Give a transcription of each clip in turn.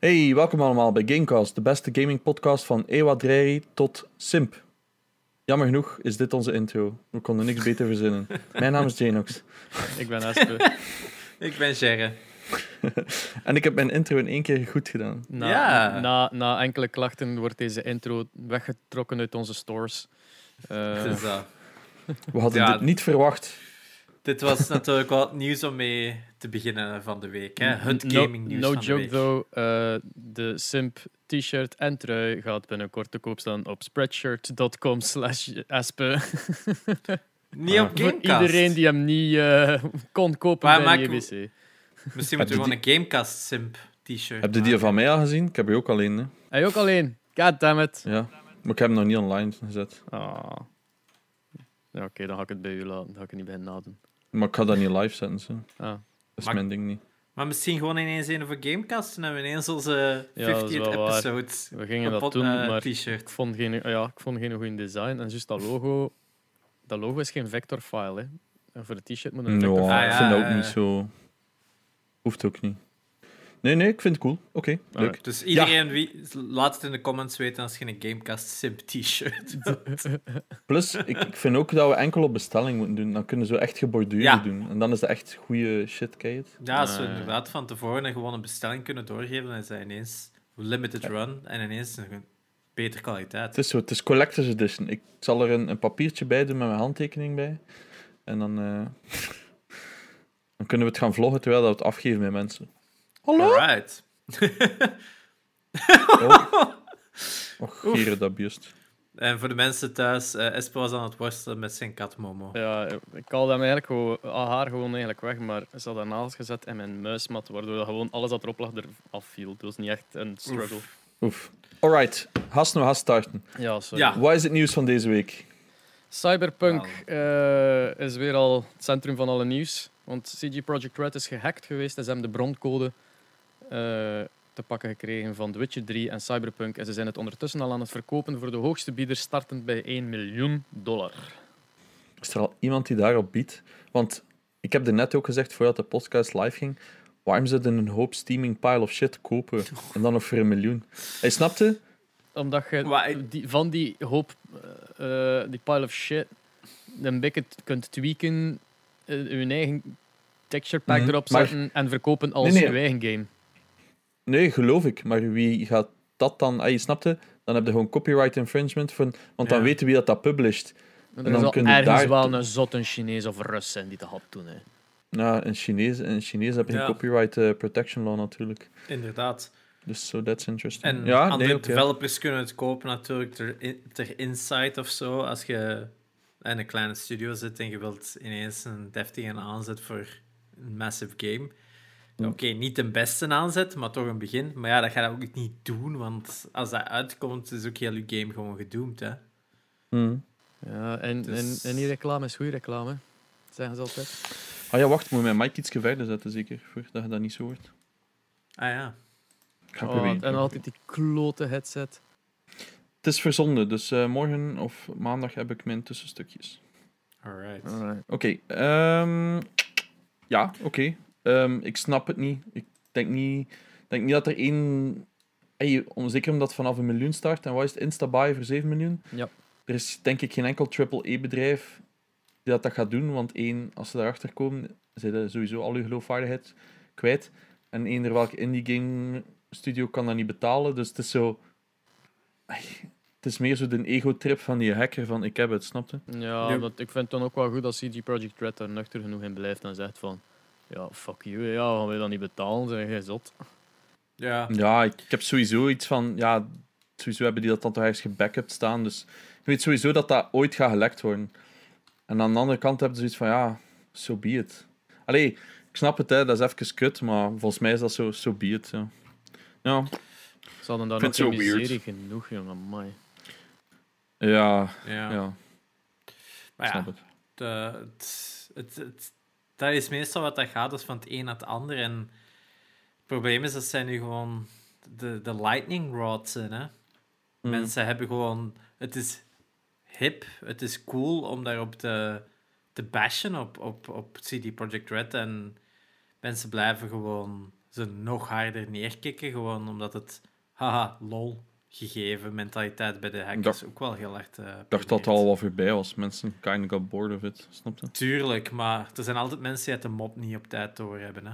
Hey, welkom allemaal bij Gamecast, de beste gaming podcast van Ewa Dreiri tot Simp. Jammer genoeg is dit onze intro. We konden niks beter verzinnen. Mijn naam is Janox. Ik ben Espe. Ik ben Gerre. en ik heb mijn intro in één keer goed gedaan. Na, Ja. na, na enkele klachten wordt deze intro weggetrokken uit onze stores. Uh, We hadden Ja. dit niet verwacht. Dit was natuurlijk wel het nieuws om mee te beginnen van de week. Hè? Het no- gaming nieuws No van de joke, week. though. eh, de Simp t-shirt en trui gaat binnenkort te koop staan op spreadshirt.com slash. Niet Ah. op Voor Gamecast. iedereen die hem niet eh, kon kopen Maar bij maak- JBC. Misschien Heb moeten we gewoon een Gamecast Simp t-shirt Heb je die van mij al gezien? Ik heb je ook alleen. Hè? Hij ook alleen. God damn it. Ja. Maar ik heb hem nog niet online gezet. Ah. Ja, Oké, dan ga ik het bij u laten. Dan ga ik het niet bij hen nadoen. Maar ik ga dat niet live zetten. Zo. Ah. Dat is Maar- mijn ding niet. Maar misschien gewoon ineens een voor Gamecast en hebben we ineens onze Ja, dat is 50th wel waar. episode We gingen dat doen, eh, maar ik vond geen, ja, ik vond geen goede design. En juist dat logo, dat logo is geen vector file. Hè. En voor de t-shirt moet een Ja, vector file. Ah, ik ja, vind dat ook ja, niet ja. zo... Hoeft ook niet. Nee, nee, ik vind het cool. Oké, leuk. Alright. Dus iedereen, wie, laat het in de comments weten als je een Gamecast Simp t-shirt. Plus, ik, ik vind ook dat we enkel op bestelling moeten doen. Dan kunnen ze echt geborduurde Ja. doen. En dan is dat echt goede shit, kijk het. Ja, als we ja. inderdaad van tevoren een gewone bestelling kunnen doorgeven, dan is dat ineens limited run en ineens een betere kwaliteit. Het is zo, het is collector's edition. Ik zal er een, een papiertje bij doen met mijn handtekening bij. En dan, eh, dan kunnen we het gaan vloggen terwijl dat we het afgeven met mensen. Hallo? Alright. Oh, Och, Gerard, dat biest. En voor de mensen thuis, eh Espe was aan het worstelen met zijn kat Momo. Ja, ik haalde hem eigenlijk gewoon, ah, haar gewoon eigenlijk weg, maar ze had naast gezet in mijn muismat, waardoor dat gewoon alles dat erop lag er afviel. Het was niet echt een struggle. Oef. Alright, haast nou haast starten. Ja, sorry. Ja. Wat is het nieuws van deze week? Cyberpunk eh, is weer al het centrum van alle nieuws. Want CG Projekt Red is gehackt geweest en ze hebben de broncode te pakken gekregen van The Witcher 3 en Cyberpunk. En ze zijn het ondertussen al aan het verkopen voor de hoogste bieder, startend bij 1 miljoen dollar. Is er al iemand die daarop biedt? Want ik heb er net ook gezegd, voordat de podcast live ging, waarom zouden een hoop steaming pile of shit kopen? En dan nog voor een miljoen. Hij snapte? Omdat je die, van die hoop, eh, eh, die pile of shit, een beetje kunt tweaken, eh, je eigen texture pack Mhm, erop maar- zetten en verkopen als Nee, nee. je eigen game. Nee, geloof ik. Maar wie gaat dat dan... Ah, je snapte? Dan heb je gewoon copyright infringement. Van, want dan Ja. weten wie dat, dat published. En dan er zal kun je ergens daar- wel een zot een Chinees of Rus zijn die dat had doen. Hè. Nou, in Chinees, in Chinees heb je Ja. copyright eh, protection law natuurlijk. Inderdaad. Dus so that's interesting. En ja, andere nee, developers kunnen het kopen natuurlijk ter, ter insight of zo. Als je in een kleine studio zit en je wilt ineens een deftige aanzet voor een massive game. Oké, niet de beste aanzet, maar toch een begin. Maar ja, dat ga je ook niet doen, want als dat uitkomt, is ook heel je game gewoon gedoemd. Hè? Hmm. Ja, en, Dus- en, en die reclame is goede reclame, zeggen ze altijd. Ah ja, wacht, moet mijn mic iets verder zetten, zeker, voordat je dat niet zo hoort. Ah ja. Ik ga Oh, proberen. en altijd die klote headset. Het is verzonden, dus eh, morgen of maandag heb ik mijn tussenstukjes. Alright. Oké, ehm, ja, oké. Ehm, ik snap het niet. Ik denk niet, denk niet dat er één... Hey, om, zeker omdat het vanaf een miljoen start, en wat is het, Instabuy voor 7 miljoen? Ja. Er is denk ik geen enkel triple-E-bedrijf die dat, dat gaat doen, want één, als ze daarachter komen, zijn ze sowieso al je geloofwaardigheid kwijt. En eender welke indie game studio kan dat niet betalen, dus het is zo... Het is meer zo de ego-trip van die hacker van ik heb het, snapte? Ja, Ja. want ik vind het dan ook wel goed dat CG Projekt Red daar nuchter genoeg in blijft en zegt van ja, fuck you, ja, gaan wij dat niet betalen, zeg jij zot. Ja. Ja, ik, ik heb sowieso iets van, ja, sowieso hebben die dat dan toch ergens gebackupt staan, dus ik weet sowieso dat dat ooit gaat gelekt worden. En aan de andere kant hebben ze zoiets van, ja, so be it. Allee, ik snap het, hè, dat is even kut, maar volgens mij is dat zo, so be it, ja. Ja, Ze hadden daar Vind nog het geen zo weird. miserie genoeg, jongen, amai. ja, ja. ja, Maar ja, snap het. de, het, het, het- dat is meestal wat dat gaat, dus van het een naar het ander. En het probleem is dat zij nu gewoon de, de lightning rod zijn. Hè? Mm. Mensen hebben gewoon... Het is hip, het is cool om daarop te, te bashen op, op, op CD Projekt Red. En mensen blijven gewoon ze nog harder neerkikken. Gewoon omdat het, haha, lol, gegeven mentaliteit bij de hackers dacht- ook wel heel erg. eh, Ik dacht dat het al wel voorbij was. Mensen kind of got bored of it. Snap je? Tuurlijk, maar er zijn altijd mensen die het de mop niet op tijd door hebben. Hè.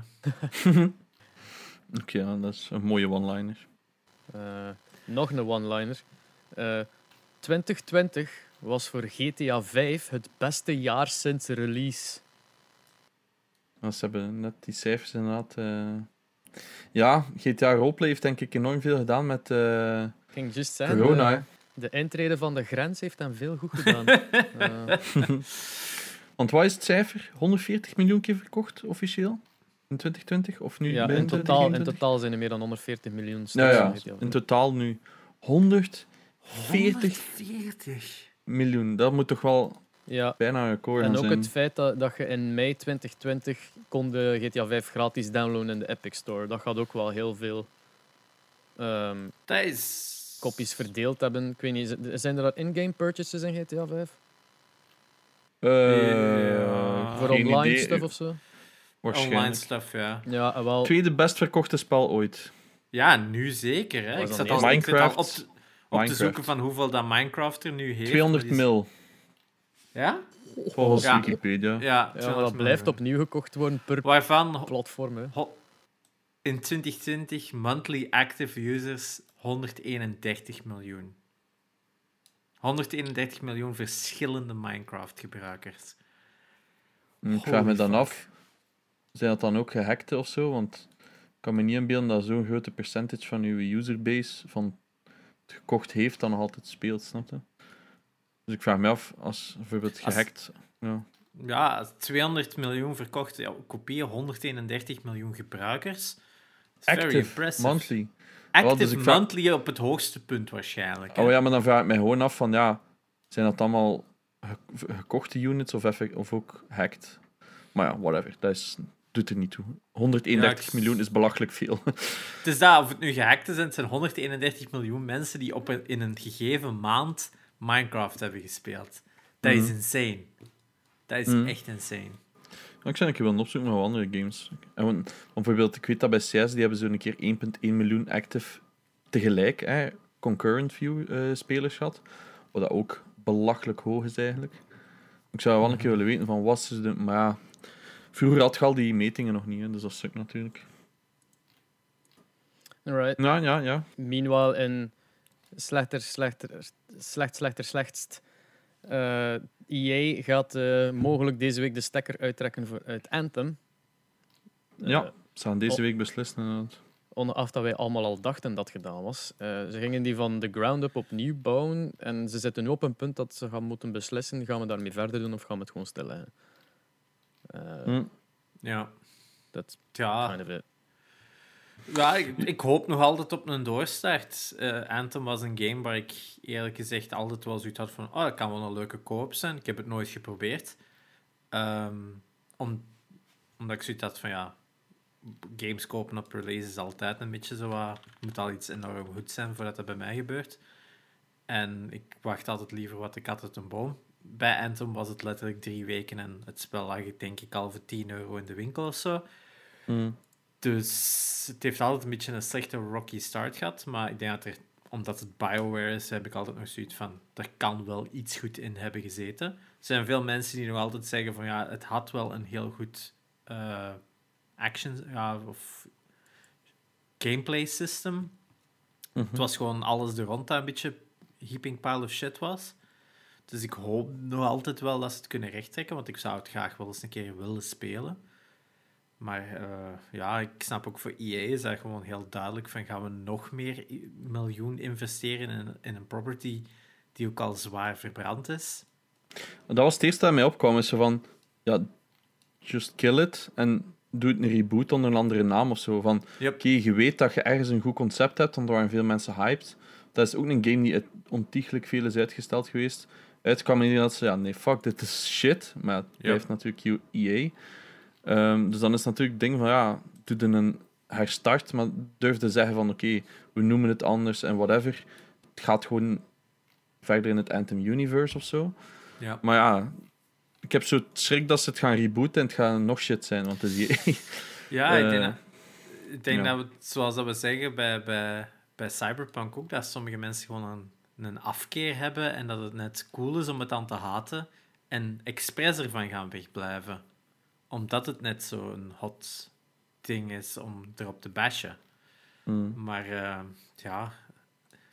Oké, ja, dat is een mooie one-liner. Eh, nog een one-liner. Eh, 2020 was voor GTA 5 het beste jaar sinds release. Ze hebben net die cijfers inderdaad. eh. Ja, GTA Roleplay heeft denk ik enorm veel gedaan met eh, ging juist zeggen, corona. hè. de intrede van de grens heeft hem veel goed gedaan. Eh, Want wat is het cijfer? 140 miljoen keer verkocht officieel? In 2020? Of nu ja, in, totaal, in 2021? totaal zijn er meer dan 140 miljoen Ja, ja, in totaal nu 140 140. miljoen. Dat moet toch wel Ja, bijna een record gaan en ook zijn. het feit dat, dat je in mei 2020 kon de GTA 5 gratis downloaden in de Epic Store. Dat gaat ook wel heel veel ehm Dat is... copies verdeeld hebben. Ik weet niet, zijn er in-game purchases in GTA 5? Eh, Ja. Voor geen online idee. stuff of zo? Online stuff, ja. Ja, en wel. Tweede best verkochte spel ooit. Ja, nu zeker. Hè. Ik zat al, ik zit al op, Minecraft. te- op te Minecraft. zoeken van hoeveel dat Minecraft er nu heeft. 200 Dat is- mil, Ja? volgens Ja. Wikipedia. Ja, Ja, maar 200 dat blijft opnieuw gekocht worden per Waarvan platform. Hè. in 2020 monthly active users 131 miljoen. 131 miljoen verschillende Minecraft-gebruikers. Ik vraag me dan fuck. af, zijn dat dan ook gehackte of zo? Want ik kan me niet inbeelden dat zo'n grote percentage van uw userbase van het gekocht heeft, dan nog altijd speelt, snap je? Dus ik vraag me af, als bijvoorbeeld Als- gehackt... Ja. Ja, 200 miljoen verkochte ja, kopieën, 131 miljoen gebruikers. Active, impressive. monthly. Active dus vraag- monthly op het hoogste punt waarschijnlijk. hè. Oh ja, maar dan vraag ik mij gewoon af van, ja, zijn dat allemaal ge- gekochte units of, of ook hacked? Maar ja, whatever, dat is, doet er niet toe. 131 Ja, ik- miljoen is belachelijk veel. Het is dat, of het nu gehackt is, het zijn 131 miljoen mensen die op een, in een gegeven maand Minecraft hebben gespeeld. Dat is Mhm. insane. Dat is Mhm. echt insane. Ik zou een keer willen opzoeken naar andere games. En, want- bijvoorbeeld, ik weet dat bij CS, die hebben zo'n keer 1,1 miljoen active tegelijk, hè, concurrent view eh, spelers gehad. Wat dat ook belachelijk hoog is eigenlijk. Ik zou wel een keer willen weten van wat ze doen. Maar ja, vroeger had je al die metingen nog niet, hè, dus dat stuk natuurlijk. Alright. Ja, ja, ja. Meanwhile, in slechter, slechter, slecht, slechter, slechtst. Eh EA gaat eh, mogelijk deze week de stekker uittrekken voor, uit Anthem. Ja. Eh, Ze gaan deze week beslissen. inderdaad. onaf dat wij allemaal al dachten dat gedaan was. Eh, ze gingen die van de ground up opnieuw bouwen. En ze zitten nu op een punt dat ze gaan moeten beslissen: gaan we daarmee verder doen of gaan we het gewoon stilleggen? Eh Hm. Ja. That's Ja, kind of it. Ja ik, hoop nog altijd op een doorstart. Eh, Anthem was een game waar ik eerlijk gezegd altijd wel zoiets had van oh, dat kan wel een leuke koop zijn. Ik heb het nooit geprobeerd. Ehm, om, omdat ik zoiets had van ja, games kopen op release is altijd een beetje zo wat... moet al iets enorm goed zijn voordat dat bij mij gebeurt. En ik wacht altijd liever wat de kat uit een boom. Bij Anthem was het letterlijk drie weken en het spel lag denk ik al voor 10 euro in de winkel of zo. Hm. Dus het heeft altijd een beetje een slechte rocky start gehad. Maar ik denk dat er, omdat het BioWare is, heb ik altijd nog zoiets van... Er kan wel iets goed in hebben gezeten. Er zijn veel mensen die nog altijd zeggen van... Ja, het had wel een heel goed eh, action... Ja, of gameplay system. Mhm. Het was gewoon alles er rond dat een beetje heaping pile of shit was. Dus ik hoop nog altijd wel dat ze het kunnen rechttrekken, want ik zou het graag wel eens een keer willen spelen. Maar eh, ja, ik snap ook voor EA is dat gewoon heel duidelijk van gaan we nog meer miljoen investeren in, in een property die ook al zwaar verbrand is. Dat was het eerste dat mij opkwam. Is zo van, ja, just kill it en doe het een reboot onder een andere naam of zo. Van, Yep. oké, je weet dat je ergens een goed concept hebt, want er waren veel mensen hyped. Dat is ook een game die ontiegelijk veel is uitgesteld geweest. Uitkwam in dat ze, ja, nee, fuck, dit is shit. Maar het blijft natuurlijk EA. Ehm, dus dan is het natuurlijk het ding van, ja, doe dan een herstart, maar durf te zeggen van, oké, we noemen het anders en whatever. Het gaat gewoon verder in het Anthem Universe of zo. Ja. Maar ja, ik heb zo schrik dat ze het gaan rebooten en het gaat nog shit zijn, want het is. Ja, ik Eh, denk dat... Ik denk Ja. dat we, zoals dat we zeggen bij, bij, bij Cyberpunk ook, dat sommige mensen gewoon een, een afkeer hebben en dat het net cool is om het dan te haten en expres ervan gaan wegblijven. Omdat het net zo'n hot ding is om erop te bashen. Mm. Maar eh, ja,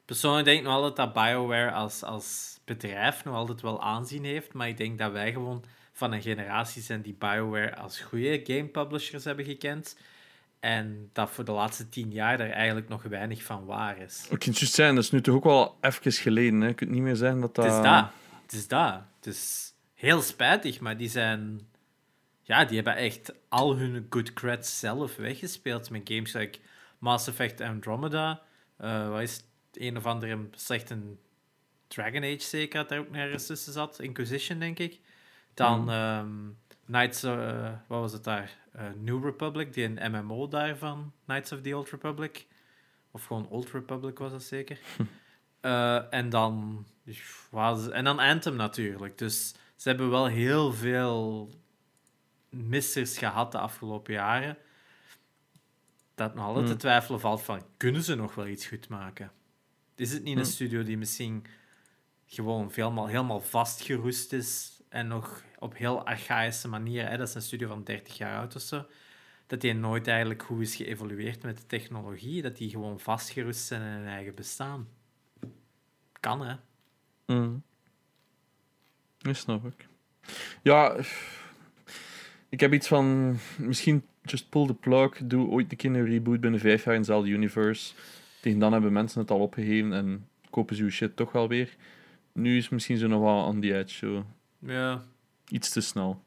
persoonlijk denk ik nog altijd dat BioWare als, als bedrijf nog altijd wel aanzien heeft. Maar ik denk dat wij gewoon van een generatie zijn die BioWare als goede game publishers hebben gekend. En dat voor de laatste tien jaar er eigenlijk nog weinig van waar is. Ik kan het zijn, dat is nu toch ook wel even geleden. Hè? Je kunt niet meer zeggen dat dat... Het is dat. Het is dat. Het is heel spijtig, maar die zijn... Ja, die hebben echt al hun good creds zelf weggespeeld met games like Mass Effect Andromeda. eh wat is het? Een of andere slecht een Dragon Age zeker, dat daar ook nergens tussen zat. Inquisition, denk ik. Dan Mhm. ehm, Knights... eh, wat was het daar? Eh, New Republic, die een MMO daarvan. Knights of the Old Republic. Of gewoon Old Republic was dat zeker. En dan... En dan Anthem natuurlijk. Dus ze hebben wel heel veel missers gehad de afgelopen jaren. Dat nog altijd te Hmm. twijfelen valt van... Kunnen ze nog wel iets goed maken? Is het niet een Hmm. studio die misschien gewoon helemaal, helemaal vastgeroest is en nog op heel archaïsche manier, hè, dat is een studio van 30 jaar oud of zo, dat die nooit eigenlijk goed is geëvolueerd met de technologie, dat die gewoon vastgerust zijn in hun eigen bestaan. Kan, hè? Mm. Dat snap ik. Ja, ik heb iets van... Misschien just pull the plug. Doe ooit een keer een reboot binnen vijf jaar in Zelda Universe. Tegen dan hebben mensen het al opgegeven en kopen ze uw shit toch wel weer. Nu is het misschien zo nog wel on the edge. Zo. Ja, Iets te snel.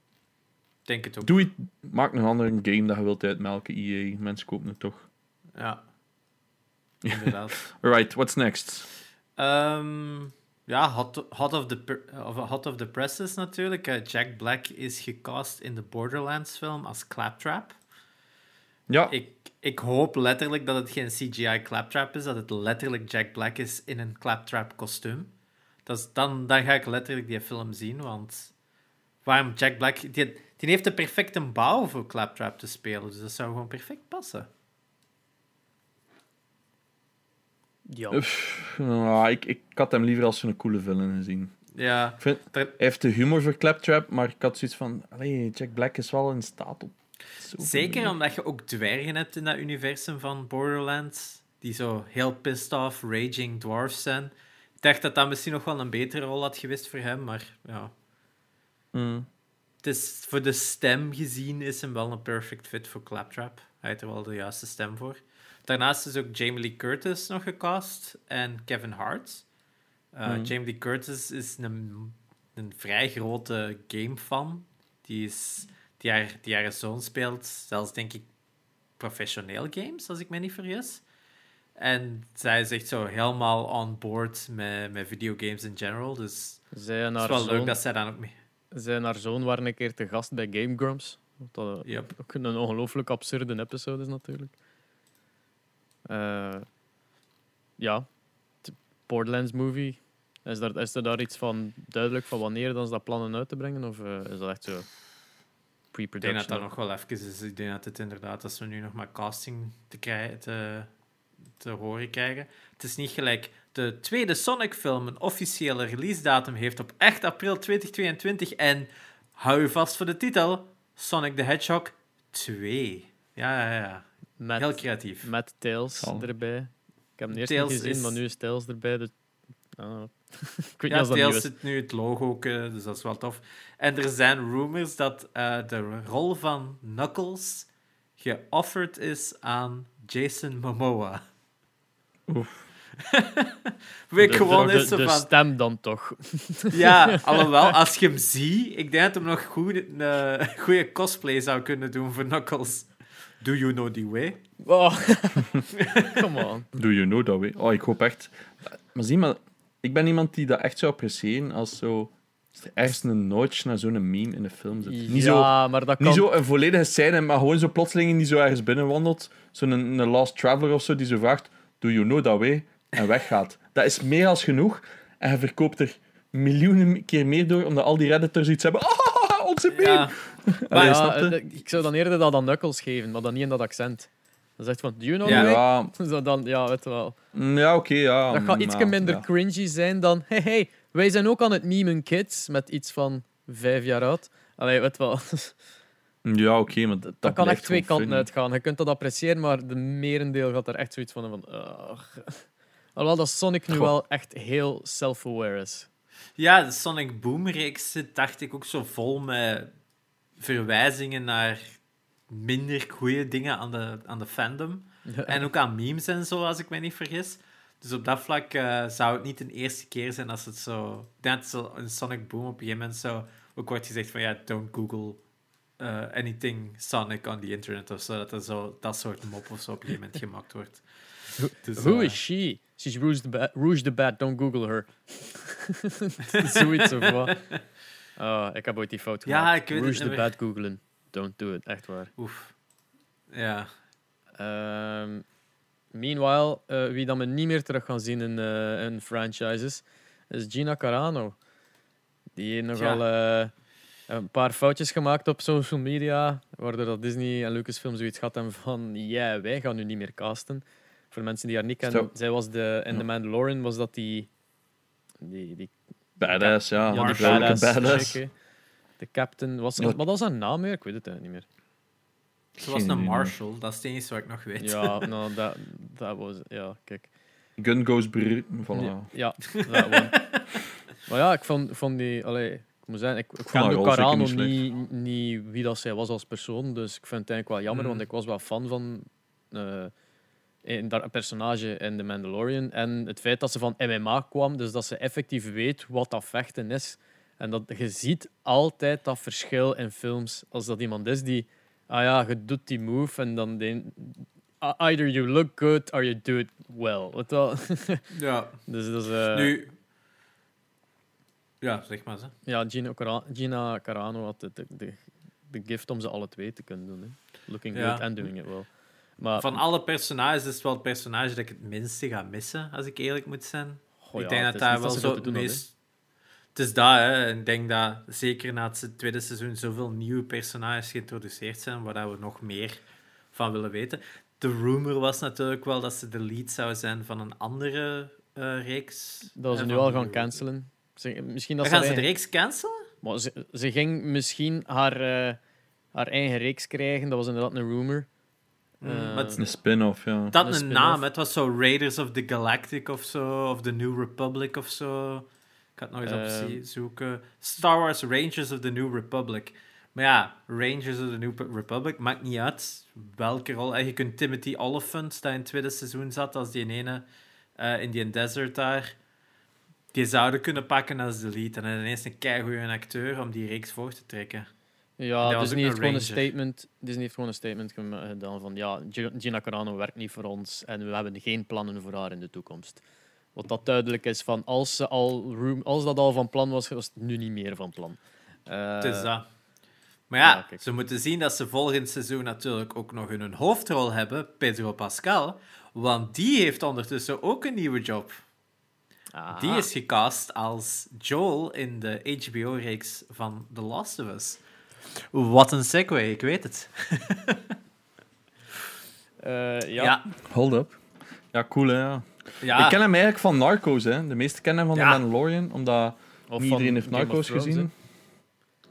denk het ook. Doe iets, maak een andere game dat je wilt uitmelken, EA. Mensen kopen het toch. Ja, inderdaad. Alright, what's next? Ehm, ja, hot, hot, of the, hot of the presses natuurlijk. Eh, Jack Black is gecast in de Borderlands film als Claptrap. Ja, Ik, ik hoop letterlijk dat het geen CGI Claptrap is, dat het letterlijk Jack Black is in een Claptrap kostuum. Dat is, dan, dan ga ik letterlijk die film zien, want waarom Jack Black... Die, die heeft de perfecte bouw voor Claptrap te spelen, dus dat zou gewoon perfect passen. Ja. Nou, ik, ik had hem liever als een coole villain gezien. Ja, Ik vind, Hij heeft de humor voor Claptrap, maar ik had zoiets van... Allee, Jack Black is wel in staat op... Zeker omdat je ook dwergen hebt in dat universum van Borderlands, die zo heel pissed off, raging dwarfs zijn. Ik dacht dat dat misschien nog wel een betere rol had geweest voor hem, maar ja. Mm. Het is, voor de stem gezien is hem wel een perfect fit voor Claptrap. Hij heeft er wel de juiste stem voor. Daarnaast is ook Jamie Lee Curtis nog gecast en Kevin Hart. Uh, Mhm. Jamie Lee Curtis is een, een vrij grote gamefan. Die, is, die, haar, die haar zoon speelt, zelfs denk ik professioneel games, als ik me niet vergis. En zij is echt zo helemaal on board met, met videogames in general. Dus Zij en het is wel leuk dat zij dan ook mee... zij en haar zoon waren een keer te gast bij Game Grumps. Wat dat eh, Yep. ook een ongelooflijk absurde episode is, natuurlijk. Eh, ja, de Borderlands movie. Is, daar, is er daar iets van duidelijk van wanneer dan ze dat plannen uit te brengen? Of eh, is dat echt zo Ik pre-production? denk dat dat nog wel even is. Ik denk dat het inderdaad, als we nu nog maar casting te, krijgen, te, te horen krijgen. Het is niet gelijk de tweede Sonic-film een officiële release-datum heeft op 8 april 2022. En hou je vast voor de titel: Sonic the Hedgehog 2. Ja, ja, ja. Met, Heel creatief. met Tails Zal. erbij. Ik heb hem eerst Tails niet gezien, is- maar nu is Tails erbij. Dus... Ah. ik weet niet Ja, is. zit nu het logo ook, eh, dus dat is wel tof. En er zijn rumors dat eh, de rol van Knuckles geofferd is aan Jason Momoa. Oef. Weet gewoon is de, zo de van... stem dan toch. Ja, alhoewel, als je hem ziet, ik denk dat hem nog goed, een eh, goede cosplay zou kunnen doen voor Knuckles. Do you know the way? Oh. Come on. Do you know that way? Oh, ik hoop echt... Maar zie maar, ik ben iemand die dat echt zou appreciëren als zo... Als er ergens een notch naar zo'n meme in een film zit. Niet, zo, maar dat kan... niet zo een volledige scène, maar gewoon zo plotseling die zo ergens binnenwandelt. Zo'n een, een Last Traveler of zo, die zo vraagt... Do you know that way? En weggaat. Dat is meer als genoeg. En je verkoopt er miljoenen keer meer door, omdat al die redditors iets hebben. Ah, onze meme! Ja, Ja, je? eh, ik zou dan eerder dat aan Knuckles geven, maar dan niet in dat accent. Dan zegt van, do you know Ja. Zo dan, ja, weet je wel. mm, ja oké, ja. Dat gaat mm, iets minder ja. cringy zijn dan, hey, hey, wij zijn ook aan het memen kids, met iets van vijf jaar oud. Allee, weet je wel. Ja, oké, maar dat, Dat, kan echt twee kanten funny. uitgaan. Je kunt dat appreciëren, maar de merendeel gaat er echt zoiets van van. ugh. Alhoewel dat Sonic nu Goh. wel echt heel self-aware is. Ja, de Sonic Boom-reeks zit, dacht ik, ook zo vol met verwijzingen naar minder goede dingen aan de, aan de fandom. En ook aan memes en zo, als ik me niet vergis. Dus op dat vlak eh, zou het niet de eerste keer zijn als het zo... Dat zo een Sonic Boom op een gegeven moment zo... Ook wordt gezegd van, ja, don't Google eh, anything Sonic on the internet of zo. Dat er zo dat soort mop of zo op een gegeven moment gemaakt wordt. Dus, Who eh, is she? She's Rouge the, Bat. Rouge the Bat, don't Google her. Zoiets of wat. Oh, ik heb ooit die fout Ja, gemaakt. ik weet het Rouge the niet meer. Bat googlen. Don't do it, echt waar. Oef. Ja. Ehm, meanwhile, eh, wie dan we niet meer terug gaan zien in, eh, in franchises, is Gina Carano. Die heeft nogal eh, een paar foutjes gemaakt op social media, waardoor dat Disney en Lucasfilm zoiets had hebben van ja, wij gaan nu niet meer casten. Voor mensen die haar niet kennen, zij was de, in Ja. The Mandalorian was dat die, die, die Badass, ja. ja, die badass, badass. De captain, was, Ja. wat was haar naam weer? Ik weet het eigenlijk niet meer. Ze was een idee, Marshall, dat is het enige wat ik nog weet. Ja, nou, dat, dat was, ja, kijk. Gun goes brr. Voilà. Ja, ja dat maar ja, ik vond, vond die... Allee, ik moet zeggen, ik, ik rol zeker Carano niet niet, niet wie dat zij was als persoon, dus ik vind het eigenlijk wel jammer, Mm. want ik was wel fan van eh een daar- een personage in The Mandalorian. En het feit dat ze van MMA kwam, dus dat ze effectief weet wat dat vechten is. En dat, je ziet altijd dat verschil in films. Als dat iemand is die... Ah ja, je doet die move en dan... De, either you look good or you do it well. Weet wel? Ja. dus dat is... eh, Nu... Ja, zeg maar ze. Ja, Gina, Cara- Gina Carano had de, de, de, de gift om ze alle twee te kunnen doen. Hè. Looking Ja. good and doing it well. Maar, Van alle personages is het wel het personage dat ik het minste ga missen, als ik eerlijk moet zijn. goh, ik denk dat is daar wel zo het meest... Het is dat, hè. Ik denk dat zeker na het tweede seizoen zoveel nieuwe personages geïntroduceerd zijn, waar we nog meer van willen weten. De rumor was natuurlijk wel dat ze de lead zou zijn van een andere eh, reeks. Dat ze Eh, nu al gaan cancelen. Ze, misschien dat gaan ze de reeks cancelen? maar ze, ze ging misschien haar, eh, haar eigen reeks krijgen. Dat was inderdaad een rumor. Mm, Eh, het- Een spin-off, ja. Had Een een naam, het was zo Raiders of the Galactic of zo, of the New Republic of zo. Ik ga het nog eens Ehm. op zoeken. Star Wars Rangers of the New Republic. Maar ja, Rangers of the New Republic maakt niet uit welke rol. En je kunt Timothy Oliphant, dat in het tweede seizoen zat, als die ene eh, in die desert daar, die zouden kunnen pakken als de lead. En dan ineens een keigoeie acteur om die reeks voor te trekken. Ja, Disney ook heeft, gewoon een statement, Disney heeft gewoon een statement gema- gedaan van ja, Gi- Gina Carano werkt niet voor ons en we hebben geen plannen voor haar in de toekomst. Wat dat duidelijk is van als, ze al, room- als dat al van plan was, was het nu niet meer van plan. Eh, Het is dat. Maar ja, ze moeten zien dat ze volgend seizoen natuurlijk ook nog hun hoofdrol hebben, Pedro Pascal. Want die heeft ondertussen ook een nieuwe job. ah, Die is gecast als Joel in de HBO-reeks van The Last of Us. Wat een segue, ik weet het. eh, ja, Ja, Hold up. Ja, cool, hè. Ja. ja. Ik ken hem eigenlijk van Narcos, hè. De meesten kennen hem van Ja. The Mandalorian, omdat Of niet van iedereen heeft Narcos Thrones, gezien.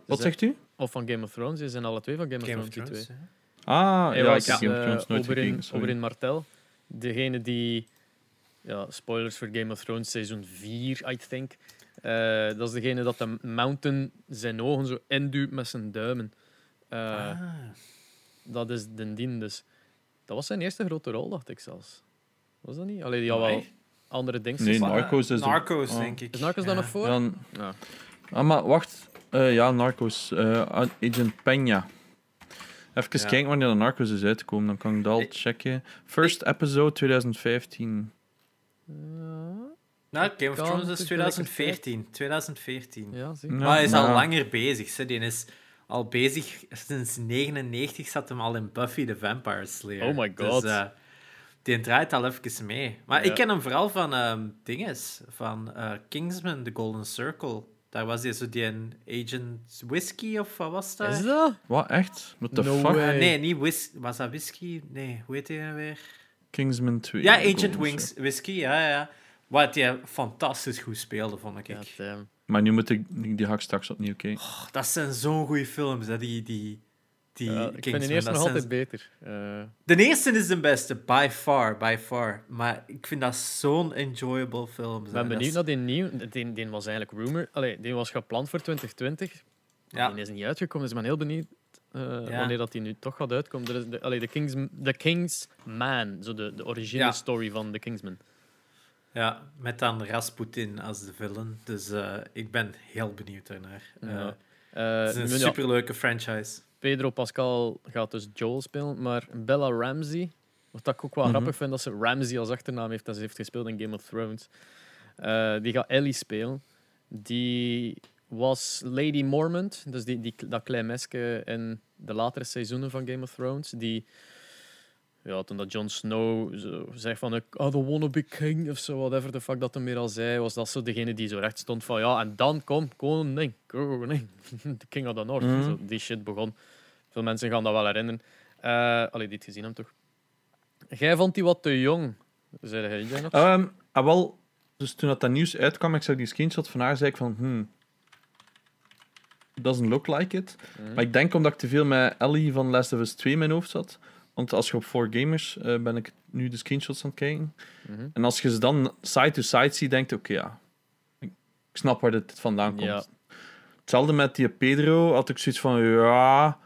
Wat Ze- zegt u? Of van Game of Thrones, ze zijn alle twee van Game of Game of Thrones, die twee. Ah, Hij ja, was ik heb Game of eh, Thrones nooit Oberyn, gekeken, sorry. Oberyn Martell. Degene die... Ja, spoilers voor Game of Thrones, seizoen 4, I think. Eh, dat is degene dat de Mountain zijn ogen zo induwt met zijn duimen. Eh, Ah. Dat is de dien dus. Dat was zijn eerste grote rol, dacht ik zelfs. Was dat niet? Allee, die had wel andere dingen. Nee, Narcos is Narcos, oh. denk ik. Is Narcos dan nog voor? Ja, n- Ja. ah, maar wacht. Eh, ja, Narcos. eh, Agent Peña. Even Ja. kijken wanneer de Narcos is uitgekomen, dan kan ik dat al checken. First episode 2015. Nou, Game of Thrones is tegelijkertijd. 2014. 2014. Ja, Maar hij is al langer bezig. Hè. Die is al bezig sinds 99 zat hem al in Buffy the Vampire Slayer. Oh my god. Dus, eh, die draait al even mee. Maar Ja. ik ken hem vooral van ehm dinges, van eh, Kingsman, The Golden Circle. Daar was hij zo die een Agent Whisky of wat was dat? Is dat? Wat, echt? What the No fuck? Ah, nee, niet whis Was dat whisky? Nee, hoe heet hij nou weer? Kingsman 2. Ja, Agent. Wings Whisky, ja, ja. Wat hij fantastisch goed speelde, vond ik. God damn. Maar nu moet ik die ik straks opnieuw kijken. Oh, dat zijn zo'n goede films, hè, die, die, die Ja, ik vind die eerste Dat nog zijn- altijd beter. Eh, De eerste is de beste, by far, by far. Maar ik vind dat zo'n enjoyable film. ik ben benieuwd Dat naar die nieuw. Die, die was eigenlijk rumor. Allee, die was gepland voor 2020. Maar Ja. die is niet uitgekomen, dus ik ben heel benieuwd eh, Ja. wanneer dat die nu toch gaat uitkomen. Er is de, allee, de, Kings, de Kingsman, zo de, de originele Ja. story van de Kingsman. Ja, met dan Rasputin als de villain. Dus eh, ik ben heel benieuwd daarnaar. Eh, Ja. het is Eh, een superleuke franchise. Pedro Pascal gaat dus Joel spelen, maar Bella Ramsey, wat ik ook wel Mhm. grappig vind dat ze Ramsey als achternaam heeft, dat ze heeft gespeeld in Game of Thrones. Eh, die gaat Ellie spelen. Die was Lady Mormont, dus die, die, dat klein meisje in de latere seizoenen van Game of Thrones. Die, ja, toen dat Jon Snow zei van ik I don't wanna be king of zo, whatever the fuck dat hem meer al zei, was dat zo degene die zo recht stond van ja, en dan kom, koning, koning, de king of the north. Mhm. Zo, die shit begon. Veel mensen gaan dat wel herinneren. Eh allee, die het gezien hebben toch? Jij vond die wat te jong. Zei jij jij nog? Ah, wel, dus toen dat, dat nieuws uitkwam, ik zag die screenshot van haar, zei ik van, hmm, doesn't look like it. Mhm. Maar ik denk omdat ik te veel met Ellie van Last of Us 2 in mijn hoofd zat. Want als je op 4Gamers eh ben ik nu de screenshots aan het kijken. Mhm. En als je ze dan side to side ziet, denk je, oké, ja, ik snap waar dit vandaan komt. Ja. Hetzelfde met die Pedro, had ik zoiets van, ja,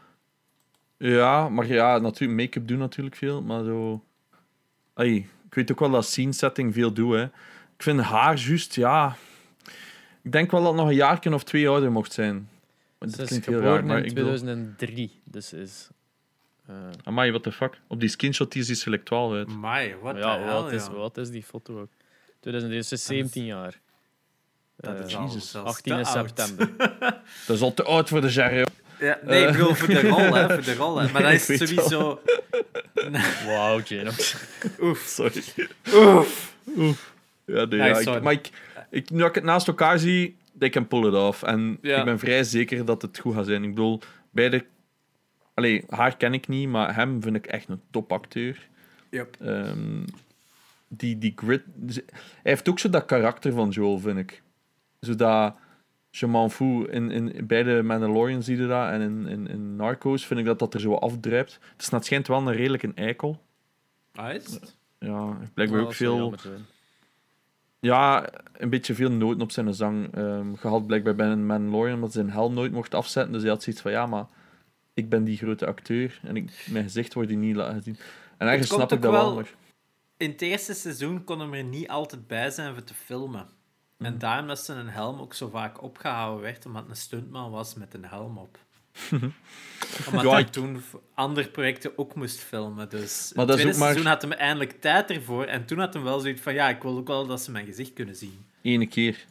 ja, maar ja, natuurlijk, make-up doen natuurlijk veel, maar zo... Ai, ik weet ook wel dat scene setting veel doet, hè. Ik vind haar juist, ja... Ik denk wel dat het nog een jaar of twee ouder mocht zijn. Ze is geboren raar, in ik bedoel... 2003, dus is... eh, Amai, what the fuck? Op die screenshot die is die select 12 uit. Mai, wat ja, wat hell, is, ja. wat is die foto ook? 2003, ze is 17 jaar. Dat is Eh, Jesus. zelfs 18 te in oud. september. Dat is al te oud voor de Jerry. Ja, nee, ik bedoel voor de rol, hè. Voor de rol, hè. Maar dat is sowieso... Wauw, Janox. Oef. Sorry. Oef. Ja, nee, Nee, ja, ik, sorry. maar ik, ik, nu ik het naast elkaar zie, they can pull it off. En Ja. ik ben vrij zeker dat het goed gaat zijn. Ik bedoel, beide... Allee, haar ken ik niet, maar hem vind ik echt een topacteur. Yep. Ehm, die, die grit... Hij heeft ook zo dat karakter van Joel, vind ik. Zo dat... Je m'en fout. In, in, in beide Mandalorian zie je dat. En in, in, in Narcos vind ik dat dat er zo afdruipt. Het is naar het schijnt wel een redelijk een eikel. Ah, is het? Ja, blijkbaar Ja, ook veel... Ja, een beetje veel noten op zijn zang ehm, gehad, blijkbaar bij een Mandalorian, omdat zijn helm nooit mocht afzetten. Dus hij had zoiets van, ja, maar ik ben die grote acteur en ik, mijn gezicht wordt hier niet laten zien. En komt snap ik dat wel, maar... In het eerste seizoen kon hem er niet altijd bij zijn voor te filmen. En daarom dat zijn helm ook zo vaak opgehouden werd, omdat het een stuntman was met een helm op. omdat Ja, hij toen andere projecten ook moest filmen. Dus Maar het tweede maar- seizoen had hij eindelijk tijd ervoor. En toen had hij wel zoiets van, ja, ik wil ook wel dat ze mijn gezicht kunnen zien. Ene keer.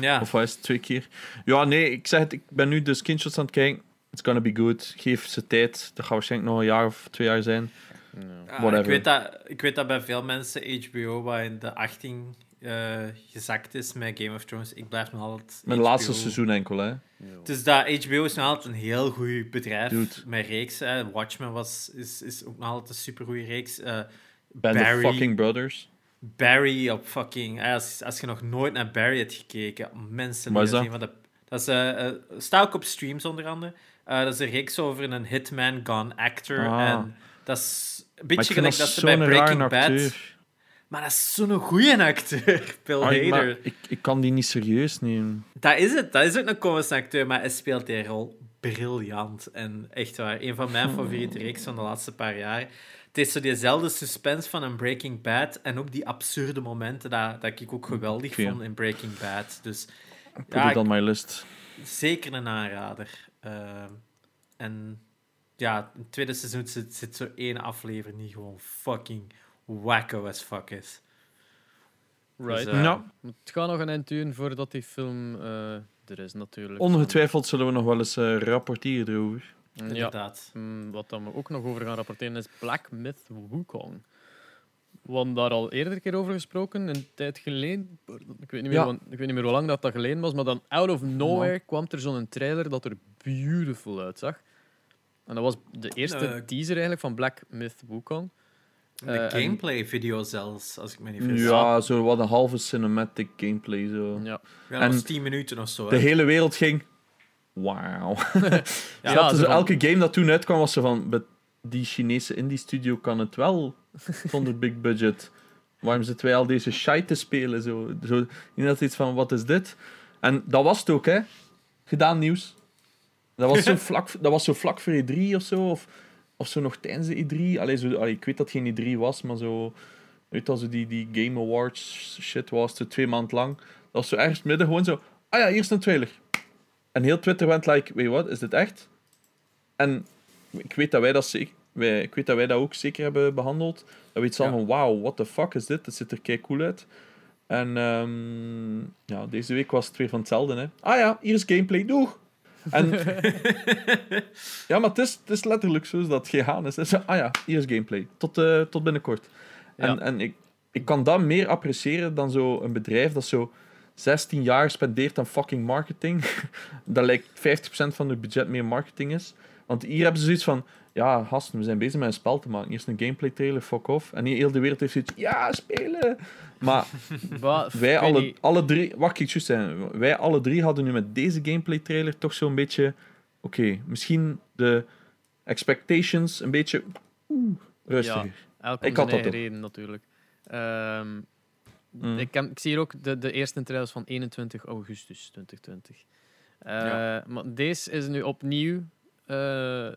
Ja, Of is het, twee keer? Ja, nee, ik zeg het, ik ben nu de screenshots aan het kijken. It's gonna be good. Geef ze tijd. Dat gaat waarschijnlijk nog een jaar of twee jaar zijn. Ja. Whatever. ik, weet dat, ik weet dat bij veel mensen HBO waar in de 18 eh, gezakt is met Game of Thrones. Ik blijf nog altijd. Mijn HBO. laatste seizoen enkel, hè. Dus dat HBO is nog altijd een heel goed bedrijf Dude. met reeks. Hè. Watchmen was, is, is ook nog altijd een supergoeie reeks. Eh, Band Barry. of fucking brothers. Barry op fucking. Als, als je nog nooit naar Barry hebt gekeken, mensen. Wat is dat? zien Van de, dat is, eh, staat ook op streams onder andere. Dat is een reeks over een hitman gone actor. Ah. En dat is een beetje gelijk dat ze bij Breaking Bad. acteur. Maar dat is zo'n goeie acteur, Bill Ah, Hader. ik, ik kan die niet serieus nemen. Dat is het. Dat is ook een komische acteur, maar hij speelt die rol briljant. En echt waar, een van mijn favoriete reeks van de laatste paar jaar. Het is zo diezelfde suspense van een Breaking Bad en ook die absurde momenten dat, dat ik ook geweldig vond in Breaking Bad. Dus Put Ja, it on my list. zeker een aanrader. Ehm, en ja, in het tweede seizoen zit, zit zo één aflevering die gewoon fucking wacko as fuck is. Right. Dus, eh, Ja. Het gaat nog een eind duren voordat die film eh, er is, natuurlijk. Ongetwijfeld zullen we nog wel eens eh, rapporteren erover. Ja. Inderdaad. Mm, Wat dan we ook nog over gaan rapporteren is Black Myth Wukong. We hadden daar al eerder een keer over gesproken, een tijd geleden. Ik weet niet meer, Ja. wan- ik weet niet meer hoe lang dat, dat geleden was, maar dan out of nowhere kwam er zo'n trailer dat er beautiful uitzag. En dat was de eerste Eh. teaser eigenlijk van Black Myth Wukong. De Eh, en- gameplay-video zelfs, als ik me niet vergis. Ja, zo wat een halve cinematic gameplay. Zo. Ja. Ja, dat En was 10 minuten of zo. De hè. hele wereld ging. Wauw. Ja, van- elke game dat toen uitkwam was ze van. "But Die Chinese indie studio kan het wel zonder big budget. Waarom zitten wij al deze shite te spelen? Zo, zo, inderdaad iets van: wat is dit? En dat was het ook, hè? Gedaan nieuws. Dat was zo vlak, dat was zo vlak voor E3 of zo. Of, of zo nog tijdens de E3. Allee, zo, allee, ik weet dat het geen E3 was, maar zo. Weet zo die, die Game Awards shit was, zo twee maanden lang. Dat was zo ergens midden gewoon zo. Ah ja, hier is een trailer. En heel Twitter went like, weet je wat, is dit echt? En ik weet dat wij dat, zeker, wij, ik weet dat wij dat ook zeker hebben behandeld. Dat we iets hadden Ja. van, wauw, what the fuck is dit? Het ziet er kei cool uit. En ehm, ja, deze week was het weer van hetzelfde. Hè. Ah ja, hier is gameplay, doeg! En, ja, maar het is, het is letterlijk zo dat het gegaan is. ah ja, hier is gameplay. Tot, eh, tot binnenkort. En, Ja. en ik, ik kan dat meer appreciëren dan zo een bedrijf dat zo 16 jaar spendeert aan fucking marketing. dat lijkt 50% van hun budget meer marketing is. Want hier hebben ze zoiets van: ja, gasten, we zijn bezig met een spel te maken. Hier is een gameplay trailer, fuck off. En heel de wereld heeft zoiets: ja, spelen. Maar wij alle, alle drie, wat ik zei, wij alle drie hadden nu met deze gameplay trailer toch zo'n beetje: oké, misschien de expectations een beetje oeh, rustiger. Ik had zijn dat reden natuurlijk. Ehm, Mm. ik, ken- ik zie hier ook de, de eerste trailers van 21 augustus 2020. Eh, Ja. Maar deze is nu opnieuw eh,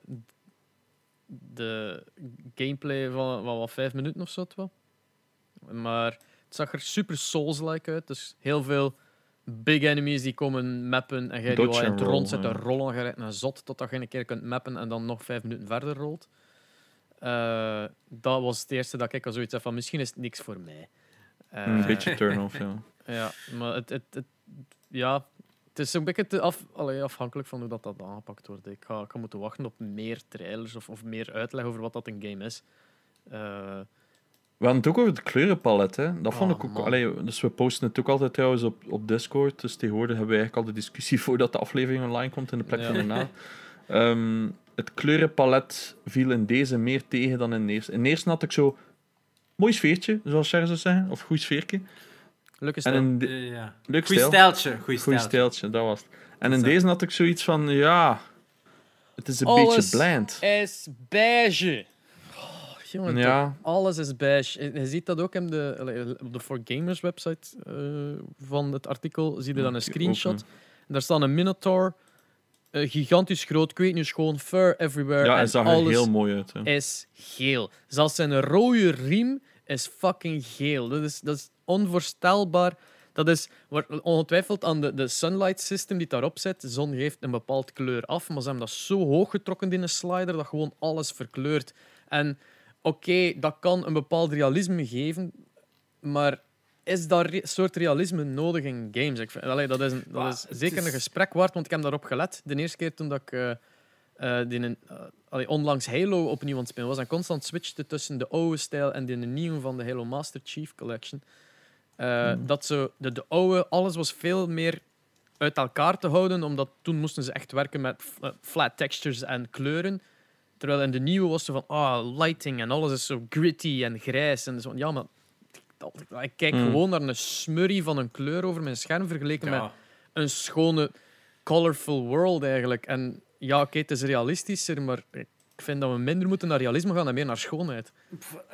de gameplay van, van wat vijf minuten of zo. wel. Maar het zag er super Souls-like uit. Dus heel veel big enemies die komen mappen en jij die in het roll, rond zit te rollen. Je rijdt naar zot totdat je een keer kunt mappen en dan nog vijf minuten verder rolt. Eh, dat was het eerste dat ik al zoiets had van misschien is het niks voor mij. Eh, Een beetje turn-off, ja. Ja, maar het, het, het, ja, het is een beetje af, allee, afhankelijk van hoe dat, dat aangepakt wordt. Ik ga, ik ga moeten wachten op meer trailers of, of meer uitleg over wat dat een game is. Eh, We hadden het ook over het kleurenpalet, hè. Dat vond Oh, ik ook... Allee, dus we posten het ook altijd trouwens op, op Discord. Dus tegenwoordig hebben we eigenlijk al de discussie voordat de aflevering online komt in de plek Ja. van daarna. Ehm, het kleurenpalet viel in deze meer tegen dan in de eerste. In de eerste had ik zo... Mooi sfeertje, zoals Cher zou zeggen. Of goed sfeertje. Leuke En stijl. in de, ja. leuk Goeie stijl. stijltje. Goeie Goeie stijltje. stijltje, dat was het. En in Zo. deze had ik zoiets van... Ja... Het is een Alles beetje bland. is beige. Oh, jongen, Ja. alles is beige. En Je ziet dat ook in de, op de For Gamers website eh, van het artikel. Zie je dan een screenshot. En daar staat een Minotaur. eh, gigantisch groot, ik weet niet, gewoon fur everywhere. Ja, en hij zag er alles heel mooi uit. Hè. is geel. Zelfs zijn rode riem is fucking geel. Dat is, dat is onvoorstelbaar. Dat is ongetwijfeld aan de, de sunlight system die daarop zit. De zon geeft een bepaald kleur af, maar ze hebben dat zo hoog getrokken in een slider dat gewoon alles verkleurt. En oké, dat kan een bepaald realisme geven, maar is dat re- soort realisme nodig in games? Ik vind, allee, dat is, een, dat is zeker is- een gesprek waard, want ik heb daarop gelet. De eerste keer toen dat ik eh, eh, die eh, allee, onlangs Halo opnieuw aan het spelen was en constant switchte tussen de oude stijl en de nieuwe van de Halo Master Chief Collection. Eh, Dat zo, de, de oude, alles was veel meer uit elkaar te houden, omdat toen moesten ze echt werken met eh, flat textures en kleuren. Terwijl in de nieuwe was ze van, ah, lighting en alles is zo gritty en grijs. En zo, van, ja, maar ik- kijk Mm. gewoon naar een smurrie van een kleur over mijn scherm vergeleken met een schone, colorful world eigenlijk. En ja, oké, het is realistischer, maar ik vind dat we minder moeten naar realisme gaan en meer naar schoonheid.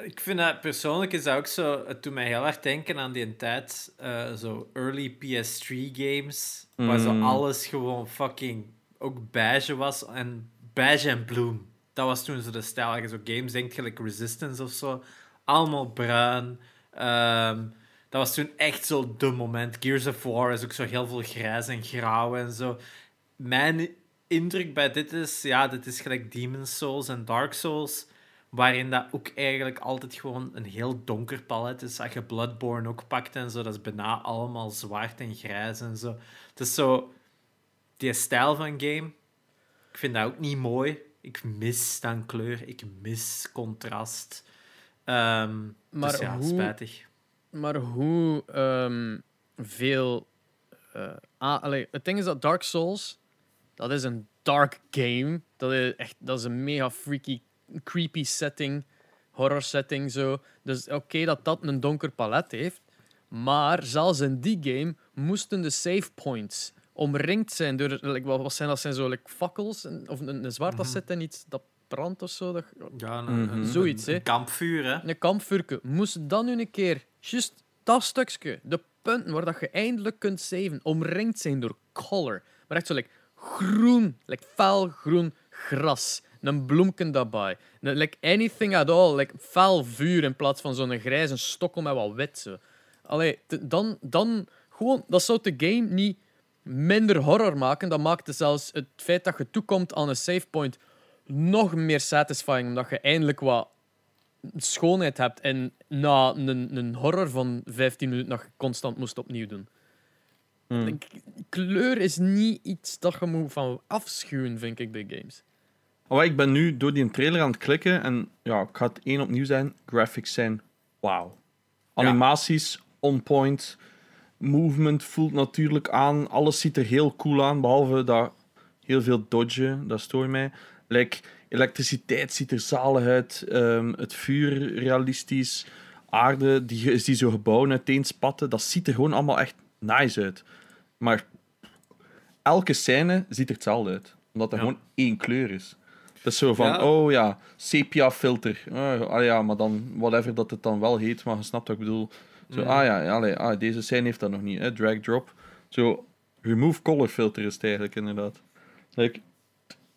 Ik vind dat persoonlijk is dat ook zo. Het doet mij heel erg denken aan die tijd, eh, zo early PS3 games, waar zo Mm. alles gewoon fucking ook beige was en beige en bloem. Dat was toen zo de stijl. Als je zo games denkt, gelijk Resistance of zo, allemaal bruin. Ehm, dat was toen echt zo de moment. Gears of War is ook zo heel veel grijs en grauw en zo. Mijn indruk bij dit is, ja, dit is gelijk Demon's Souls en Dark Souls, waarin dat ook eigenlijk altijd gewoon een heel donker palet is. Als je Bloodborne ook pakt en zo, dat is bijna allemaal zwart en grijs en zo. Het is zo, die stijl van game, ik vind dat ook niet mooi. Ik mis dan kleur, ik mis contrast. Ehm, Maar dus ja, hoe- spijtig. Maar hoe ehm, veel. eh, ah, allee, het ding is dat Dark Souls. Dat is een dark game. Dat is echt dat is een mega freaky, creepy setting. Horror setting zo. Dus oké dat dat een donker palet heeft. Maar zelfs in die game moesten de save points omringd zijn door. Like, wat, wat zijn dat? Zijn zo like, fakkels? Of een, een zwaard dat Mhm. zit en iets dat brandt of zo. Dat, Ja, een, Mhm. Zoiets, een, hè. een kampvuur, hè. een kampvuurke. Moest dan nu een keer, juist dat stukje, de punten waar dat je eindelijk kunt saven, omringd zijn door color. Maar echt zo like, groen, like fel groen gras. Een bloemken daarbij. Like anything at all. Like fel vuur in plaats van zo'n grijze stokkel met wat wit. Allee, dan, dan gewoon, dat zou de game niet minder horror maken. Dat maakte zelfs het feit dat je toekomt aan een save point nog meer satisfying. Omdat je eindelijk wat schoonheid hebt. En na een, een horror van 15 minuten je constant moest opnieuw doen. Hmm. Like, kleur is niet iets dat je moet van afschuwen, vind ik, bij games. Maar ik ben nu door die trailer aan het klikken en ja, ik ga het één opnieuw zijn. Graphics zijn wauw. Animaties on point. Movement voelt natuurlijk aan. Alles ziet er heel cool aan, behalve dat heel veel dodgen. Dat stoort mij. Like, elektriciteit ziet er zalig uit. ehm, het vuur realistisch. Aarde die, die zo gebouwen uiteenspatten. Dat ziet er gewoon allemaal echt nice uit. Maar elke scène ziet er hetzelfde uit. Omdat er Ja. gewoon één kleur is. Dat is zo van, Ja. oh ja, sepia-filter. Oh, ah ja, maar dan, whatever dat het dan wel heet, maar je snapt wat ik bedoel. Zo, Mm. ah ja, allee, ah, deze scène heeft dat nog niet, hè, drag-drop. Zo, remove color filter is het eigenlijk inderdaad. Like,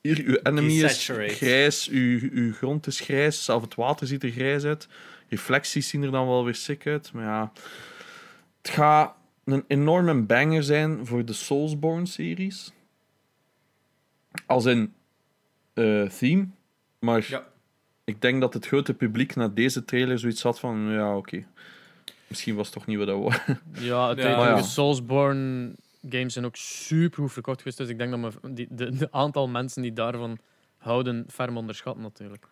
hier, uw enemy is grijs, uw, uw grond is grijs, zelfs het water ziet er grijs uit. Reflecties zien er dan wel weer sick uit, maar ja... Het gaat een enorme banger zijn voor de Soulsborne-series. Als in eh, theme, maar Ja. ik denk dat het grote publiek na deze trailer zoiets had van, ja, oké. Misschien was het toch niet wat dat was. Ja, het Ja. ja, Maar ja. Soulsborne games zijn ook super goed verkocht geweest. Dus ik denk dat me die, de, de aantal mensen die daarvan houden ferm onderschatten natuurlijk.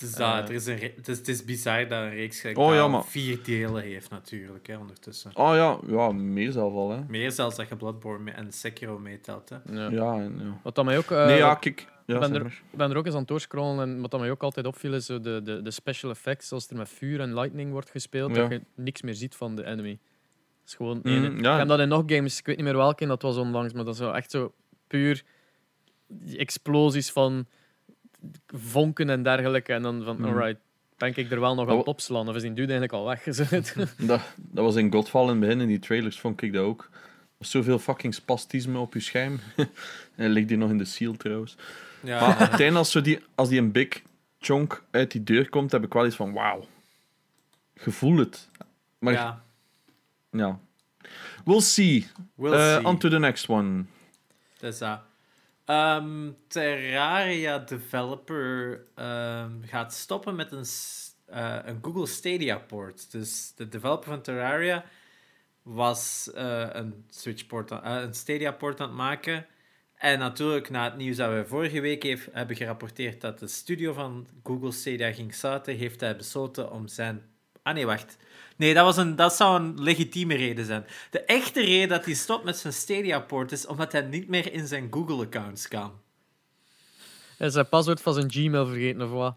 Het is, Eh. dat, er is een het, is, het is bizar dat een reeks Oh, dat ja, al maar- vier delen heeft natuurlijk, hè, ondertussen. Oh ja, ja meer zelf al, hè. Meer zelfs dat je Bloodborne en Sekiro meetelt, hè. Ja. Ja, en, ja. Wat dat mij ook... eh, nee, ja, kijk. Ja, ben zeg er-. Ik ben er ook eens aan het doorscrollen en wat dat mij ook altijd opviel is zo de, de, de special effects, als er met vuur en lightning wordt gespeeld, Ja. dat je niks meer ziet van de enemy. Het is gewoon Mm, ene- ja. Ik heb dat in nog games, ik weet niet meer welke, en dat was onlangs, maar dat is zo echt zo puur die explosies van vonken en dergelijke. En dan van, Mm. alright, ben ik er wel nog aan opslaan, of is die dude eigenlijk al weg? Zo. Dat, dat was in Godfall in het begin, in die trailers vond ik dat ook. Er was zoveel fucking spastisme op je scherm. en ligt die nog in de seal trouwens. Ja, Maar uiteindelijk, als, zo die, als die een big chunk uit die deur komt, heb ik wel iets van, wauw. Gevoel het. Maar ja. ja. We'll see. We'll Eh, see. on to the next one. Dat is dat. Ehm, Terraria developer ehm, gaat stoppen met een, eh, een Google Stadia port. Dus de developer van Terraria was eh, een Switch port, eh, een Stadia port aan het maken. En natuurlijk, na het nieuws dat we vorige week heeft, hebben gerapporteerd dat de studio van Google Stadia ging sluiten, heeft hij besloten om zijn. Ah nee, wacht. Nee, dat, was een, dat zou een legitieme reden zijn. De echte reden dat hij stopt met zijn Stadia-port is omdat hij niet meer in zijn Google-accounts kan. Is zijn paswoord van zijn Gmail vergeten of wat?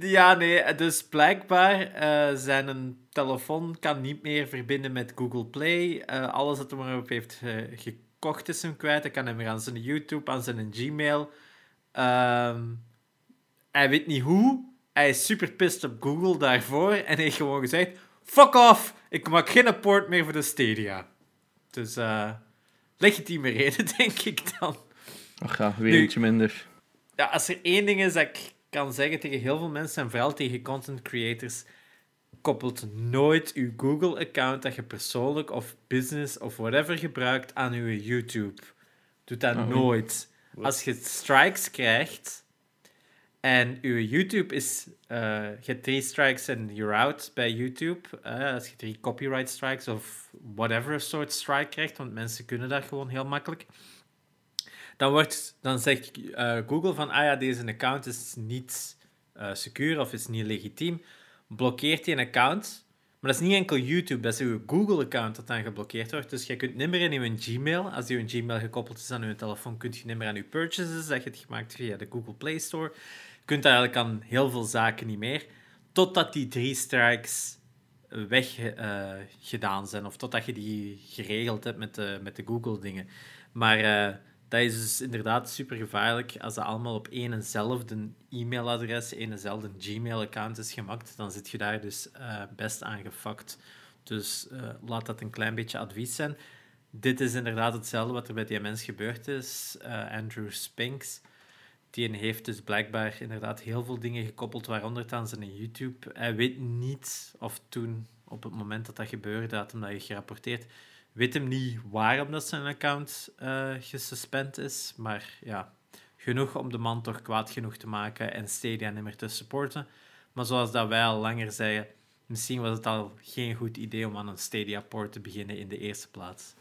Ja, nee, dus blijkbaar eh zijn een telefoon kan niet meer verbinden met Google Play. Eh, alles dat hij maar op heeft gekocht is hem kwijt. Hij kan hem weer aan zijn YouTube, aan zijn Gmail. Ehm, hij weet niet hoe. Hij is super pissed op Google daarvoor en heeft gewoon gezegd: Fuck off! Ik maak geen port meer voor de Stadia. Dus eh legitieme reden, denk ik dan. Ach ja, weer Nu- minder. Ja, als er één ding is dat ik kan zeggen tegen heel veel mensen en vooral tegen content creators, koppelt nooit uw Google-account dat je persoonlijk of business of whatever gebruikt aan uw YouTube. Doe dat Oh, oei. nooit. Als je strikes krijgt en uw YouTube is, eh, je drie strikes en you're out bij YouTube. als je drie copyright strikes of whatever soort strike krijgt, want mensen kunnen dat gewoon heel makkelijk dan, wordt, dan zegt eh, Google van, ah ja, deze account is niet eh secuur of is niet legitiem. blokkeert hij een account. Maar dat is niet enkel YouTube, dat is uw Google-account dat dan geblokkeerd wordt. Dus je kunt niet meer in uw Gmail, als uw Gmail gekoppeld is aan uw telefoon, kunt je niet meer aan uw purchases, dat je het gemaakt via de Google Play Store. Kunt eigenlijk aan heel veel zaken niet meer, totdat die drie strikes weggedaan uh, gedaan zijn, of totdat je die geregeld hebt met de, met de Google-dingen. Maar uh, dat is dus inderdaad super gevaarlijk. Als dat allemaal op één enzelfde e-mailadres, één enzelfde Gmail-account is gemaakt, dan zit je daar dus uh, best aan gefakt. Dus uh, laat dat een klein beetje advies zijn. Dit is inderdaad hetzelfde wat er bij die mens gebeurd is. Uh, Andrew Spinks. Die heeft dus blijkbaar inderdaad heel veel dingen gekoppeld, waaronder dan zijn YouTube. Hij weet niet of toen, op het moment dat dat gebeurde, had hem dat gerapporteerd weet hem niet waarom dat zijn account uh, gesuspend is. Maar ja, genoeg om de man toch kwaad genoeg te maken en Stadia niet meer te supporten. Maar zoals dat wij al langer zeiden, misschien was het al geen goed idee om aan een Stadia-port te beginnen in de eerste plaats.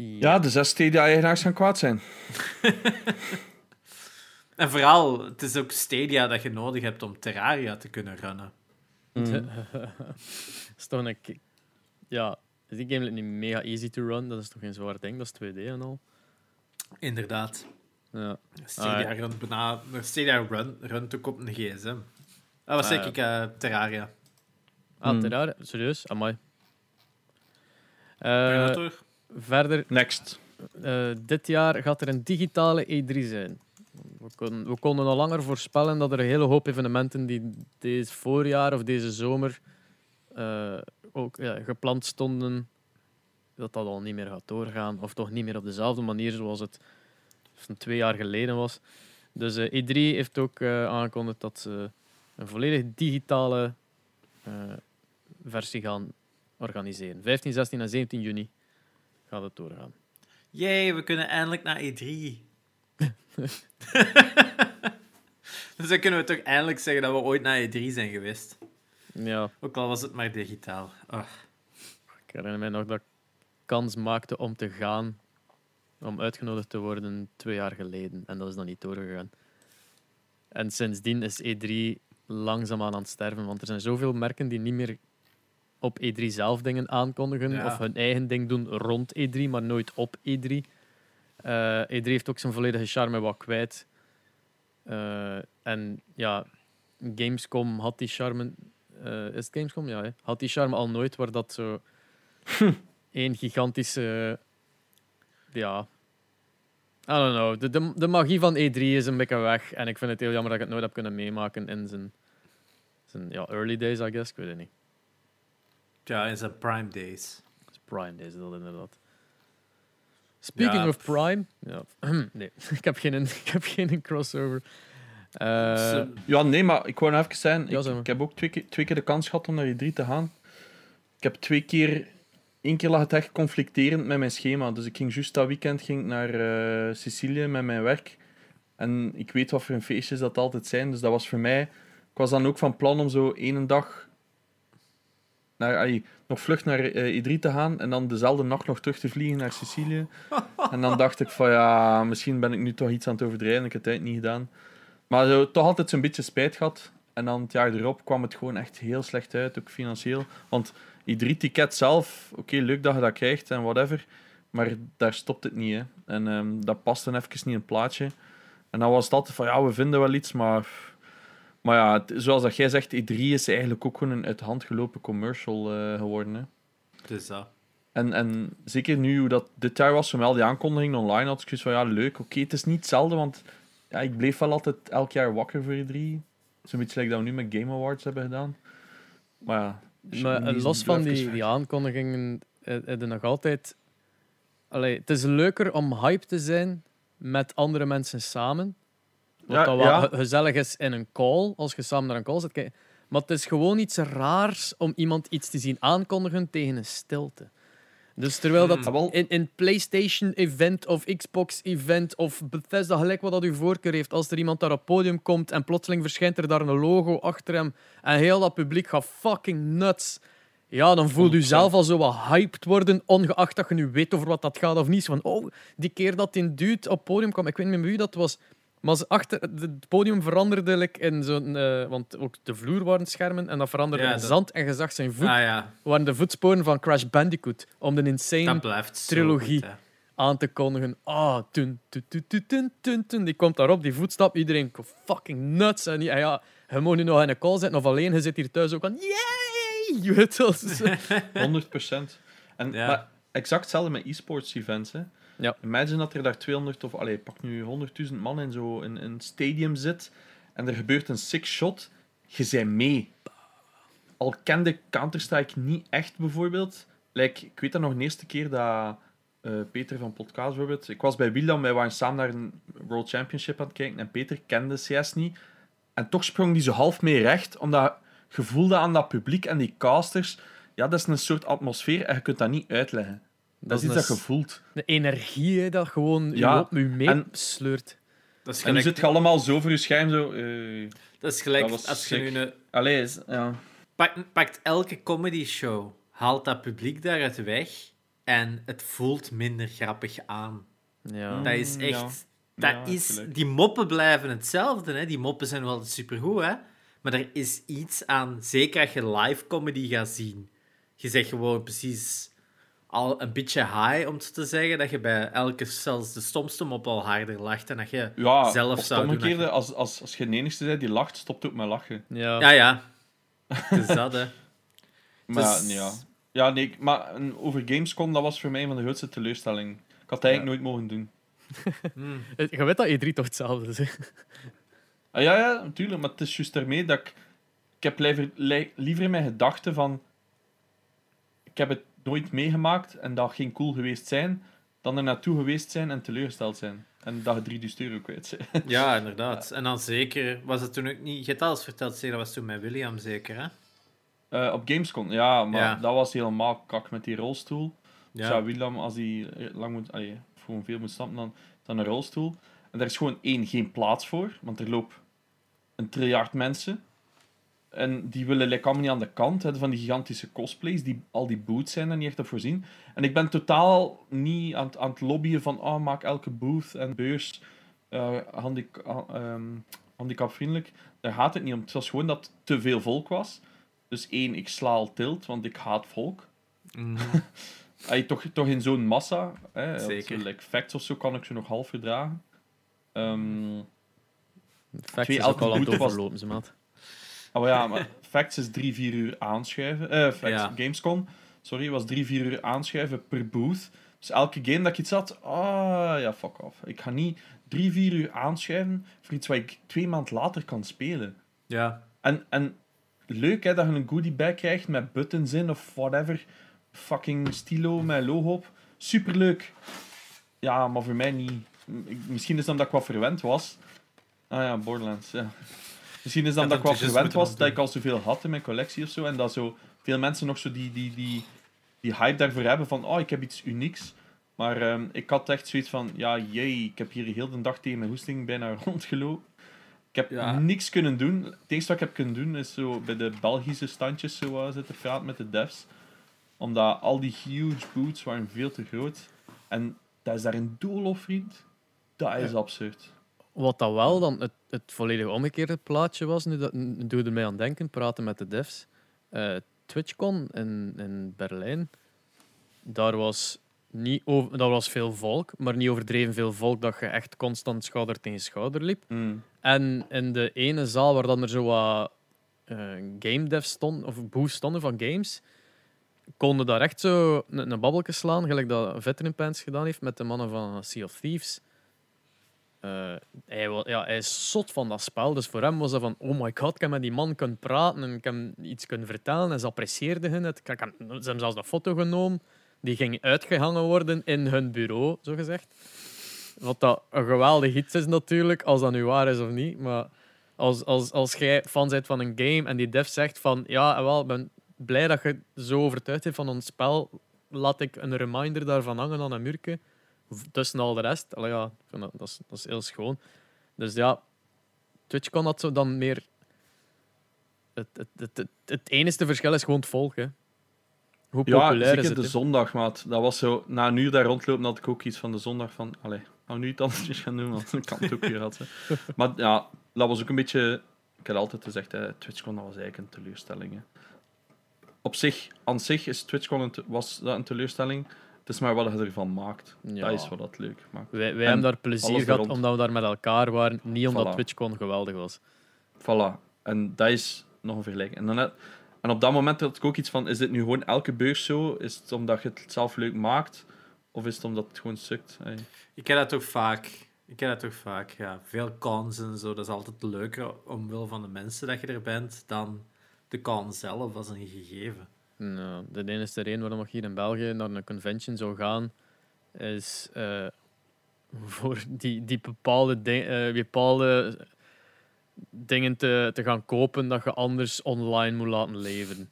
Ja, de zes Stadia-eigenaars gaan kwaad zijn. en vooral, het is ook Stadia dat je nodig hebt om Terraria te kunnen runnen. Mm. is toch een... Ja, die game is niet mega easy to run. Dat is toch geen zwaar ding. Dat is 2D en al. Inderdaad. Ja. Stadia, ah, runt, bijna, Stadia run, runt ook op een gsm. Dat was ah, zeker uh, Terraria. Ah, mm. Terraria? Serieus? Amai. Uh, verder. Next. Uh, dit jaar gaat er een digitale E3 zijn. We, kon, we konden al langer voorspellen dat er een hele hoop evenementen die deze voorjaar of deze zomer uh, ook ja, gepland stonden, dat dat al niet meer gaat doorgaan. Of toch niet meer op dezelfde manier zoals het van twee jaar geleden was. Dus uh, E3 heeft ook aangekondigd dat ze een volledig digitale versie gaan organiseren. 15, 16 en 17 juni gaat het doorgaan. Jee, we kunnen eindelijk naar E3. dus dan kunnen we toch eindelijk zeggen dat we ooit naar E3 zijn geweest. Ja. Ook al was het maar digitaal. Oh. Ik herinner mij nog dat ik kans maakte om te gaan, om uitgenodigd te worden twee jaar geleden. En dat is dan niet doorgegaan. En sindsdien is E3 langzaamaan aan het sterven, want er zijn zoveel merken die niet meer op E3 zelf dingen aankondigen of hun eigen ding doen rond E3, maar nooit op E3. Uh, E3 heeft ook zijn volledige charme wat kwijt. Uh, en ja, Gamescom had die charme. Uh, is het Gamescom? Ja, hè? had die charme al nooit, waar dat zo één gigantische. ja. I don't know. De, de, de, magie van E3 is een beetje weg. En ik vind het heel jammer dat ik het nooit heb kunnen meemaken in zijn, zijn ja, early days, I guess. Ik weet het niet. Ja, in zijn prime days. Prime days, dat inderdaad. Speaking of Prime. Ja. nee, ik heb geen, ik heb geen crossover. Uh, ja, nee, maar ik wou nog even zijn. ik, ik, heb ook twee keer, twee keer de kans gehad om naar E3 te gaan. Ik heb twee keer. Eén keer lag het echt conflicterend met mijn schema. Dus ik ging juist dat weekend ging naar uh, Sicilië met mijn werk. En ik weet wat voor een feestjes dat altijd zijn. Dus dat was voor mij. Ik was dan ook van plan om zo één dag naar, nog vlug naar uh, Idri te gaan en dan dezelfde nacht nog terug te vliegen naar Sicilië. en dan dacht ik van ja, misschien ben ik nu toch iets aan het overdrijven. Ik heb het niet gedaan. Maar zo, toch altijd zo'n beetje spijt gehad. En dan het jaar erop kwam het gewoon echt heel slecht uit, ook financieel. Want I3-ticket zelf, oké, leuk dat je dat krijgt en whatever. Maar daar stopt het niet. Hè. En um, dat past dan even niet in het plaatje. En dan was altijd van ja, we vinden wel iets, maar maar ja, zoals dat jij zegt, E3 is eigenlijk ook gewoon een uit de hand gelopen commercial uh, geworden. Hè. Dus dat. En, en zeker nu hoe dat dit jaar was, zowel die aankondiging online had ik van ja, leuk. Oké, het is niet hetzelfde, want ja, ik bleef wel altijd elk jaar wakker voor E3. Zo'n beetje like dat we nu met Game Awards hebben gedaan. Maar ja. Maar los van die, die aankondigingen, is er nog altijd. Allee, het is leuker om hype te zijn met andere mensen samen wat ja, wel gezellig is in een call, als je samen naar een call zit. Maar het is gewoon iets raars om iemand iets te zien aankondigen tegen een stilte. Dus terwijl dat hmm. in, in PlayStation-event of Xbox-event of Bethesda gelijk wat dat uw voorkeur heeft, als er iemand daar op het podium komt en plotseling verschijnt er daar een logo achter hem en heel dat publiek gaat fucking nuts. Ja, dan voelt u zelf al zo wat hyped worden, ongeacht dat je nu weet over wat dat gaat of niet. Van, oh, die keer dat die dude op podium kwam, ik weet niet meer wie dat was, Maar ze achter, het podium veranderde like, in zo'n... eh, want ook de vloer waren schermen en dat veranderde Ja, in dat- zand. En je zag zijn voet, Ah ja, waren de voetsporen van Crash Bandicoot. Om de insane trilogie. goed, aan te kondigen. Ah, tun, tun, tun, tun, tun, tun, tun. Die komt daarop, die voetstap. Iedereen fucking nuts. En en ja, je moet nu nog in een call zitten of alleen. Je zit hier thuis ook van... Yay! Je weet wel. zo. 100%. En, Ja. maar exact hetzelfde met e-sports events. Hè. Ja. Imagine dat er daar 200 of, allee, pak nu 100.000 man in zo'n in, een stadium zit en er gebeurt een sick shot. Je bent mee. Al kende Counter-Strike niet echt bijvoorbeeld. Ik weet dat nog de eerste keer dat eh, Peter van Podcast bijvoorbeeld. Ik was bij William, wij waren samen naar een World Championship aan het kijken en Peter kende CS niet. En toch sprong die zo half mee recht, omdat je voelde aan dat publiek en die casters. Ja, dat is een soort atmosfeer en je kunt dat niet uitleggen. Dat, is iets dat je voelt. De energie hè, dat gewoon Ja, je op je en- meesleurt. Dat is En nu gelijk, zit je allemaal zo voor je scherm, zo... eh dat is gelijk Dat als je nu een... Allee, is- ja. Pakt, pakt elke comedy show, haalt dat publiek daaruit weg en het voelt minder grappig aan. Ja. Dat is Mm, echt... ja. Dat Ja, is, die moppen blijven hetzelfde. Hè? Die moppen zijn wel supergoed, hè? Maar er is iets aan... Zeker als je live comedy gaat zien. Je zegt gewoon precies al een beetje high, om het te zeggen. Dat je bij elke, zelfs de stomste mop al harder lacht. En dat je Ja, zelf zou doen. je- als, als, als je de enigste bent die lacht, stopt ook met lachen. Ja. Ja, ja. Het is dat, hè. Maar Dus- ja, ja nee, maar over Gamescom, dat was voor mij een van de grootste teleurstellingen. Ik had het eigenlijk nooit mogen doen. Hmm. Eh, Je weet dat E3 toch hetzelfde is. Ah, ja, ja, natuurlijk, maar het is juist daarmee dat ik... Ik heb liever, li- liever in mijn gedachten van... Ik heb het nooit meegemaakt en dat ging cool geweest zijn, dan er naartoe geweest zijn en teleurgesteld zijn. En dat je 3000 euro kwijt bent. Ja, inderdaad. En dan zeker... Was het toen ook niet... Je hebt alles verteld, zeker. Dat was toen met William, zeker, hè? Eh, op Gamescom, ja, maar Ja. dat was helemaal kak met die rolstoel. Dus ja, Ja. William, als hij lang moet, allee, gewoon veel moet stappen, dan, dan een rolstoel. En daar is gewoon één, geen plaats voor, want er loopt een triljard mensen. En die willen like, allemaal niet aan de kant, hè, van die gigantische cosplays, die, al die booths zijn er niet echt op voorzien. En ik ben totaal niet aan, het- aan het lobbyen van, oh, maak elke booth en beurs eh, handic- ah, ehm, handicapvriendelijk. Daar gaat het niet om. Het was gewoon dat te veel volk was. Dus één, ik sla al tilt, want ik haat volk. Mhm. Allee, toch, toch in zo'n massa. Hè, Zeker. Like, facts of zo kan ik ze nog half verdragen. Ehm Facts Twee is ook al aan het overlopen, ze maat. Oh ja, maar facts is drie, vier uur aanschuiven. Eh, facts, Ja. Gamescom, sorry, was drie, vier uur aanschuiven per booth. Dus elke game dat ik iets had, ah ja, fuck off. Ik ga niet drie, vier uur aanschuiven voor iets wat ik twee maanden later kan spelen. Ja. En, en leuk hè, dat je een goodie bag krijgt met buttons in of whatever. Fucking stilo met logo op. Superleuk. Ja, maar voor mij niet. Misschien is dat omdat ik wat verwend was. Ah ja, Borderlands. Ja. Misschien is dat ik wat dat is verwend moeten was, dat ik al zoveel had in mijn collectie of zo. En dat zo veel mensen nog zo die, die, die, die hype daarvoor hebben van, oh, ik heb iets unieks. Maar ehm, ik had echt zoiets van, ja, jee, ik heb hier heel de dag tegen mijn hoesting bijna rondgelopen. Ik heb Ja. niks kunnen doen. Het enige wat ik heb kunnen doen is zo bij de Belgische standjes zo, zitten praten met de devs. Omdat al die huge boots waren veel te groot. En dat is daar een doolhof, vriend. Dat is absurd. Wat dat wel dan het, het volledig omgekeerde plaatje was, nu, dat, doe je er mij aan denken, praten met de devs. Eh, TwitchCon in, in Berlijn, daar was, niet over, daar was veel volk, maar niet overdreven veel volk dat je echt constant schouder tegen schouder liep. Mm. En in de ene zaal waar dan er zo wat eh, game devs stonden, of booths stonden van games, konden daar echt zo een, een slaan, gelijk dat Veteran Pants gedaan heeft met de mannen van Sea of Thieves. Eh, hij, wa- ja, hij is zot van dat spel, dus voor hem was dat van oh my god, ik heb met die man kunnen praten en ik iets kunnen vertellen en ze apprecieerden hun het. Ik ze hebben zelfs een foto genomen, die ging uitgehangen worden in hun bureau, zo gezegd. Wat dat een geweldig iets is natuurlijk, als dat nu waar is of niet. Maar als, als, als jij fan bent van een game en die dev zegt van ja, wel, ik ben blij dat je zo overtuigd bent van ons spel, laat ik een reminder daarvan hangen aan een muurtje. Tussen al de rest. Allee, ja, ik dat, dat, is, dat is heel schoon. Dus ja, Twitch kan dat zo dan meer... Het, het, het, het, het enige verschil is gewoon het volk. Hè. Hoe Ja, populair is zeker het? de zondag, maat. Dat was zo... Na uur daar rondlopen had ik ook iets van de zondag van... Allee, Nou, nu iets anders gaan doen, want dan kan het ook weer zijn. Maar ja, dat was ook een beetje... Ik had altijd gezegd, hè, TwitchCon dat was eigenlijk een teleurstelling. Hè. Op zich, aan zich is TwitchCon een was dat een teleurstelling. Het is maar wat je ervan maakt. Ja. Dat is wat dat leuk maakt. Wij, wij En hebben daar plezier er gehad rond. omdat we daar met elkaar waren. Niet omdat Voilà. TwitchCon geweldig was. Voilà. En dat is nog een vergelijking. En, dan net, en op dat moment had ik ook iets van: is dit nu gewoon elke beurs zo? Is het omdat je het zelf leuk maakt? Of is het omdat het gewoon sukt? Hey. Ik heb dat toch vaak. Ik heb dat toch vaak, ja. Veel cons en zo. Dat is altijd leuker omwille van de mensen dat je er bent dan de con zelf als een gegeven. Nou, de enige reden waarom ik hier in België naar een convention zou gaan, is eh, voor die, die bepaalde, ding- eh, bepaalde dingen te, te gaan kopen dat je anders online moet laten leveren.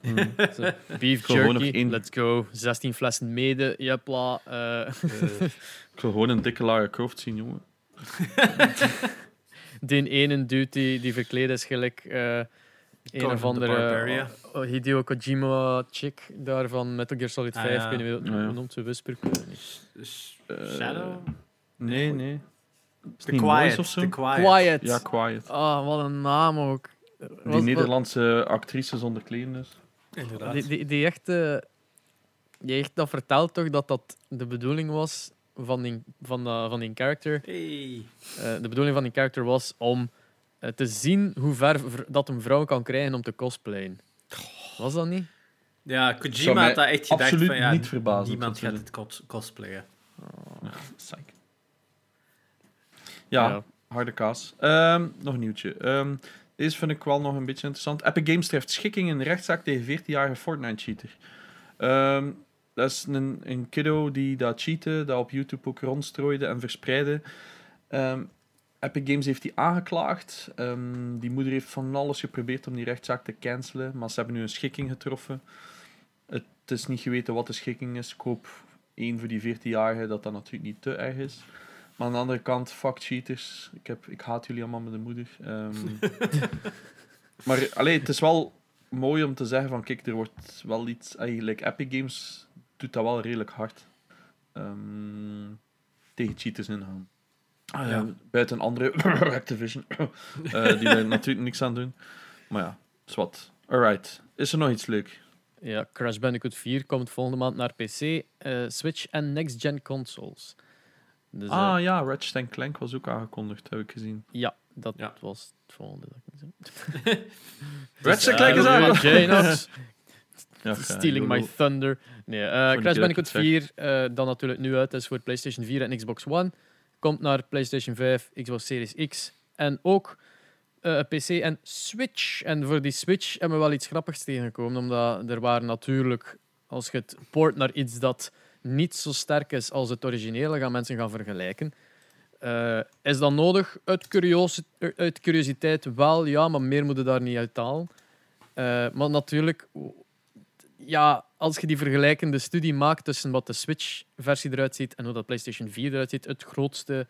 Zo, beef jerky, let's go. 16 flessen mede, jepla. eh Ik wil gewoon een dikke Lara Croft zien, jongen. die ene dude die, die verkleed is gelijk een of andere oh, oh, Hideo Kojima chick daar van Metal Gear Solid Ah, 5. ja. Ik weet niet hoe Ja, hoe noemt ze Whisper. Dus Eh, Shadow? Nee, nee. The Quiet. Of zo? The Quiet. Quiet. Ja, Quiet. Ah, wat een naam ook. Die Was- Nederlandse actrice zonder kleren dus. Inderdaad. Die, die, die echt, eh, die echt dat vertelt toch dat dat de bedoeling was van die, van, dat- van die character. Hey. Eh, de bedoeling van die character was om te zien hoe ver dat een vrouw kan krijgen om te cosplayen. Was dat niet? Ja, Kojima had dat echt gedacht absoluut van ja, niet verbazen, niemand gaat het cos cosplayen. Psych. Ja, Ja. harde kaas. Ehm, nog een nieuwtje. Ehm, deze vind ik wel nog een beetje interessant. Epic Games treft schikking in de rechtszaak tegen 14-jarige Fortnite-cheater. Ehm, dat is een, een kiddo die dat cheatte, dat op YouTube ook rondstrooide en verspreidde. Ehm, Epic Games heeft die aangeklaagd. Ehm, die moeder heeft van alles geprobeerd om die rechtszaak te cancelen, maar ze hebben nu een schikking getroffen. Het is niet geweten wat de schikking is. Ik hoop één voor die 14-jarige dat dat natuurlijk niet te erg is. Maar aan de andere kant, fuck cheaters. Ik, heb, ik haat jullie allemaal met de moeder. Ehm, maar allee, het is wel mooi om te zeggen van kijk, er wordt wel iets... Eigenlijk Epic Games doet dat wel redelijk hard. Ehm, tegen cheaters ingaan. Ah, ja, buiten andere Activision, eh, die daar natuurlijk niks aan doen. Maar ja, wat. Alright. Is er nog iets leuk? Ja, Crash Bandicoot 4 komt volgende maand naar PC, eh, Switch en next-gen consoles. Dus, ah ja, Ratchet Clank was ook aangekondigd, heb ik gezien. ja, dat Ja. was het volgende dat ik zei. Ratchet Clank is aan! Janox, Ja, stealing my thunder. Nee, Crash Bandicoot dat ik 4, eh dan natuurlijk nu uit is voor PlayStation 4 en Xbox One. Komt naar PlayStation 5, Xbox Series X en ook eh, PC en Switch. En voor die Switch hebben we wel iets grappigs tegengekomen, omdat er waren natuurlijk, als je het poort naar iets dat niet zo sterk is als het originele, gaan mensen gaan vergelijken. Eh, is dat nodig? Uit, curiosi- uit curiositeit wel, ja, maar meer moet je daar niet uit halen. Eh, maar natuurlijk, ja, als je die vergelijkende studie maakt tussen wat de Switch-versie eruit ziet en hoe dat PlayStation 4 eruit ziet, het grootste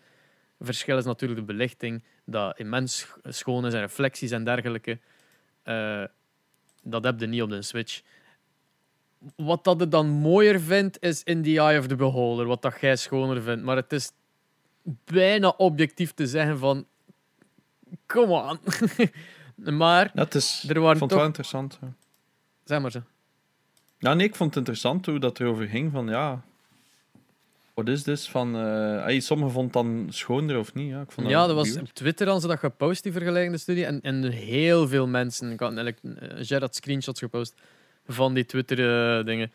verschil is natuurlijk de belichting, dat immens sch- schoon is en reflecties en dergelijke. Eh, dat heb je niet op de Switch. Wat dat je dan mooier vindt, is in the eye of the beholder, wat dat jij schoner vindt. Maar het is bijna objectief te zeggen van... Come on. maar, het is, Er waren vond het toch- wel interessant. zeg maar zo. Ja, nee, ik vond het interessant hoe dat erover ging. Van ja, wat is dit? Van, eh sommigen vonden het dan schoner of niet. Ja, ik vond Ja, dat was op Twitter hadden ze dat gepost, die vergelijkende studie. En, en heel veel mensen, ik had eigenlijk eh, Gerard screenshots gepost van die Twitter-dingen.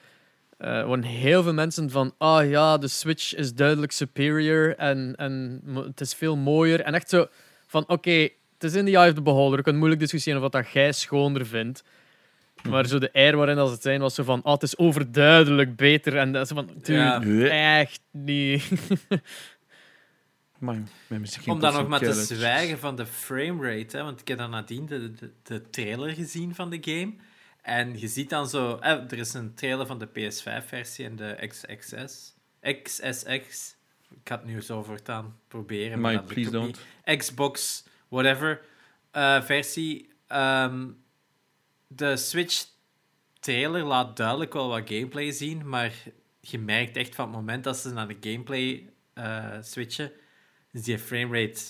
er waren heel veel mensen van, ah ja, de Switch is duidelijk superior en, en het is veel mooier. En echt zo van, oké, het is in the eye of the beholder. Je kunt moeilijk discussiëren of wat dat jij schoner vindt. Maar zo de air waarin als het zijn was zo van, ah, het is overduidelijk beter. En dat is van, dude, Ja. Echt niet. Ging Om dan nog maar te zwijgen van de framerate, hè, want ik heb dan nadien de, de, de trailer gezien van de game. En je ziet dan zo, eh, er is een trailer van de PS5-versie en de XXS. XSX. Ik had het nu zo voortaan proberen, maar, dat please don't. niet. Xbox, whatever, eh, versie. Ehm, de Switch trailer laat duidelijk wel wat gameplay zien, maar je merkt echt van het moment dat ze naar de gameplay eh, switchen, is die framerate,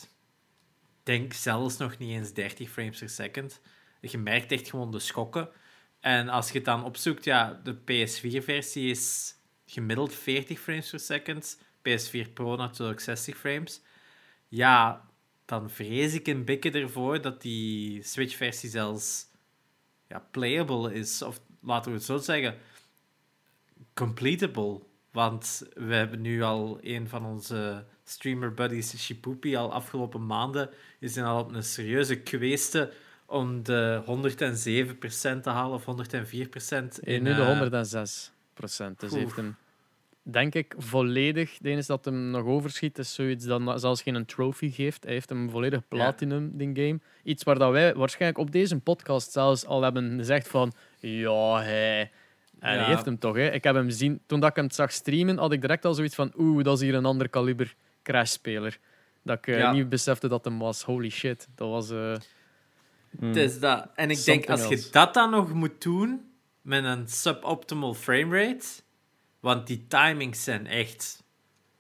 denk zelfs nog niet eens 30 frames per second. Je merkt echt gewoon de schokken. En als je het dan opzoekt, ja, de PS4-versie is gemiddeld 40 frames per second. PS4 Pro natuurlijk 60 frames. Ja, dan vrees ik een beetje ervoor dat die Switch-versie zelfs ja, playable is. Of laten we het zo zeggen, completable. Want we hebben nu al een van onze streamer buddies, Shipupi, al afgelopen maanden is hij al op een serieuze kweeste om de 107% te halen of 104%. In, nu de 106 procent. Dus heeft hem, denk ik, volledig. Het enige dat hem nog overschiet is zoiets dat zelfs geen trophy geeft. Hij heeft hem volledig platinum, ja. die game. Iets waar dat wij waarschijnlijk op deze podcast zelfs al hebben gezegd van ja, hij... En hij heeft hem toch. Hè. Ik heb hem zien, toen dat ik hem zag streamen, had ik direct al zoiets van oeh, dat is hier een ander kaliber Crash-speler. Dat ik uh, niet besefte dat hem was. Holy shit, dat was... Uh, Hmm. Dus dat. En ik denk, als je dat dan nog moet doen met een suboptimal framerate, want die timings zijn echt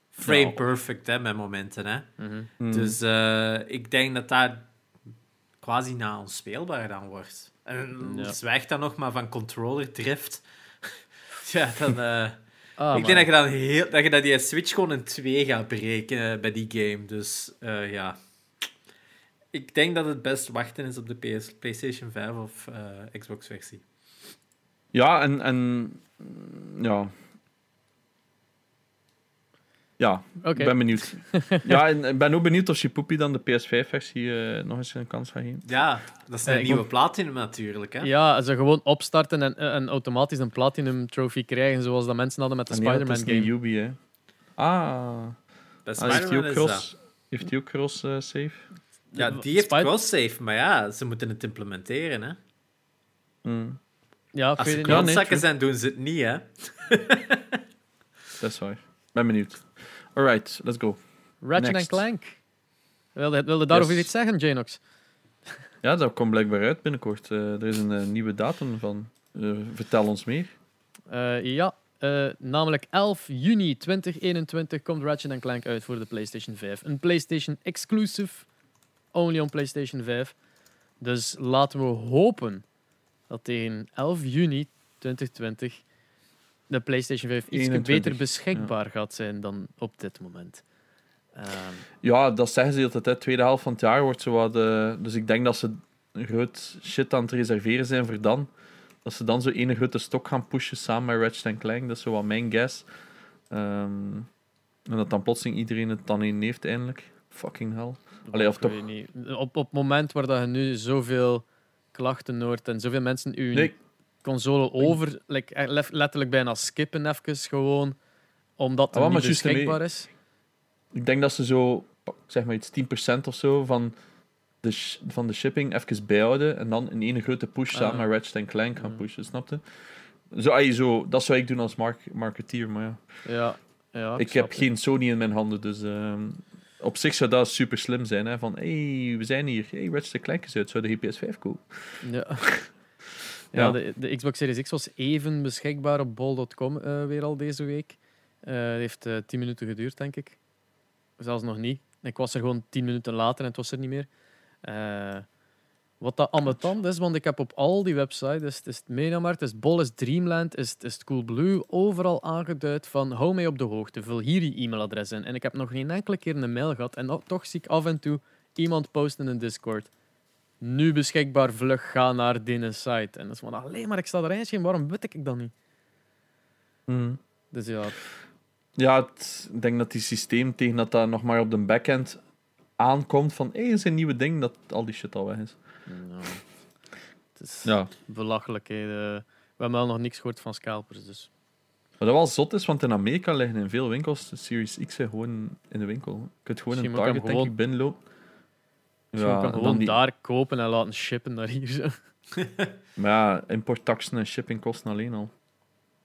frame perfect hè, met momenten. Hè. Mhm. Hmm. Dus uh, ik denk dat dat quasi na onspeelbaar dan wordt. En ja. zwijgt dan nog maar van controller drift. ja, dan. Uh, ah, ik denk dat je dan heel, dat je dat die Switch gewoon in twee gaat breken bij die game. Dus uh, ja ik denk dat het best wachten is op de PS, PlayStation 5 of uh, Xbox-versie. Ja, en, en ja. Ja, ik ben benieuwd. ja, en ik ben ook benieuwd of Shipupi dan de PS5-versie uh, nog eens een kans gaat geven. Ja, dat is een uh, nieuwe Platinum natuurlijk. Hè? Ja, ze gewoon opstarten en, en automatisch een Platinum Trophy krijgen, zoals dat mensen hadden met de Spider-Man game. Nee, Ubi, hè. Ah. Bij ah, heeft hij ook cross, heeft hij ook cross uh, save? Ja, die heeft cross-save, maar ja, ze moeten het implementeren, hè. Mm. Ja, Als ze nee, zijn, doen ze het niet, hè. Dat is waar. Ben benieuwd. Alright, let's go. Ratchet Next. Clank. Wilde, wilde daarover Yes. iets zeggen, Janox? Ja, dat komt blijkbaar uit binnenkort. Uh, er is een uh, nieuwe datum van. Uh, vertel ons meer. Ja, namelijk 11 juni 2021 komt Ratchet Clank uit voor de PlayStation 5. Een PlayStation exclusive only on PlayStation 5. Dus laten we hopen dat tegen 11 juni 2020 de PlayStation 5 iets 21, beter beschikbaar ja. gaat zijn dan op dit moment. Um, ja, dat zeggen ze altijd. De tweede helft van het jaar wordt zo wat. Uh, dus ik denk dat ze een groot shit aan het reserveren zijn voor dan. Dat ze dan zo ene grote stok gaan pushen samen met Ratchet Clank. Dat is zo wat mijn guess. Um, en dat dan plotseling iedereen het dan in heeft eindelijk. Fucking hell. Allee, of toch... Op, op het moment waar dat je nu zoveel klachten hoort en zoveel mensen nee. Console over, like, letterlijk bijna skippen even gewoon, omdat het ah, niet beschikbaar is. Ik denk dat ze zo, zeg maar iets 10% of zo van de, van de shipping even bijhouden en dan in één grote push samen ah. met Ratchet Clank gaan pushen, snapte? Zo, ay, zo, dat zou ik doen als mark marketeer, maar ja. Ja, ja ik, ik heb geen Sony in mijn handen, dus... Uh, op zich zou dat super slim zijn. Hè? Van, hey, we zijn hier. Hey, Ratchet Clank is uit. Zou de PS5 kopen? Ja. ja. De, de, Xbox Series X was even beschikbaar op bol.com uh, weer al deze week. Uh, heeft uh, 10 minuten geduurd, denk ik. Zelfs nog niet. Ik was er gewoon 10 minuten later en het was er niet meer. Wat dat ambetant is, want ik heb op al die websites, is, is het Mediamarkt, is het Bol, is het Dreamland, is, is het Coolblue, overal aangeduid van hou mij op de hoogte, vul hier je e-mailadres in. En ik heb nog geen enkele keer een mail gehad en toch zie ik af en toe iemand posten in Discord. Nu beschikbaar, vlug, ga naar die site. En dat is van, alleen maar ik sta er eens in, waarom weet ik dat niet? Mm. Dus ja... Ja, het, ik denk dat die systeem tegen dat dat nog maar op de backend aankomt van hé, hey, is een nieuwe ding, dat al die shit al weg is. Ja. Het is ja. belachelijk. We hebben wel nog niks gehoord van scalpers. Dus. Wat wel zot is, want in Amerika liggen in veel winkels de Series X gewoon in de winkel. Je kunt gewoon Misschien een Target gewoon... ik, binnenlopen. Ja, kan gewoon die... daar kopen en laten shippen naar hier. maar ja, importtaxen en shippingkosten alleen al.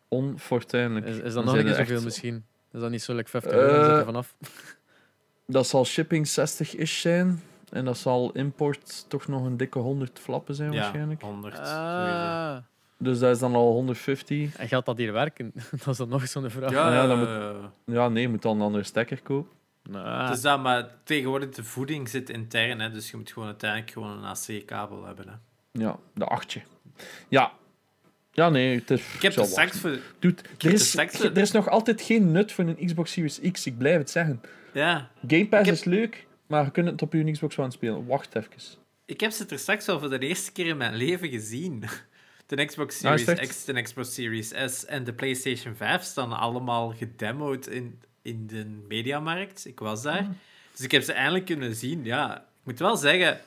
Onfortuinlijk. Is, is dat nog niet zoveel misschien? Is dat niet zo like 50 euro uh, vanaf? Dat zal shipping 60-ish zijn. En dat zal import toch nog een dikke 100 flappen zijn ja, waarschijnlijk. 100. Ah. Dus dat is dan al 150. En gaat dat hier werken? dat is dan nog zo'n vraag. Ja, ja, dan eh, Ja, nee, je moet dan een andere stekker kopen. Het is dat, maar tegenwoordig de voeding zit intern, hè, dus je moet gewoon uiteindelijk gewoon een AC-kabel hebben. Hè. Ja, de achtje. Ja. Ja, nee, het is... Ik heb er straks wachten. voor... Dude, er, de is, seks- er is nog altijd geen nut voor een Xbox Series X, ik blijf het zeggen. Ja, Game Pass heb- is leuk, maar je kunt het op je Xbox One spelen. Wacht even. ik heb ze er straks wel voor de eerste keer in mijn leven gezien. De Xbox Ah, Series echt? X, de Xbox Series S en de PlayStation 5 staan allemaal gedemoed in, in de mediamarkt. Ik was daar. Ah. Dus ik heb ze eindelijk kunnen zien. Ja, ik moet wel zeggen...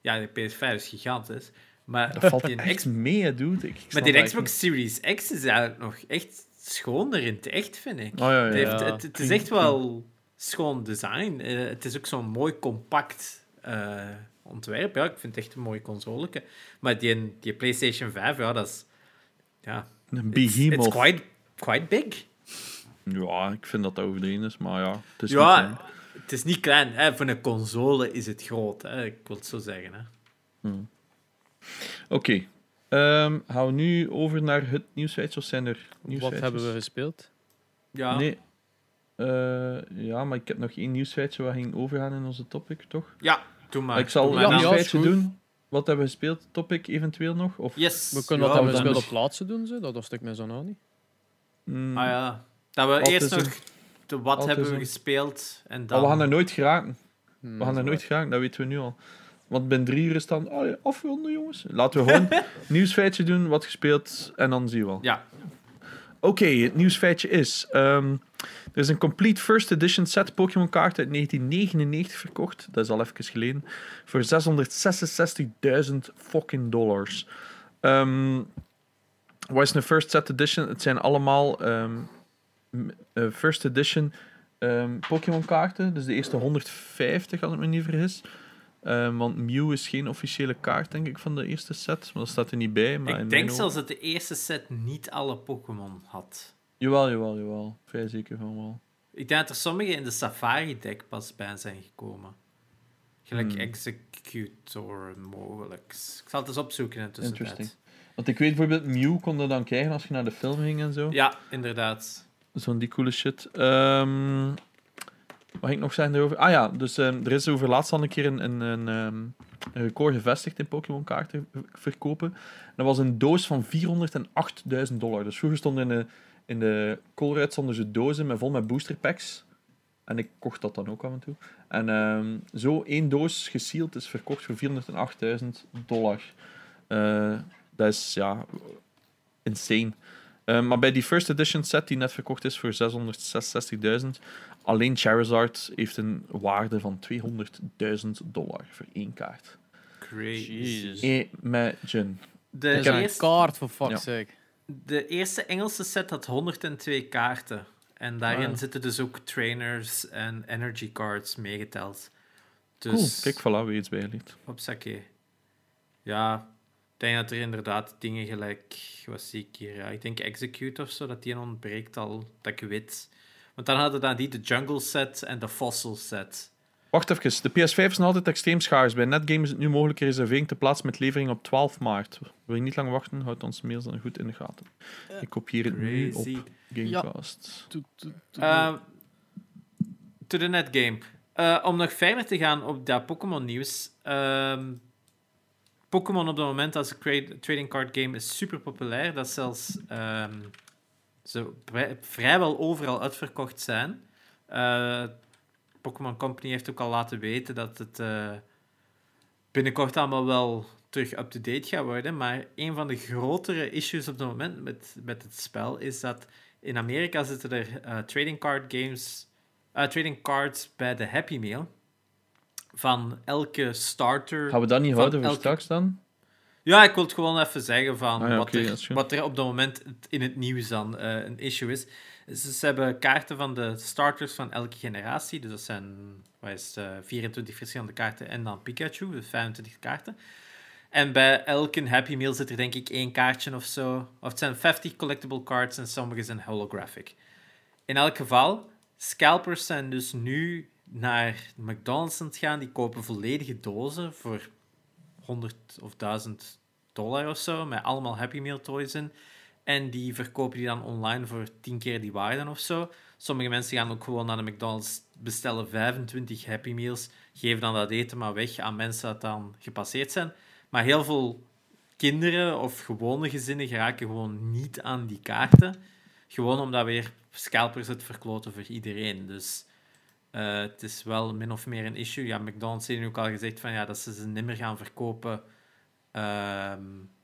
Ja, de PS5 is gigantisch. Maar Dat valt die echt X- mee, dude. Ik Maar die Xbox Series X is eigenlijk nog echt schoner in het echt, vind ik. Oh, ja, ja. Het, heeft, het, het is echt wel schoon design. Eh, het is ook zo'n mooi compact eh, ontwerp. Ja, ik vind het echt een mooie console. Maar die, die PlayStation 5, ja, dat is... Ja, Een it's, behemoth. it's quite, quite big. Ja, ik vind dat dat overdreven is, maar ja. Het is ja, niet klein. het is niet klein. Hè. Voor een console is het groot. Hè. Ik wil het zo zeggen. Hè. Oké. Ehm, gaan we nu over naar het nieuwsfeitje, of zijn er wat nieuwsfeitjes? hebben we gespeeld? Ja. Nee. Eh, ja, maar ik heb nog één nieuwsfeitje waar ging overgaan in onze topic, toch? Ja, doe maar. ik zal een nieuwsfeitje doen. Wat hebben we gespeeld, topic eventueel nog? Of, Yes. We kunnen ja, we hebben dan- gespeeld op plaatsen doen, zo. dat was stuk met zo'n niet. Mm, Ah ja. Dat we Wat eerst nog de wat Wat hebben we gespeeld en dan... we gaan er nooit geraken. Hmm, We gaan er nooit geraken, dat weten we nu al. Want binnen drie uur is dan oh ja, afronden, jongens. Laten we gewoon nieuwsfeitje doen, wat gespeeld, en dan zien we wel. Ja. Oké, het nieuwsfeitje is... ehm, er is een complete first edition set Pokémon kaart uit 1999 verkocht. Dat is al even geleden. Voor 666.000 fucking dollars. Ehm, wat is een first set edition? Het zijn allemaal ehm, eh, first edition ehm, Pokémon kaarten. Dus de eerste 150, als ik me niet vergis. Ehm, want Mew is geen officiële kaart, denk ik, van de eerste set. Maar dat staat er niet bij. Maar Ik denk zelfs dat de eerste set niet alle Pokémon had. Jawel, jawel, jawel. Vrij zeker van wel. Ik denk dat er sommige in de Safari-deck pas bij zijn gekomen. Gelijk Hmm. Executor mogelijk. Ik zal het eens opzoeken in de. Want ik weet bijvoorbeeld, Mew kon dan krijgen als je naar de film ging en zo. Ja, inderdaad. Zo'n die coole shit. Ehm wat ging ik nog zeggen erover? Ah ja, dus ehm, er is over laatst al een keer een, een, ehm, record gevestigd in Pokémon kaarten verkopen. Dat was een doos van 408.000 dollar. Dus vroeger stonden in de, in de Colruyt stonden ze dozen met vol met booster packs. En ik kocht dat dan ook af en toe. En zo één doos gesealed is verkocht voor 408.000 dollar. Eh, dat is ja insane. Eh, maar bij die first edition set die net verkocht is voor 666.000, alleen Charizard heeft een waarde van 200.000 dollar voor één kaart. Crazy. Imagine. De, een eerste, kaart, voor fuck's Ja. sake. de eerste Engelse set had 102 kaarten. En daarin Ah, zitten dus ook trainers en energy cards meegeteld. Cool. Dus Kijk, voilà, weer iets bijgeleerd. op sake. Ja, ik denk dat er inderdaad dingen gelijk... Wat zie ik hier? Ja, ik denk Execute of zo, dat die ontbreekt al, dat ik weet. Want dan hadden dan die de Jungle set en de Fossil set. Wacht even, de PS5 is nog altijd extreem schaars. Bij Netgame is het nu mogelijk reservering te plaatsen met levering op 12 maart. Wil je niet lang wachten, houd onze mails dan goed in de gaten. Ik kopieer het nu op. Gamecast. Uh, to the net game. Uh, om nog verder te gaan op dat Pokémon nieuws. ehm, Pokémon op het moment als trading card game is super populair. Dat zelfs ehm, ze vrij- vrijwel overal uitverkocht zijn. Eh, Pokémon Company heeft ook al laten weten dat het eh, binnenkort allemaal wel terug up-to-date gaat worden. Maar een van de grotere issues op het moment met, met het spel is dat in Amerika zitten er eh, trading card games, trading cards bij de Happy Meal van elke starter. Gaan we dat niet houden voor elke- straks dan? Ja, ik wil het gewoon even zeggen van Ah ja, wat, er, wat er op dat moment in het nieuws dan eh, een issue is. Ze, hebben kaarten van de starters van elke generatie. Dus dat zijn wat is, het, eh, 24 verschillende kaarten en dan Pikachu, dus 25 kaarten. En bij elke Happy Meal zit er denk ik één kaartje of zo. Of het zijn 50 collectible cards en sommige zijn holographic. In elk geval, scalpers zijn dus nu naar McDonald's aan het gaan. Die kopen volledige dozen voor 100 of 1000 dollar of zo, met allemaal Happy Meal toys in. En die verkopen die dan online voor 10 keer die waarde of zo. Sommige mensen gaan ook gewoon naar de McDonald's, bestellen 25 Happy Meals, geven dan dat eten maar weg aan mensen dat dan gepasseerd zijn. Maar heel veel kinderen of gewone gezinnen geraken gewoon niet aan die kaarten. Gewoon omdat weer scalpers het verkloten voor iedereen. Dus uh, het is wel min of meer een issue. Ja, McDonald's heeft nu ook al gezegd van, ja, dat ze ze nimmer gaan verkopen uh,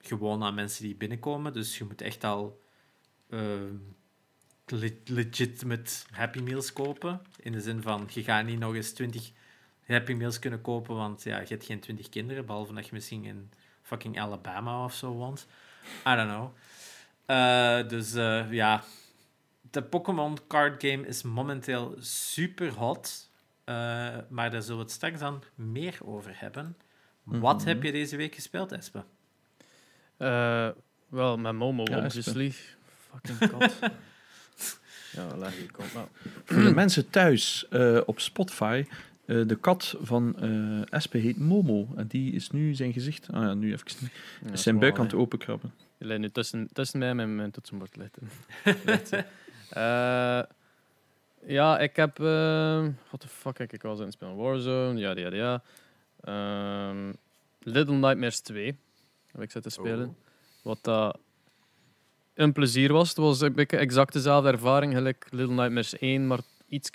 gewoon aan mensen die binnenkomen. Dus je moet echt al uh, Happy Meals kopen. In de zin van, je gaat niet nog eens 20 Happy Meals kunnen kopen, want ja, je hebt geen 20 kinderen, behalve dat je misschien in fucking Alabama of zo woont. I don't know. Uh, dus uh, ja, de Pokémon card game is momenteel super hot. Uh, maar daar zullen we het straks dan meer over hebben. Wat Mhm. heb je deze week gespeeld, Espe? Eh, wel, met Momo, Ja, obviously. Fucking kat. ja, leg je nou. Voor de mensen thuis eh, op Spotify, eh, de kat van eh Espe heet Momo. En die is nu zijn gezicht... Ah ja, nu even niet. Ja, Is zijn buik aan het openkrabben. Je ligt nu tussen, tussen mij en mijn, mijn toetsenbord. Eh, ja, ik heb... eh what the fuck heb ik al zijn spelen? Warzone, ja, ja, ja. Ehm, Little Nightmares 2 heb ik zitten spelen. Oh. Wat dat een plezier was. Het was een beetje exact dezelfde ervaring, gelijk Little Nightmares 1, maar iets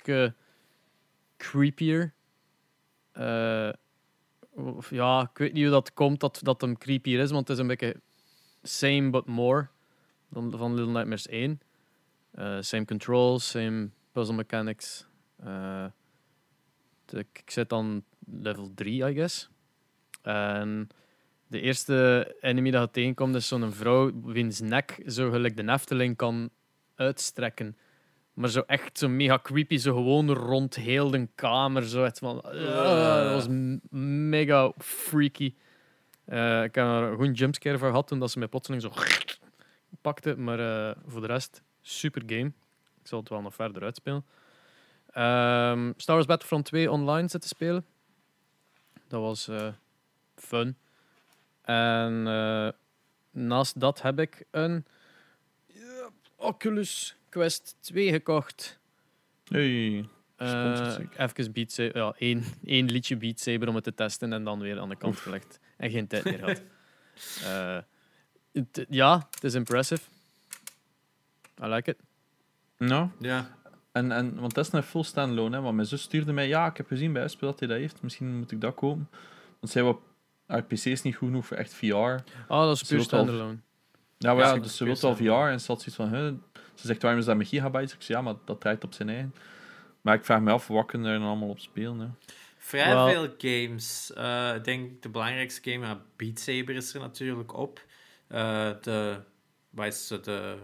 creepier. Eh, of ja, ik weet niet hoe dat komt dat, dat hem creepier is, want het is een beetje same but more dan van Little Nightmares 1. Eh, same controls, same puzzle mechanics. Eh, de- ik zit dan level 3, I guess. En de eerste enemy dat je tegenkomt is zo'n vrouw wiens nek zo gelijk de Efteling kan uitstrekken. Maar zo echt zo mega creepy, zo gewoon rond heel de kamer. Zo van, Ah, dat was mega freaky. Eh, ik heb er een goede jumpscare voor gehad toen dat ze mij plotseling zo pakte. Maar eh, voor de rest, super game. Ik zal het wel nog verder uitspelen. Ehm Star Wars Battlefront 2 online zitten spelen. Dat was eh, fun. En eh, naast dat heb ik een ja, Oculus Quest 2 gekocht. Hey. Eh zeker. even Beat Saber, ja, één, één liedje Beat Saber om het te testen en dan weer aan de kant gelegd. En geen tijd meer gehad. Eh, het- ja, het is impressive. I like it. Nou, Ja. en, en, want dat is een full standalone, hè. Want mijn zus stuurde mij, ja, ik heb gezien bij Espe dat hij dat heeft. Misschien moet ik dat kopen. Want zij wil, haar PC is niet goed genoeg voor echt VR. Ah, dat is puur standalone. Ja, maar Ja, dus ze wil al VR en ze had zoiets van, hè. Ze zegt, waarom is dat met gigabytes? Ik zeg, ja, maar dat draait op zijn eigen. Maar ik vraag me af, wat kunnen er dan allemaal op spelen, hè. Vrij Wel- veel games. Eh, ik denk de belangrijkste game, Beat Saber is er natuurlijk op. Eh, de, wat is de,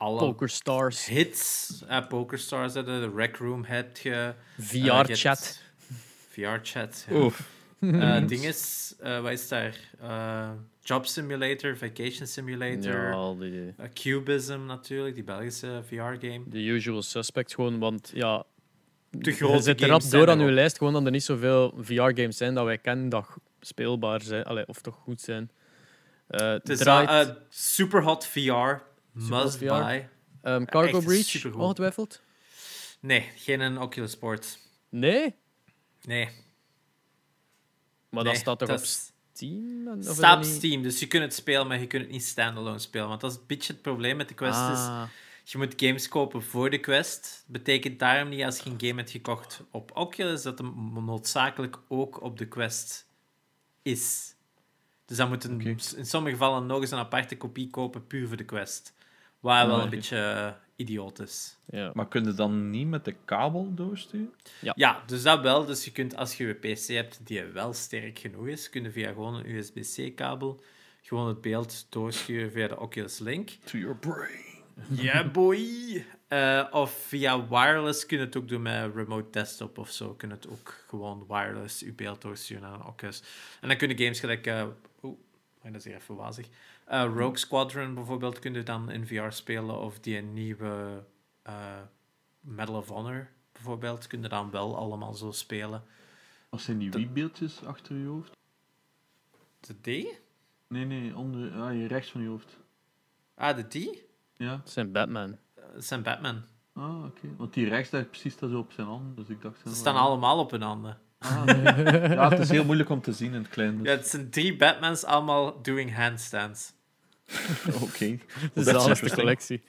alle Poker Stars, hits, eh PokerStars, de Rec Room heb je. eh, je VR-chat. VR-chat. ja. Oef. Eh, ding is, eh, wat is daar? Job Simulator, Vacation Simulator, Ja, al die, Cubism natuurlijk, die Belgische VR-game. de usual suspects gewoon, want ja, De je grote zit er games rap door aan uw lijst, gewoon dat er niet zoveel VR-games zijn dat wij kennen dat speelbaar zijn, allee, of toch goed zijn. Het is draait, uh, Superhot VR, must VR. buy. ehm, Cargo echt Breach, supergoed. ongetwijfeld? Nee, geen een Oculus Sport. Nee, Nee. maar nee, dat staat toch op is- Steam? Of dat staat op Steam, dus je kunt het spelen, maar je kunt het niet standalone spelen. Want dat is een beetje het probleem met de Quest. Is, Ah, je moet games kopen voor de Quest. Betekent daarom niet als je een game hebt gekocht op Oculus, dat hem noodzakelijk ook op de Quest is. Dus dan moet een, Oké. in sommige gevallen nog eens een aparte kopie kopen, puur voor de Quest. Waar wel een beetje eh, idioot is. ja. Maar kun je dan niet met de kabel doorsturen? Ja, dus dat wel. Dus je kunt, als je een PC hebt die wel sterk genoeg is, kun je via gewoon een USB-C-kabel gewoon het beeld doorsturen via de Oculus Link. To your brain. Ja, boy! Eh, of via wireless kun je het ook doen met remote desktop of zo. Kun je het ook gewoon wireless je beeld doorsturen naar een Oculus. En dan kunnen games gelijk... eh Oeh, dat is hier even wazig. Eh, Rogue Squadron bijvoorbeeld kun je dan in VR spelen. Of die nieuwe eh, Medal of Honor bijvoorbeeld kun je dan wel allemaal zo spelen. Wat zijn die wiebbeeldjes achter je hoofd? De D? Nee, nee, onder, ah, hier rechts van je hoofd. Ah, de die? Ja. Dat zijn Batman. Dat zijn Batman. Ah, oké. Want die rechts daar precies staat zo op zijn hand. Dus ik dacht... Ze staan allemaal op hun handen. Ah, nee. ja, het is heel moeilijk om te zien in het klein. Dus. Ja, het zijn drie Batmans allemaal doing handstands. Oké. Dat is That's de collectie.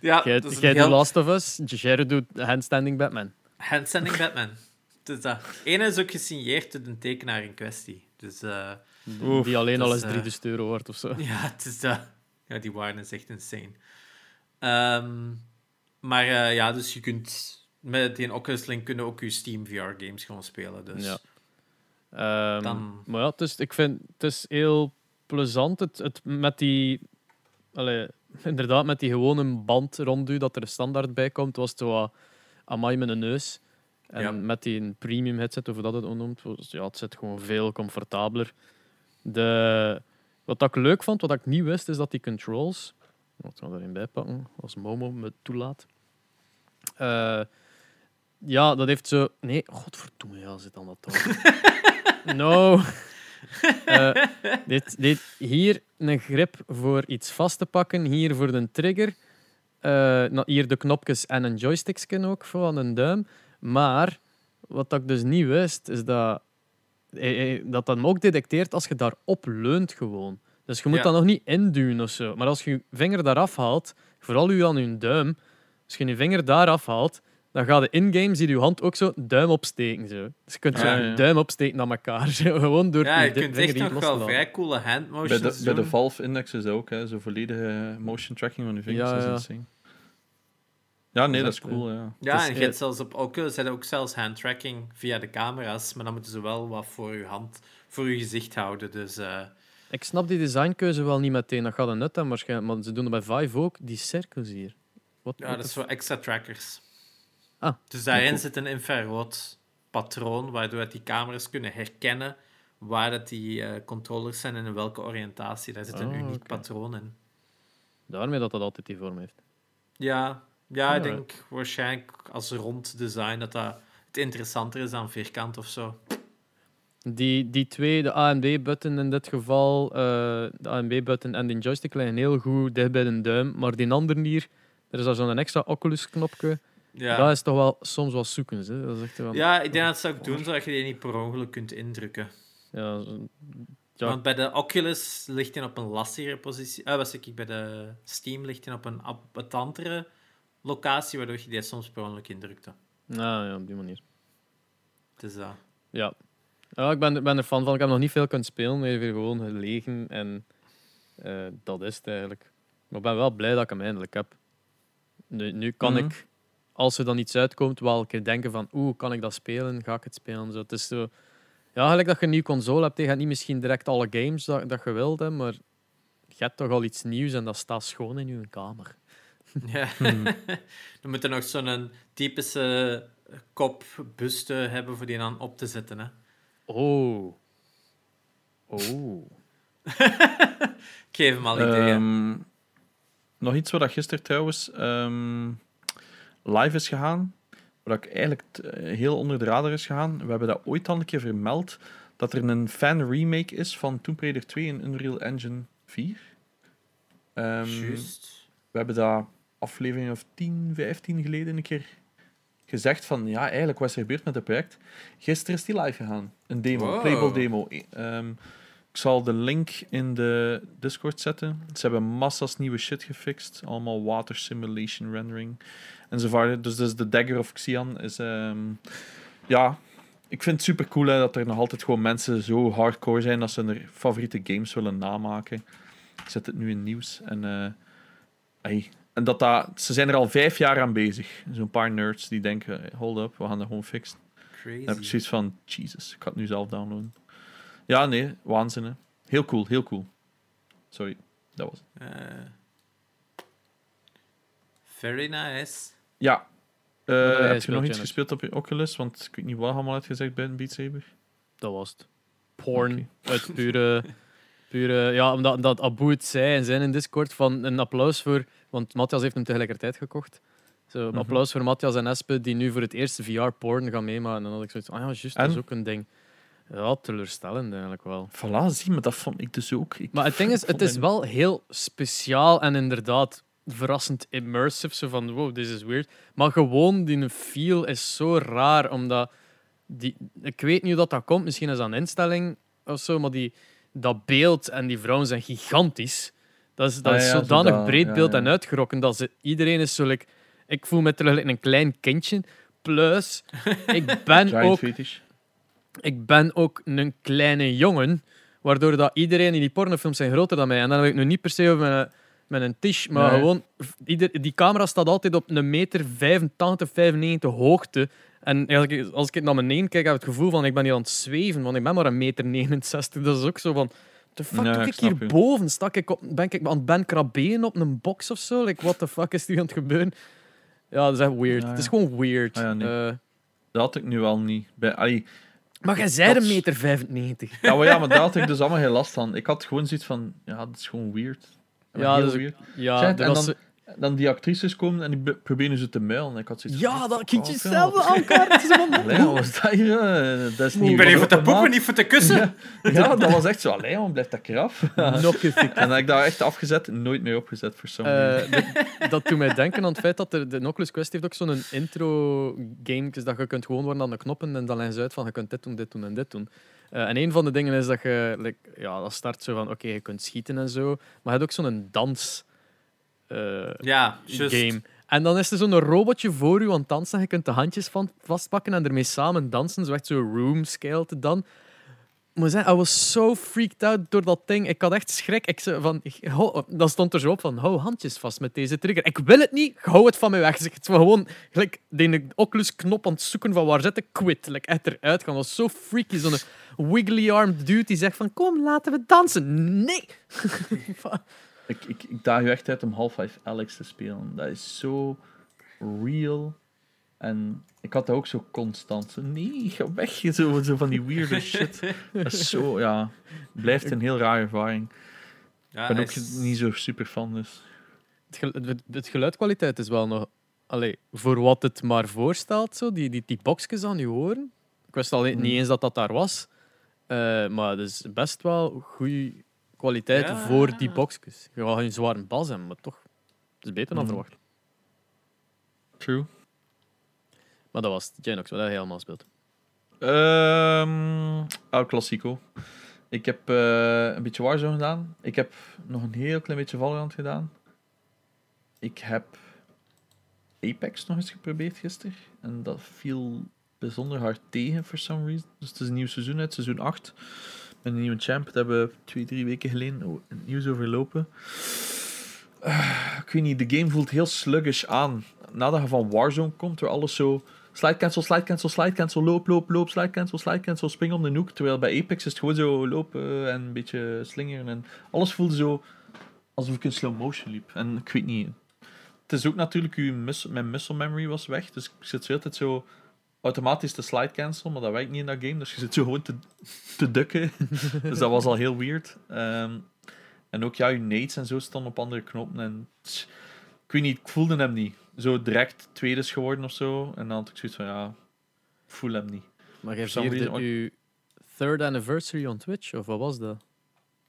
Ja, Jij doet heel Last of Us, Jared doet handstanding Batman. handstanding Batman. Dus dat. Ene is ook gesigneerd door de tekenaar in kwestie. Dus eh, Oef, die alleen dat al eens eh, 3000 euro waard of zo. ja, het is dat. Ja, die waren is echt insane. Ehm, maar eh, ja, dus je kunt met die Oculus Link kunnen ook je Steam VR games gewoon spelen. Dus Ja. Ehm, Dan- Maar ja, het is, ik vind het is heel plezant. Het, het, met die, allee, inderdaad, met die gewone band rond u dat er standaard bij komt, was het zo wat amai met een neus. En Ja. met die premium headset, of dat het ook noemt, was, ja, het zit gewoon veel comfortabeler. De, wat ik leuk vond, wat ik niet wist, is dat die controls, wat gaan we erin bijpakken, als Momo me toelaat. Eh, ja, dat heeft zo. Nee, godverdomme, ja, zit dan dat toch. no. Eh, dit, dit, hier een grip voor iets vast te pakken, hier voor de trigger. Eh, hier de knopjes en een joysticksken ook van een duim. Maar wat ik dus niet wist, is dat eh, dat hem ook detecteert als je daarop leunt gewoon. Dus je moet Ja. dat nog niet induwen of zo. Maar als je je vinger daaraf haalt, vooral u aan je duim, als je je vinger daar afhaalt, dan gaat de in-game, zie je je hand ook zo duim opsteken. Zo. Dus je kunt zo Ja, een ja. duim opsteken naar elkaar. Zo. Gewoon door ja, je kunt vinger echt nog wel vrij coole Bij handmotions de, bij de. Valve Index is ook, hè. Zo volledige motion tracking van je vingers. Ja, ja. insane. Ja, nee, Dat is cool, ja. Ja, is, en je eh, hebt zelfs op Oculus je ook zelfs handtracking via de camera's, maar dan moeten ze wel wat voor je hand, voor je gezicht houden. Dus eh, Ik snap die designkeuze wel niet meteen. Dat gaat een nut hebben waarschijnlijk. Maar ze doen dat bij Vive ook. Die cirkels hier. Wat, ja, dat is voor extra trackers. Ah, dus daarin cool. zit een infrarood patroon, waardoor die camera's kunnen herkennen waar dat die eh, controllers zijn en in welke oriëntatie. Daar zit een Oh, uniek patroon in. Daarmee dat dat altijd die vorm heeft. Ja, ja ik denk waarschijnlijk als rond design dat dat het interessanter is dan vierkant of zo. Die, die twee, de A en B-button in dit geval, eh, de A en die joystick liggen heel goed dicht bij de duim. Maar die andere hier, er is daar zo'n extra Oculus-knopje. Ja. Dat is toch wel soms wel zoeken. Hè? Dat is echt wel, Ja, ik denk dat ze ook doen zodat je die niet per ongeluk kunt indrukken. ja. Want bij de Oculus ligt hij op een lastigere positie. Ah, was ik bij de Steam ligt hij op een appetantere locatie, waardoor je die soms per ongeluk indrukte. nou, ja, op die manier. Dus dat. Ja. ja ik ben, ben er fan van. Ik heb nog niet veel kunnen spelen. maar weer gewoon gelegen. En eh, dat is het eigenlijk. Maar ik ben wel blij dat ik hem eindelijk heb. Nu, nu kan Mhm. ik, als er dan iets uitkomt, wel een keer denken van oeh, kan ik dat spelen? Ga ik het spelen? Zo, het is zo... Ja, gelijk dat je een nieuwe console hebt, je hebt niet misschien direct alle games dat, dat je wilt, hè, maar je hebt toch al iets nieuws en dat staat schoon in je kamer. Ja. Dan moet er nog zo'n typische kop buste hebben voor die dan op te zetten. Hè. Oh. Oh. Ik geef hem al ideeën. Ehm, nog iets wat dat gisteren trouwens ehm, live is gegaan, wat ik eigenlijk eh, heel onder de radar is gegaan. We hebben dat ooit al een keer vermeld, dat er een fan remake is van Tomb Raider 2 in Unreal Engine 4. Ehm, Juist. we hebben dat aflevering of 10, 15 geleden een keer gezegd van ja, eigenlijk wat is er gebeurd met het project. Gisteren is die live gegaan. Een demo, Wow. playable demo. E- ehm, ik zal de link in de Discord zetten. Ze hebben massas nieuwe shit gefixt. Allemaal water simulation rendering enzovoort. Dus, dus de Dagger of Xian is... ehm, ja, ik vind het super cool hè, dat er nog altijd gewoon mensen zo hardcore zijn dat ze hun favoriete games willen namaken. Ik zet het nu in nieuws. En, eh, ey, en dat dat, ze zijn er al vijf jaar aan bezig. Zo'n paar nerds die denken, hey, hold up, we gaan dat gewoon fixen. Dan heb ik Crazy. zoiets van, Jesus, ik ga het nu zelf downloaden. Ja, nee, waanzin. hè. Heel cool, heel cool. Sorry, dat was het. Eh, very nice. Ja, eh, heb je nog iets gespeeld op je Oculus? Want ik weet niet wat allemaal uitgezegd bij een Beat Saber. Dat was het. Porn. Uit pure, pure... Ja, omdat dat Abu het zei in zijn Discord van een applaus voor... Want Matthias heeft hem tegelijkertijd gekocht. Zo, een Mhm. applaus voor Matthias en Espe, die nu voor het eerst VR-porn gaan meemaken. En dan had ik zoiets van, ah ja, juist, dat is En? ook een ding. Ja, teleurstellend eigenlijk wel. Voilà, zie, maar dat vond ik dus ook. Ik Maar het ding is, het is wel heel speciaal en inderdaad verrassend immersive. Zo van, wow, this is weird. Maar gewoon, die feel is zo raar, omdat... Die, ik weet niet hoe dat, dat komt, misschien is dat een instelling of zo, maar die, dat beeld en die vrouwen zijn gigantisch. Dat is, dat Ah is ja, zodanig breed beeld ja. en uitgerokken dat ze, iedereen is zo... like- ik voel me terug like een klein kindje. Plus, ik ben ook fetish. Ik ben ook een kleine jongen, waardoor dat iedereen in die pornofilms zijn groter dan mij. En dan heb ik nu niet per se over mijn, met een tisch, maar Nee. gewoon... Ieder, die camera staat altijd op een meter 85, 95 hoogte. En eigenlijk, als ik naar beneden kijk, heb ik het gevoel van ik ben hier aan het zweven, want ik ben maar een meter 69. Dat is ook zo van... The fuck doe ik ik snap je. hierboven? Stak ik op, ben ik aan het Ben Krabben op een box of zo? Like, what the fuck is hier aan het gebeuren? Ja, dat is echt weird. Ja, Het is gewoon weird. Ah, ja, nee. Eh, Dat had ik nu al niet. Bij, allee, maar jij zei Dat een meter 95. ja, maar ja, maar daar had ik dus allemaal geen last van. Ik had gewoon zoiets van, ja, dat is gewoon weird. Ja, dat is- weird. Ja, er en was... dan, dan die actrices komen en die be- proberen ze te muilen. En ik had zoiets Ja, dat kindje fuck, zelf aan elkaar. Het is van- Allee, wat dat hier? eh, Dat is niet Ik ben hier voor te poepen, niet voor te kussen. Ja, ja, dat was echt zo. Allee, blijft dat eraf. Nog een. En dan heb ik daar echt afgezet, nooit meer opgezet voor reason. Eh, dat- dat doet mij denken aan het feit dat er, de Oculus Quest heeft ook zo'n intro-game dat je kunt gewoon worden aan de knoppen en dan leggen ze uit van je kunt dit doen, dit doen en dit doen. Eh, en een van de dingen is dat je, like, ja, dat start zo van oké, je kunt schieten en zo, maar je hebt ook zo'n dans eh, Ja, game. En dan is er zo'n robotje voor u aan het dansen. Je kunt de handjes van vastpakken en ermee samen dansen. Zo echt zo room scale te dan. Moet zeggen, I was so freaked out door dat ding. Ik had echt schrik. Ik zei van, hou- dan stond er zo op van, hou handjes vast met deze trigger. Ik wil het niet, hou het van mij weg. Ik het was gewoon gelijk de Oculus-knop aan het zoeken van waar zit ik, quit. Like, echt eruit gaan. Dat was zo freaky. Zo'n wiggly-armed dude die zegt van, kom, laten we dansen. Nee! Ik, ik, ik daag je echt uit om Half-Life Alex te spelen. Dat is zo real. En ik had dat ook zo constant. Zo, nee, ga weg. Zo, zo van die weirde shit. Dat is zo, ja. Blijft een heel rare ervaring. Ja, Ik ben ook is- niet zo super fan, dus. Het, het, het geluidkwaliteit is wel nog... Allee, voor wat het maar voorstelt, zo, die, die, die boxjes aan je oren. Ik wist al Hmm. niet eens dat dat daar was. Eh, maar het is best wel goede kwaliteit Ja. voor die boxjes. Je gaat geen zware bas hebben, maar toch. Het is beter dan Mhm. verwacht. True. Maar dat was het. Janox, wat hij helemaal speelt. Ehm El Clasico. Ik heb eh, een beetje Warzone gedaan. Ik heb nog een heel klein beetje Valorant gedaan. Ik heb Apex nog eens geprobeerd gisteren. En dat viel bijzonder hard tegen, for some reason. Dus het is een nieuw seizoen uit, seizoen 8. Een nieuwe champ. Dat hebben we twee, drie weken geleden het nieuws overlopen. Eh, ik weet niet, de game voelt heel sluggish aan. Nadat je van Warzone komt, waar alles zo... Slide cancel, slide cancel, slide cancel, loop, loop, loop, slide cancel, slide cancel, spring om de hoek. Terwijl bij Apex is het gewoon zo lopen en een beetje slingeren. En alles voelde zo alsof ik in slow motion liep. En ik weet niet. Het is ook natuurlijk, mijn muscle memory was weg. Dus ik zit zo altijd zo automatisch te slide cancel, maar dat werkt niet in dat game. Dus je zit zo gewoon te, te dukken. dus dat was al heel weird. Ehm, en ook ja, je nades en zo stonden op andere knoppen. En ik weet niet, ik voelde hem niet. Zo direct tweede is geworden of zo. En dan had ik zoiets van ja, ik voel hem niet. Maar vierde reason- uw third anniversary on Twitch, of wat was dat?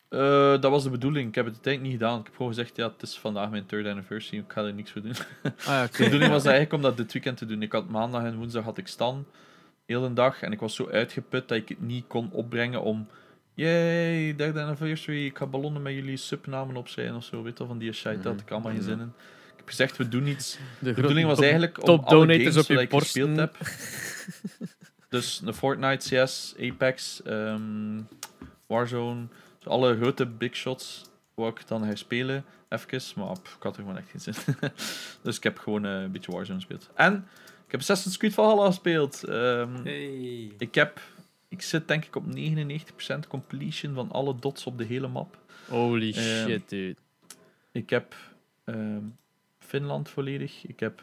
Eh, dat was de bedoeling. Ik heb het uiteindelijk niet gedaan. Ik heb gewoon gezegd, ja, het is vandaag mijn third anniversary. Ik ga er niks voor doen. Ah, De bedoeling was eigenlijk om dat dit weekend te doen. Ik had maandag en woensdag had ik stan. Heel de dag. En ik was zo uitgeput dat ik het niet kon opbrengen om... Yay, derde anniversary. Ik ga ballonnen met jullie subnamen op zijn of zo. Weet je van die shit. Daar had ik allemaal geen zin in. Ik heb gezegd, we doen iets. De, De bedoeling was eigenlijk om top alle donators games op je ik borsten. gespeeld heb. dus een Fortnite, CS, Apex, ehm, Warzone. Alle grote big shots wou ik dan herspelen. Even, maar pff, ik had er gewoon echt geen zin in. dus ik heb gewoon eh, een beetje Warzone gespeeld. En ik heb Assassin's Creed Valhalla gespeeld. Ehm, Hey. ik, heb, ik zit denk ik op 99% completion van alle dots op de hele map. Holy Ehm, shit, dude. Ik heb ehm, Finland volledig. Ik heb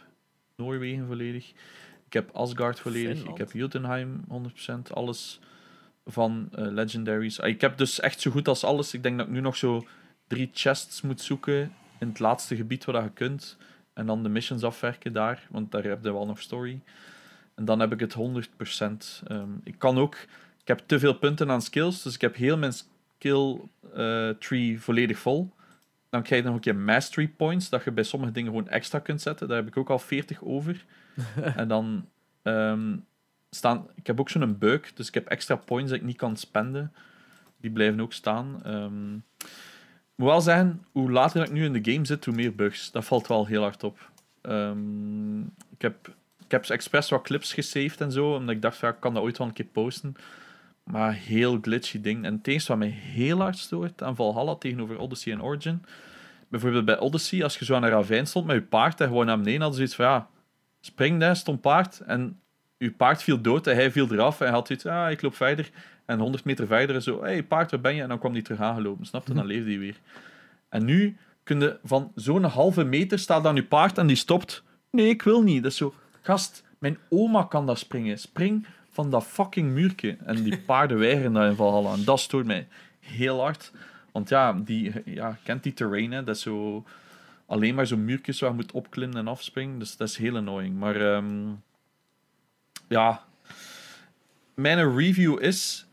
Noorwegen volledig. Ik heb Asgard volledig. Finland? Ik heb Jotunheim 100%. Alles van eh, Legendaries. Ah, ik heb dus echt zo goed als alles. Ik denk dat ik nu nog zo drie chests moet zoeken in het laatste gebied waar dat je kunt. En dan de missions afwerken daar, want daar heb je wel nog story. En dan heb ik het 100%. Ehm, ik kan ook ik heb te veel punten aan skills, dus ik heb heel mijn skill eh, tree volledig vol. Dan krijg je nog een keer mastery points, dat je bij sommige dingen gewoon extra kunt zetten. Daar heb ik ook al 40 over. en dan ehm, staan... Ik heb ook zo'n bug, dus ik heb extra points dat ik niet kan spenden. Die blijven ook staan. Ehm, ik moet wel zeggen, hoe later ik nu in de game zit, hoe meer bugs. Dat valt wel heel hard op. Ehm, ik heb expres wat clips gesaved en zo, omdat ik dacht, ja, ik kan dat ooit wel een keer posten. Maar heel glitchy ding. En het wat mij heel hard stoort aan Valhalla tegenover Odyssey en Origin, bijvoorbeeld bij Odyssey, als je zo aan een ravijn stond met je paard en gewoon naar beneden had, zoiets van, ja, spring daar, stond paard, en je paard viel dood en hij viel eraf en hij had zoiets, ah, ik loop verder. En 100 meter verder zo, hé hey, paard, waar ben je? En dan kwam hij terug aangelopen, snapte? Dan leefde hij weer. En nu kun je van zo'n halve meter staat dan je paard en die stopt. Nee, ik wil niet. Dat is zo, Gast, mijn oma kan daar springen. Spring van dat fucking muurtje. En die paarden weigeren dat in Valhalla. En dat stoort mij heel hard. Want ja, die ja, kent die terrain, hè? Dat is zo alleen maar zo'n muurtjes waar je moet opklimmen en afspringen. Dus dat is heel annoying. Maar um, ja, mijn review is: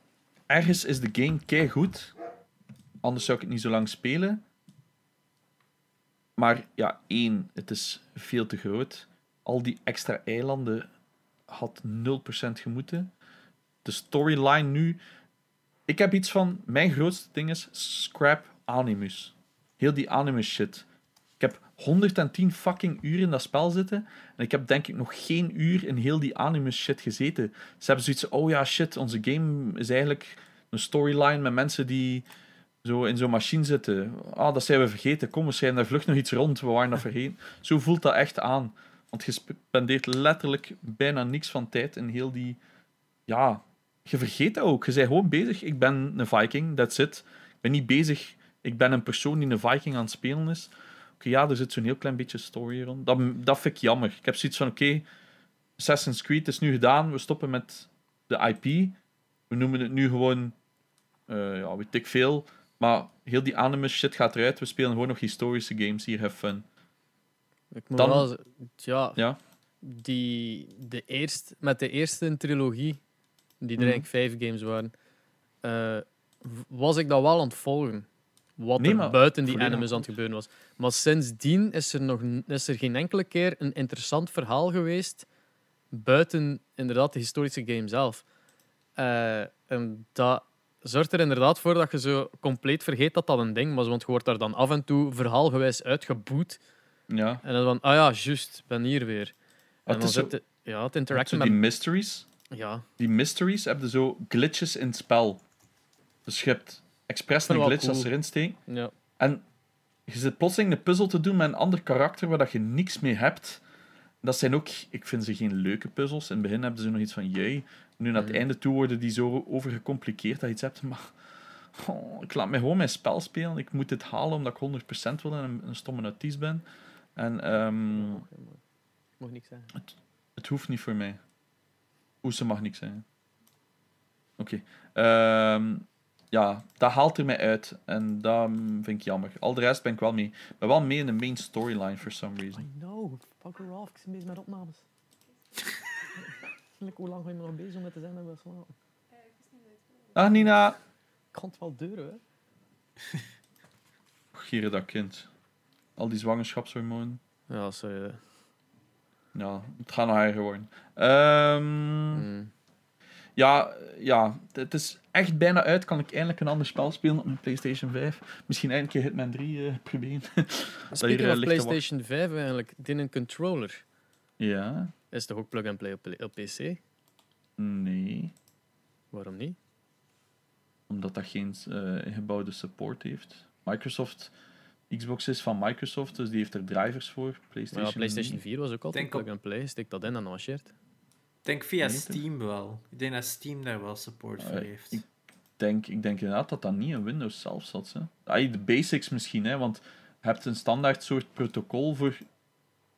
ergens is de game kei goed. Anders zou ik het niet zo lang spelen. Maar ja, één, het is veel te groot al die extra eilanden had 0% gemoeten. De storyline nu. Ik heb iets van. Mijn grootste ding is scrap Animus. Heel die Animus shit. Ik heb 110 fucking uur in dat spel zitten. En ik heb denk ik nog geen uur in heel die Animus shit gezeten. Ze hebben zoiets. Oh ja, shit. Onze game is eigenlijk een storyline met mensen die zo in zo'n machine zitten. Ah, dat zijn we vergeten. Kom, we schrijven daar vlucht nog iets rond. We waren dat vergeten. Zo voelt dat echt aan. Want je spendeert letterlijk bijna niks van tijd in heel die. Ja, je vergeet dat ook. Je bent gewoon bezig. Ik ben een Viking, that's it. Ik ben niet bezig. Ik ben een persoon die een Viking aan het spelen is. Ja, er zit zo'n heel klein beetje story rond. Dat, dat vind ik jammer. Ik heb zoiets van: oké, Assassin's Creed is nu gedaan. We stoppen met de IP. We noemen het nu gewoon. Uh, ja, weet ik veel. Maar heel die anime shit gaat eruit. We spelen gewoon nog historische games hier. Have fun. Ik moet Dan, wel, ja, ja, Die, de eerste, met de eerste trilogie, die er mhm. eigenlijk vijf games waren, uh, was ik dat wel aan het volgen. Wat er buiten die animes aan het gebeuren was. Maar sindsdien is er, nog, is er geen enkele keer een interessant verhaal geweest buiten inderdaad de historische game zelf. Uh, en dat zorgt er inderdaad voor dat je zo compleet vergeet dat dat een ding was. Want je wordt daar dan af en toe verhaalgewijs uitgeboet ja. En dan van, ah ja, juist, ben hier weer. En dan zit ja, het interacten met... Die mysteries. Ja. Die mysteries hebben zo glitches in het spel. Dus je hebt expres een glitch als erin steekt. Ja. En je zit plotseling een puzzel te doen met een ander karakter waar dat je niks mee hebt. Dat zijn ook, ik vind ze geen leuke puzzels. In het begin hebben ze nog iets van, jij. Nu naar het mhm. einde toe worden die zo overgecompliceerd dat je iets hebt. Maar oh, ik laat mij gewoon mijn spel spelen. Ik moet dit halen omdat ik 100% wil en een, een stomme autiest ben. En, um, mag niks zijn. Het, het, hoeft niet voor mij. Hoe ze mag niks zijn. Oké. Okay. Um, ehm, ja, dat haalt er mij uit. En dat vind ik jammer. Al de rest ben ik wel mee. Ik ben wel mee in de main storyline for some reason. I know. Fuck her off. Ik ben bezig met opnames. Hoe lang ga je nog bezig om met te zijn? Dat wel... Ah, Nina. Ik kan het wel deuren, hè. Gieren dat kind. Al die zwangerschapshormonen. Ja, zo je... Ja, het gaat nog erger worden. Um, Ja, ja, het is echt bijna uit. Kan ik eindelijk een ander spel spelen op mijn PlayStation 5? Misschien eindelijk een Hitman 3 uh, proberen. Speaking of PlayStation 5 eigenlijk, dit een controller. Ja. Is toch ook plug-and-play op, op PC? Nee. Waarom niet? Omdat dat geen uh, ingebouwde support heeft. Microsoft Xbox is van Microsoft, dus die heeft er drivers voor. PlayStation, ja, PlayStation 4 was ook altijd plug and play. Stik dat in en marcheert. Ik denk via Steam wel. Ik denk dat Steam daar wel support voor heeft. Ik denk, ik denk inderdaad dat dat niet in Windows zelf zat. Hè. de basics misschien, hè, want je hebt een standaard soort protocol voor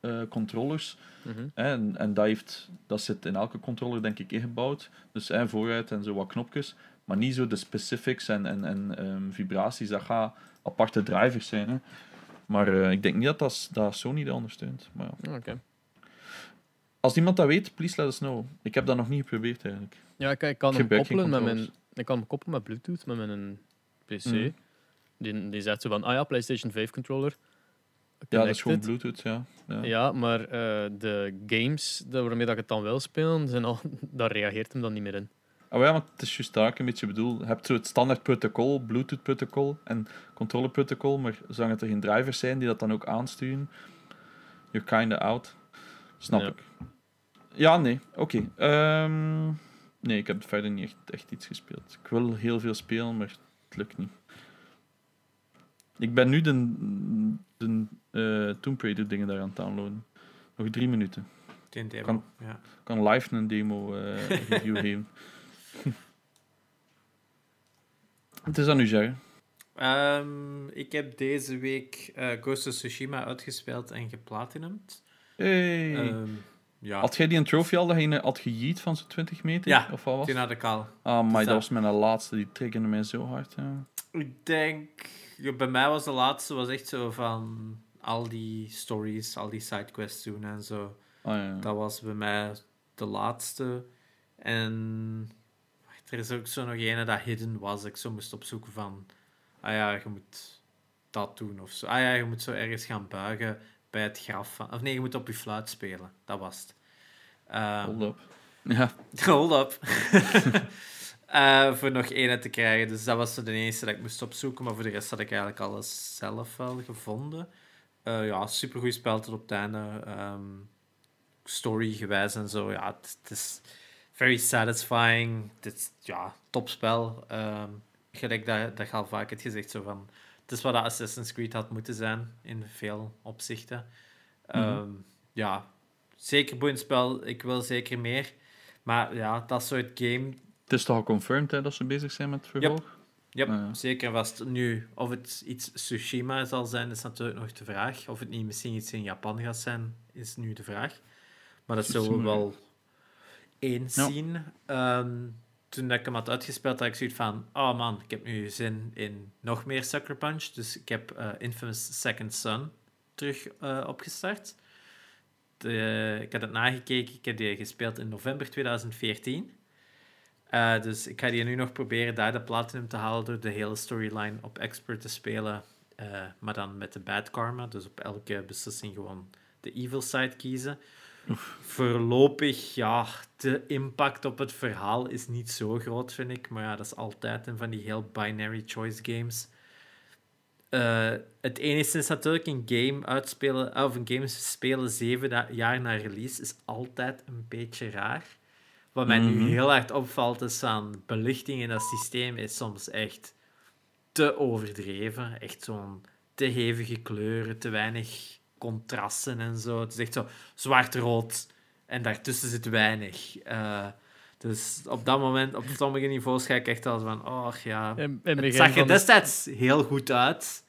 uh, controllers. Mhm. en, en dat, heeft, dat zit in elke controller, denk ik, ingebouwd. Dus hè, vooruit en zo wat knopjes. Maar niet zo de specifics en, en, en um, vibraties. Dat gaat aparte drivers zijn. Hè. Maar uh, ik denk niet dat, dat, dat Sony dat ondersteunt. Maar ja. okay. Als iemand dat weet, please let us know. Ik heb dat nog niet geprobeerd eigenlijk. Ja, ik, ik kan hem koppelen met mijn... Ik kan hem koppelen met Bluetooth, met mijn PC. Mhm. Die, die zegt zo van, ah ja, PlayStation 5 controller. Ja, dat is gewoon. Bluetooth, ja. ja. Ja, maar eh, de games waarmee dat ik het dan wil spelen, zijn al, daar reageert hem dan niet meer in. Oh ja, maar het is juist daar een beetje bedoel. Je hebt zo het standaard protocol, Bluetooth protocol en controller protocol, maar zolang er geen drivers zijn die dat dan ook aansturen, you're kinda out. Snap Ja. ik. Ja, nee. Oké. Ehm, nee, ik heb verder niet echt, echt iets gespeeld. Ik wil heel veel spelen, maar het lukt niet. Ik ben nu de, de eh Tomb Raider dingen daar aan het downloaden. Nog drie minuten. Die demo, Kan- ja. Ik kan live een demo eh, review geven. Het is aan u, Jerry. Ehm, ik heb deze week eh, Ghost of Tsushima uitgespeeld en geplatinumd. Hey. Ehm, ja, had jij die een trophy al dat je had gejeet van zo'n 20 meter? Ja, Of wat was die het? had ik al. Ah, maar Dus dat was mijn laatste. Die triggerde mij zo hard. Ja. Ik denk, bij mij was de laatste was echt zo van al die stories, al die sidequests doen en zo. Ah, ja. Dat was bij mij de laatste. En er is ook zo nog ene dat hidden was. dat Ik zo moest opzoeken van, ah ja, je moet dat doen of zo. Ah ja, je moet zo ergens gaan buigen bij het graf van. Of nee, je moet op je fluit spelen. Dat was het. Ehm, Hold up. Ja, Hold up. Eh, voor nog één te krijgen. Dus dat was zo de enige dat ik moest opzoeken. Maar voor de rest had ik eigenlijk alles zelf wel gevonden. Eh, ja, supergoed spel tot op het einde. Ehm, story-gewijs en zo. Ja, het, het is very satisfying. Het is, ja, topspel. Ehm gelijk dat, dat je al vaak hebt gezegd. Zo van, het is wat dat Assassin's Creed had moeten zijn. In veel opzichten. Ehm, Ja, zeker boeiend spel. Ik wil zeker meer. Maar ja, dat soort game het is toch al confirmed hè, dat ze bezig zijn met het vervolg? Ja, Ah, ja. zeker vast. Nu, of het iets Tsushima zal zijn, is natuurlijk nog de vraag. Of het niet misschien iets in Japan gaat zijn, is nu de vraag. Maar dat zullen we wel eens zien. Ehm, toen ik hem had uitgespeeld, had ik zoiets van... Oh man, ik heb nu zin in nog meer Sucker Punch. Dus ik heb eh, Infamous Second Son terug eh, opgestart. Ik had het nagekeken. Ik heb die gespeeld in november 2014. Eh, dus ik ga die nu nog proberen daar de platinum te halen door de hele storyline op expert te spelen. maar dan met de bad karma. Dus op elke beslissing gewoon de evil side kiezen. Voorlopig, ja, de impact op het verhaal is niet zo groot, vind ik. Maar ja, dat is altijd een van die heel binary choice games. Eh, het enige is natuurlijk een game uitspelen, of een game spelen zeven jaar na release is altijd een beetje raar. Wat mij nu Mhm. heel erg opvalt is aan belichting in dat systeem is soms echt te overdreven. Echt zo'n te hevige kleuren, te weinig contrasten en zo. Het is echt zo zwart-rood en daartussen zit weinig. Eh, dus op dat moment, op sommige niveaus, ga ik echt al van, oh ja, in het zag er de- destijds heel goed uit.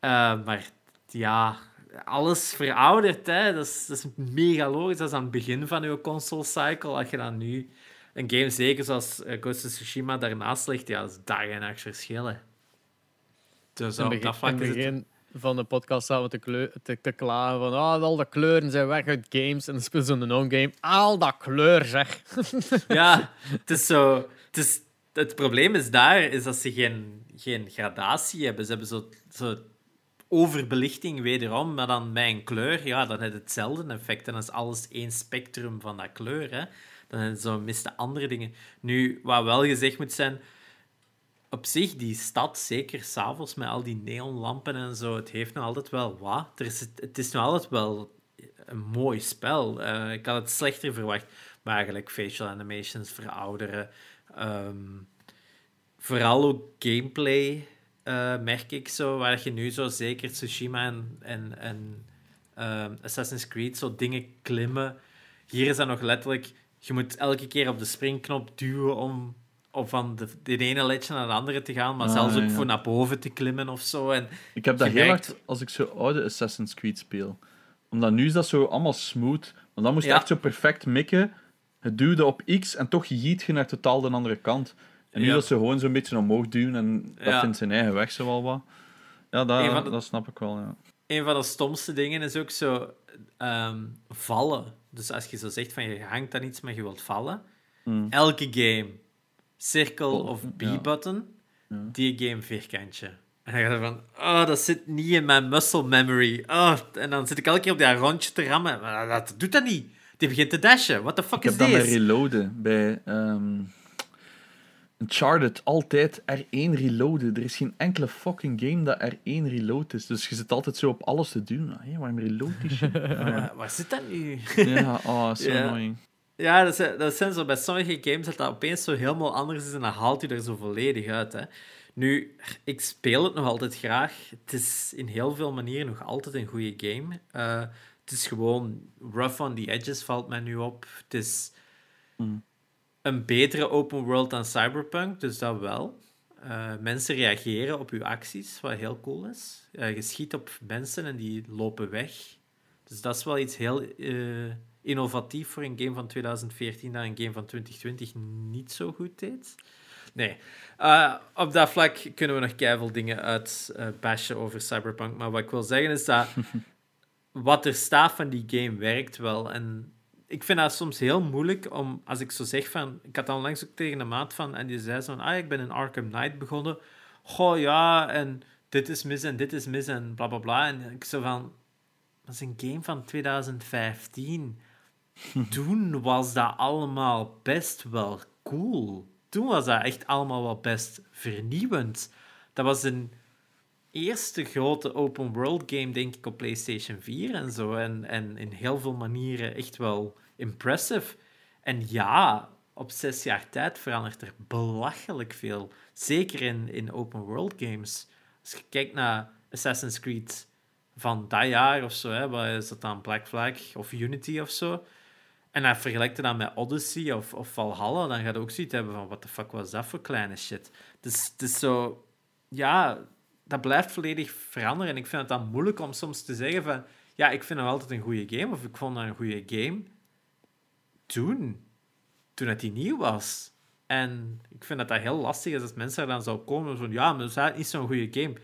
Eh, maar ja, alles verouderd. Hè. Dat, is, dat is mega logisch. Dat is aan het begin van je console cycle. Als je dan nu een game, zeker zoals eh, Ghost of Tsushima, daarnaast ligt, ja, dat is dag en nacht verschillen. Dus op dat vlak is het het... begin van de podcast we te, te, te klagen van ah, al de kleuren zijn weg uit games. En dan spelen ze een non-game. Al dat kleur, zeg. Ja, het is zo... Het, het probleem is daar, is dat ze geen, geen gradatie hebben. Ze hebben zo, zo overbelichting wederom, maar dan een kleur, ja, dan heeft het hetzelfde effect. En dan is alles één spectrum van dat kleur, hè. Dan zo miste andere dingen. Nu, wat wel gezegd moet zijn, op zich, die stad, zeker s'avonds met al die neonlampen en zo, het heeft nog altijd wel wat. Er is, het is nog altijd wel een mooi spel. Eh, ik had het slechter verwacht, maar eigenlijk facial animations verouderen. Ehm, vooral ook gameplay eh, merk ik zo, waar je nu zo zeker Tsushima en, en, en ehm, Assassin's Creed zo dingen klimmen. Hier is dat nog letterlijk, je moet elke keer op de springknop duwen om, om van de, de ene ledge naar de andere te gaan, maar Ah, zelfs ook ja. voor naar boven te klimmen of zo. En Ik heb dat heel merkt- hard als ik zo oude Assassin's Creed speel. Omdat nu is dat zo allemaal smooth. Want dan moest je Ja. echt zo perfect mikken. Het duwde op X en toch jeet je naar totaal de andere kant. En nu Ja. dat ze gewoon zo'n beetje omhoog duwen en dat vindt zijn eigen weg zo wel wat. Ja, dat, de- dat snap ik wel, ja. een van de stomste dingen is ook zo ehm, vallen. Dus als je zo zegt van je hangt aan iets, maar je wilt vallen, Mm. Elke game, cirkel Oh, of. B-button, Ja. die game vierkantje. En dan ga je van, oh, dat zit niet in mijn muscle memory. Oh, en dan zit ik elke keer op dat rondje te rammen. Maar dat doet dat niet. Die begint te dashen. What the fuck Ik is heb dat met this? reloaden. Bij ehm Uncharted altijd R1 reloaden. Er is geen enkele fucking game dat R1 reload is. Dus je zit altijd zo op alles te doen. Hé, waarom reload shit? Ja, Waar, zit dat nu? ja oh, zo Ja. annoying. Ja, dat zijn, dat zijn zo bij sommige games dat dat opeens zo helemaal anders is en dan haalt hij er zo volledig uit. Hè. Nu, ik speel het nog altijd graag. Het is in heel veel manieren nog altijd een goede game. Eh, het is gewoon rough on the edges, valt mij nu op. Het is Mm. een betere open world dan Cyberpunk, dus dat wel. Eh, mensen reageren op uw acties, wat heel cool is. Eh, je schiet op mensen en die lopen weg. Dus dat is wel iets heel eh, innovatief voor een game van 2014 dat een game van 2020 niet zo goed deed. Nee, Eh, op dat vlak kunnen we nog keiveel dingen uit eh, bashen over Cyberpunk. Maar wat ik wil zeggen is dat wat er staat van die game werkt wel. En ik vind dat soms heel moeilijk om, als ik zo zeg van... Ik had dan langs ook tegen een maat van... En die zei zo van, ah, ik ben in Arkham Knight begonnen. Goh, ja, en dit is mis en dit is mis en bla, bla, bla. En ik zo van... Dat is een game van 2015. Toen was dat allemaal best wel cool. Toen was dat echt allemaal wel best vernieuwend. Dat was een eerste grote open world game, denk ik, op PlayStation 4 en zo. En, en in heel veel manieren echt wel impressive. En ja, op zes jaar tijd verandert er belachelijk veel. Zeker in, in open world games. Als je kijkt naar Assassin's Creed van dat jaar of zo, hè, wat is dat dan, Black Flag of Unity of zo. En dan vergelijkt je dat met Odyssey of, of Valhalla, dan ga je ook zoiets hebben van, what the fuck was dat voor kleine shit? Dus het is zo... Ja, dat blijft volledig veranderen. En ik vind het dan moeilijk om soms te zeggen van... Ja, ik vind het altijd een goede game, of ik vond dat een goede game toen. Toen het die nieuw was. En ik vind dat dat heel lastig is als mensen er dan zou komen van... Ja, maar dat is zo'n goede game.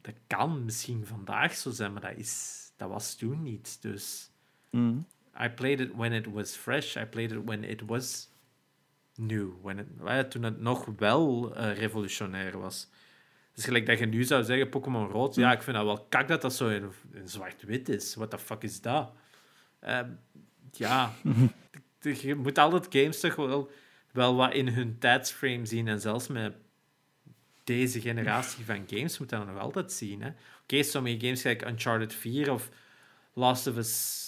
Dat kan misschien vandaag zo zijn, maar dat, is, dat was toen niet. Dus... Mm. I played it when it was fresh. I played it when it was new. When it, eh, toen het nog wel eh, revolutionair was. Dus gelijk dat je nu zou zeggen, Pokémon Rood, ja, ik vind dat wel kak dat dat zo in, in zwart-wit is. What the fuck is dat? Ehm, ja, je moet altijd games toch wel, wel wat in hun tijdsframe zien. En zelfs met deze generatie van games moet dat nog altijd zien. hè. Oké, sommige games gelijk Uncharted 4 of Last of Us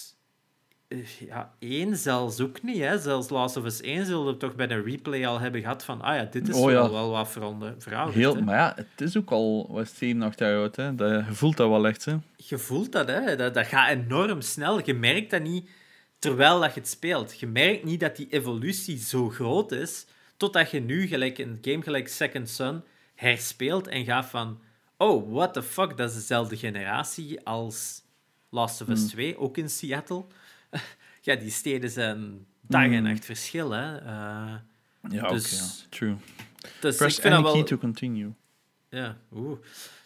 ja, één zelfs ook niet. Hè. Zelfs Last of Us 1 zullen we toch bij de replay al hebben gehad van, ah ja, dit is Oh ja. wel, wat verouderd. Heel, hè. maar ja, het is ook al wat is het, 7, 8 jaar oud. Hè? Dat, je voelt dat wel echt. Hè? Je voelt dat, hè. Dat, dat gaat enorm snel. Je merkt dat niet terwijl dat je het speelt. Je merkt niet dat die evolutie zo groot is, totdat je nu gelijk een game gelijk Second Son herspeelt en gaat van, oh, what the fuck, dat is dezelfde generatie als Last of Us Hmm. 2, ook in Seattle. Ja, die steden zijn dag en Hmm. nacht verschil, hè. Eh, Ja, Dus- ja. True. dus Press ik vind any key wel... to continue. Ja, oeh.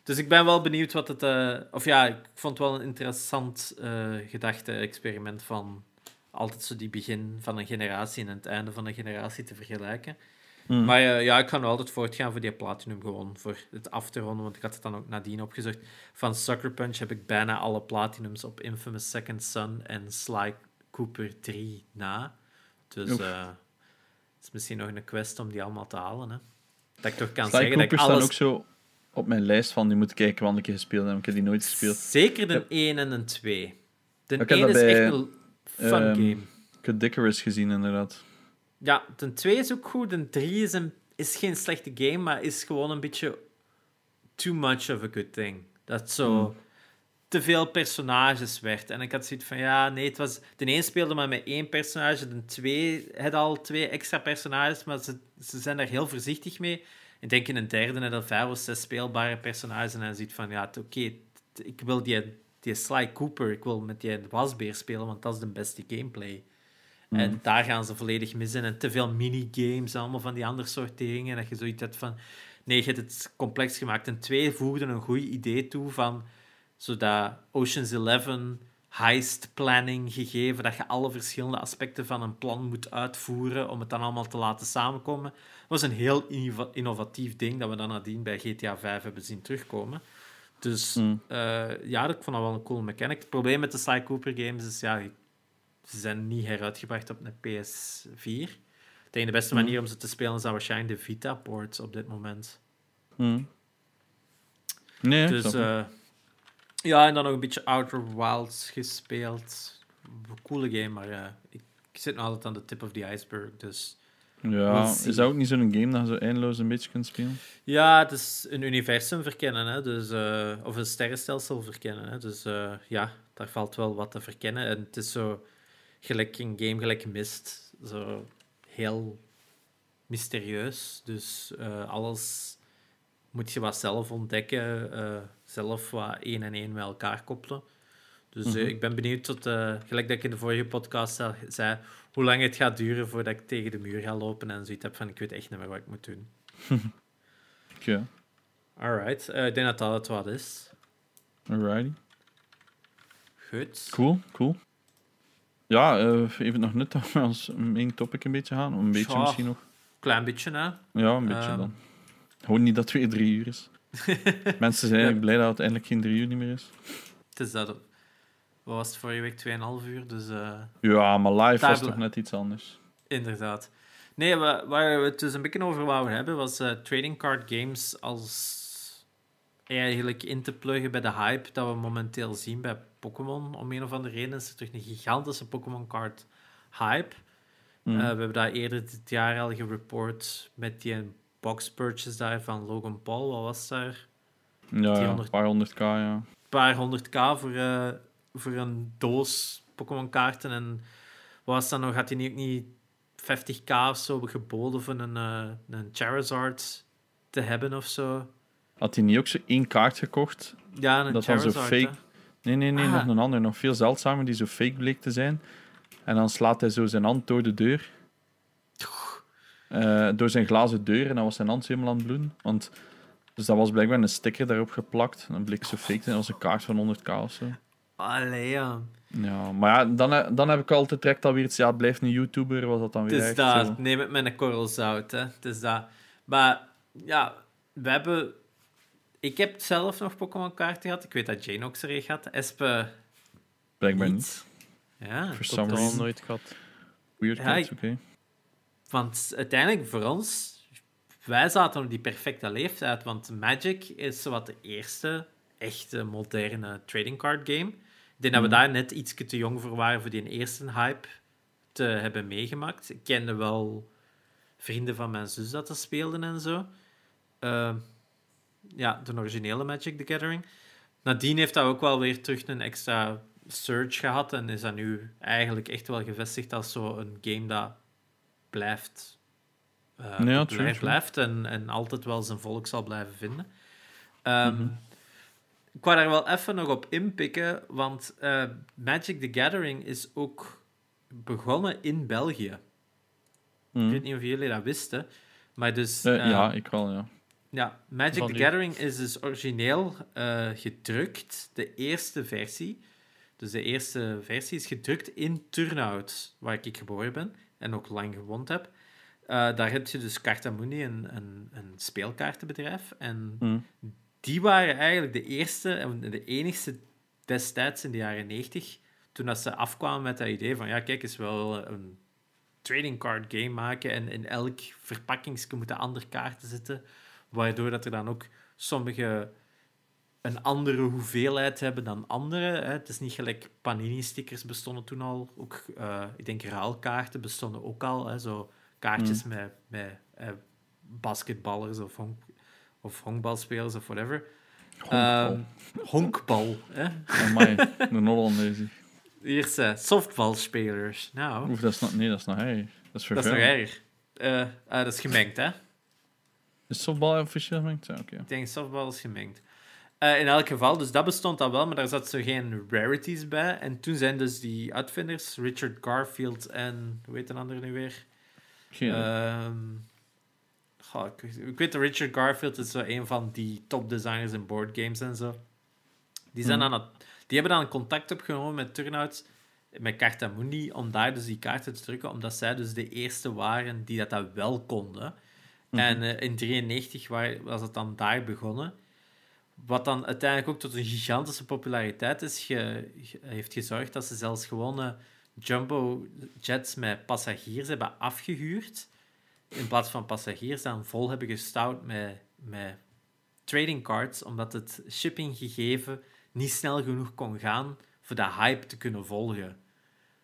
Dus ik ben wel benieuwd wat het... eh, of ja, ik vond het wel een interessant eh gedachte-experiment van altijd zo die begin van een generatie en het einde van een generatie te vergelijken. Mm. Maar ja, ik kan nog altijd voortgaan voor die Platinum gewoon, voor het af te ronden, want ik had het dan ook nadien opgezocht. Van Sucker Punch heb ik bijna alle Platinums op Infamous Second Son en Sly Cooper 3 na. Dus eh, het is misschien nog een quest om die allemaal te halen. Hè. Dat ik toch kan Sly zeggen dat ik Cooper staan alles ook zo op mijn lijst van die moet kijken wanneer ik gespeeld heb. Ik heb die nooit gespeeld. Zeker de Ja. 1 en de 2. De Ik heb 1 dat is bij, echt een fun ehm, game. Ik heb Dickerus gezien, inderdaad. Ja, de 2 is ook goed. De 3 is, een, is geen slechte game, maar is gewoon een beetje too much of a good thing. Dat zo Hmm. Te veel personages werd. En ik had zoiets van, ja, nee, het was... De 1 speelde maar met één personage, de 2 had al twee extra personages, maar ze, ze zijn daar heel voorzichtig mee. Ik denk in een derde net al vijf of zes speelbare personages en dan ziet van, ja, oké, ik wil die, die Sly Cooper, ik wil met die wasbeer spelen, want dat is de beste gameplay. En daar gaan ze volledig mis in. En te veel minigames, allemaal van die andere soort dingen. Dat je zoiets hebt van... Nee, je hebt het complex gemaakt. En twee voegden een goed idee toe van... Zodat Ocean's Eleven heist planning gegeven, dat je alle verschillende aspecten van een plan moet uitvoeren om het dan allemaal te laten samenkomen. Dat was een heel innovatief ding dat we dan nadien bij GTA 5 hebben zien terugkomen. Dus Mm. eh, ja, ik vond dat wel een cool mechanic. Het probleem met de Sly Cooper games is, ja, ze zijn niet heruitgebracht op een PS4. Tegen de beste Mm. manier om ze te spelen zijn waarschijnlijk de Vita-ports op dit moment. Hm. Nee, Dus ja, en dan nog een beetje Outer Wilds gespeeld. Coole game, maar eh, ik, ik zit nog altijd aan de tip of the iceberg. Dus ja, we'll is dat ook niet zo'n game dat je zo eindeloos een beetje kunt spelen? ja, het is een universum verkennen, hè, dus, eh, of een sterrenstelsel verkennen. Hè, dus eh, ja, daar valt wel wat te verkennen. En het is zo gelijk een game gelijk Mist. Zo heel mysterieus. Dus eh, alles moet je wat zelf ontdekken, zelf wat één en één met elkaar koppelen. Dus eh, Mhm. ik ben benieuwd tot, eh, gelijk dat ik in de vorige podcast zei- hoe lang het gaat duren voordat ik tegen de muur ga lopen en zoiets heb van, ik weet echt niet meer wat ik moet doen. Oké, Alright, eh, ik denk dat dat het wat is. alrighty. Goed. Cool, cool. Ja, eh, even nog net dat we ons main topic een beetje gaan. Een beetje Ja. misschien nog. Klein beetje, hè. Ja, een beetje Ehm. dan. Gewoon niet dat het weer drie uur is. Mensen zijn blij dat het eindelijk geen drie uur niet meer is. Het is dat... Wat was het vorige week? 2,5 uur, dus... eh, Ja, maar live was toch net iets anders. Inderdaad. Nee, wa- waar we het dus een beetje over wouden hebben, was eh, trading card games als eigenlijk in te pluggen bij de hype dat we momenteel zien bij Pokémon. Om een of andere reden is er toch een gigantische Pokémon card hype. Hm. Eh, we hebben dat eerder dit jaar al gereport met die box purchase daar van Logan Paul. Wat was daar? ja, ja, 200 een paar honderd k, ja. Een paar honderd k voor, eh, voor een doos Pokémon kaarten. En wat was dat nog? Had hij niet, ook niet 50k of zo geboden voor een, eh, een Charizard te hebben of zo? Had hij niet ook zo één kaart gekocht? Ja, een Dat was zo fake. hè. Nee, nee, nee, Ah. nog een ander. Nog veel zeldzamer, die zo fake bleek te zijn. En dan slaat hij zo zijn hand door de deur. Eh, door zijn glazen deur. En dan was zijn hand helemaal aan het bloeden. Want, dus dat was blijkbaar een sticker daarop geplakt. En dan bleek zo fake te zijn. Dat was een kaart van 100k of zo. Allee, ja. Ja, maar ja, dan, he- dan heb ik altijd direct alweer iets. Ja, het blijft een YouTuber. Was dat dan Het weer is echt dat. zo. Neem het met een korrel zout, hè. Het is dat. Maar, ja, we hebben... Ik heb zelf nog Pokémon kaarten gehad. Ik weet dat Jane ook er een had. Espe Blijkbaar niet. Ja, For some Totaal reason. nooit gehad. Weird Ja, ik- oké. Want uiteindelijk voor ons, wij zaten op die perfecte leeftijd. Want Magic is wat de eerste echte moderne trading card game. Ik denk dat we Mhm. daar net iets te jong voor waren voor die eerste hype te hebben meegemaakt. Ik kende wel vrienden van mijn zus dat dat speelden en zo. Ehm, ja, de originele Magic the Gathering. Nadien heeft dat ook wel weer terug een extra surge gehad en is dat nu eigenlijk echt wel gevestigd als zo een game dat blijft, eh Ja, true. blijft en, en altijd wel zijn volk zal blijven vinden. Ehm, Mhm. Ik wou daar wel even nog op inpikken, want eh, Magic the Gathering is ook begonnen in België. Mhm. Ik weet niet of jullie dat wisten, maar dus... Eh, ja, ik wel, ja. ja, Magic Van the nu. Gathering is dus origineel gedrukt, de eerste versie. Dus de eerste versie is gedrukt in Turnhout, waar ik geboren ben en ook lang gewoond heb. Eh, daar heb je dus Cartamundi, een, een, een speelkaartenbedrijf. En Mhm. die waren eigenlijk de eerste en de enigste destijds in de jaren 90, toen dat ze afkwamen met dat idee van, ja, kijk eens wel een trading card game maken en in elk verpakkingsje moeten andere kaarten zitten, waardoor dat er dan ook sommige een andere hoeveelheid hebben dan andere. Hè. Het is niet gelijk Panini-stickers bestonden toen al. Ook, eh, ik denk ruilkaarten bestonden ook al. Hè. Zo kaartjes met, met eh, basketballers of, honk, of honkbalspelers of whatever. Honkbal. Ehm, honkbal. Hè. Amai, een Hollandees. Hier zijn softballspelers. Nou, Oef, dat is nog... Nee, dat is nog erg. Dat is dat is nog erg. Eh, ah, dat is gemengd, hè? Is softbal officieel gemengd? Ja, oké. Ik denk softball is gemengd. Eh, in elk geval, dus dat bestond al wel, maar daar zat zo geen rarities bij. En toen zijn dus die uitvinders, Richard Garfield en, hoe heet een andere nu weer? Geen idee. Ehm, goh, ik, ik weet dat Richard Garfield is zo een van die top designers in board games en zo. Die zijn, Hmm. aan het, Die hebben dan contact opgenomen met Turnout, met Cartamundi, om daar dus die kaarten te drukken, omdat zij dus de eerste waren die dat, dat wel konden. Mhm. En eh, in 1993 was het dan daar begonnen. Wat dan uiteindelijk ook tot een gigantische populariteit is, ge, ge- heeft gezorgd dat ze zelfs gewone jumbo jets met passagiers hebben afgehuurd. In plaats van passagiers dan vol hebben gestouwd met, met trading cards, omdat het shippinggegeven niet snel genoeg kon gaan voor de hype te kunnen volgen.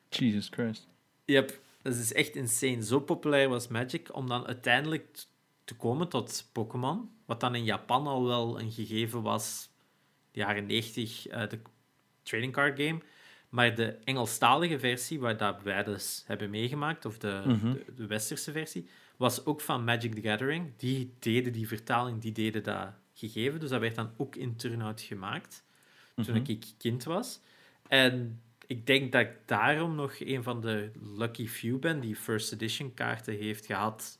Jesus Christ. Yep, dat is echt insane. Zo populair was Magic om dan uiteindelijk te komen tot Pokémon. Wat dan in Japan al wel een gegeven was, de jaren 90, eh, de trading card game. Maar de Engelstalige versie, waar dat wij dus hebben meegemaakt, of de, Mhm. de, de westerse versie, was ook van Magic the Gathering. Die deden die vertaling, die deden dat gegeven. Dus dat werd dan ook in Turnout gemaakt, toen Mhm. ik kind was. En ik denk dat ik daarom nog een van de lucky few ben die first edition kaarten heeft gehad.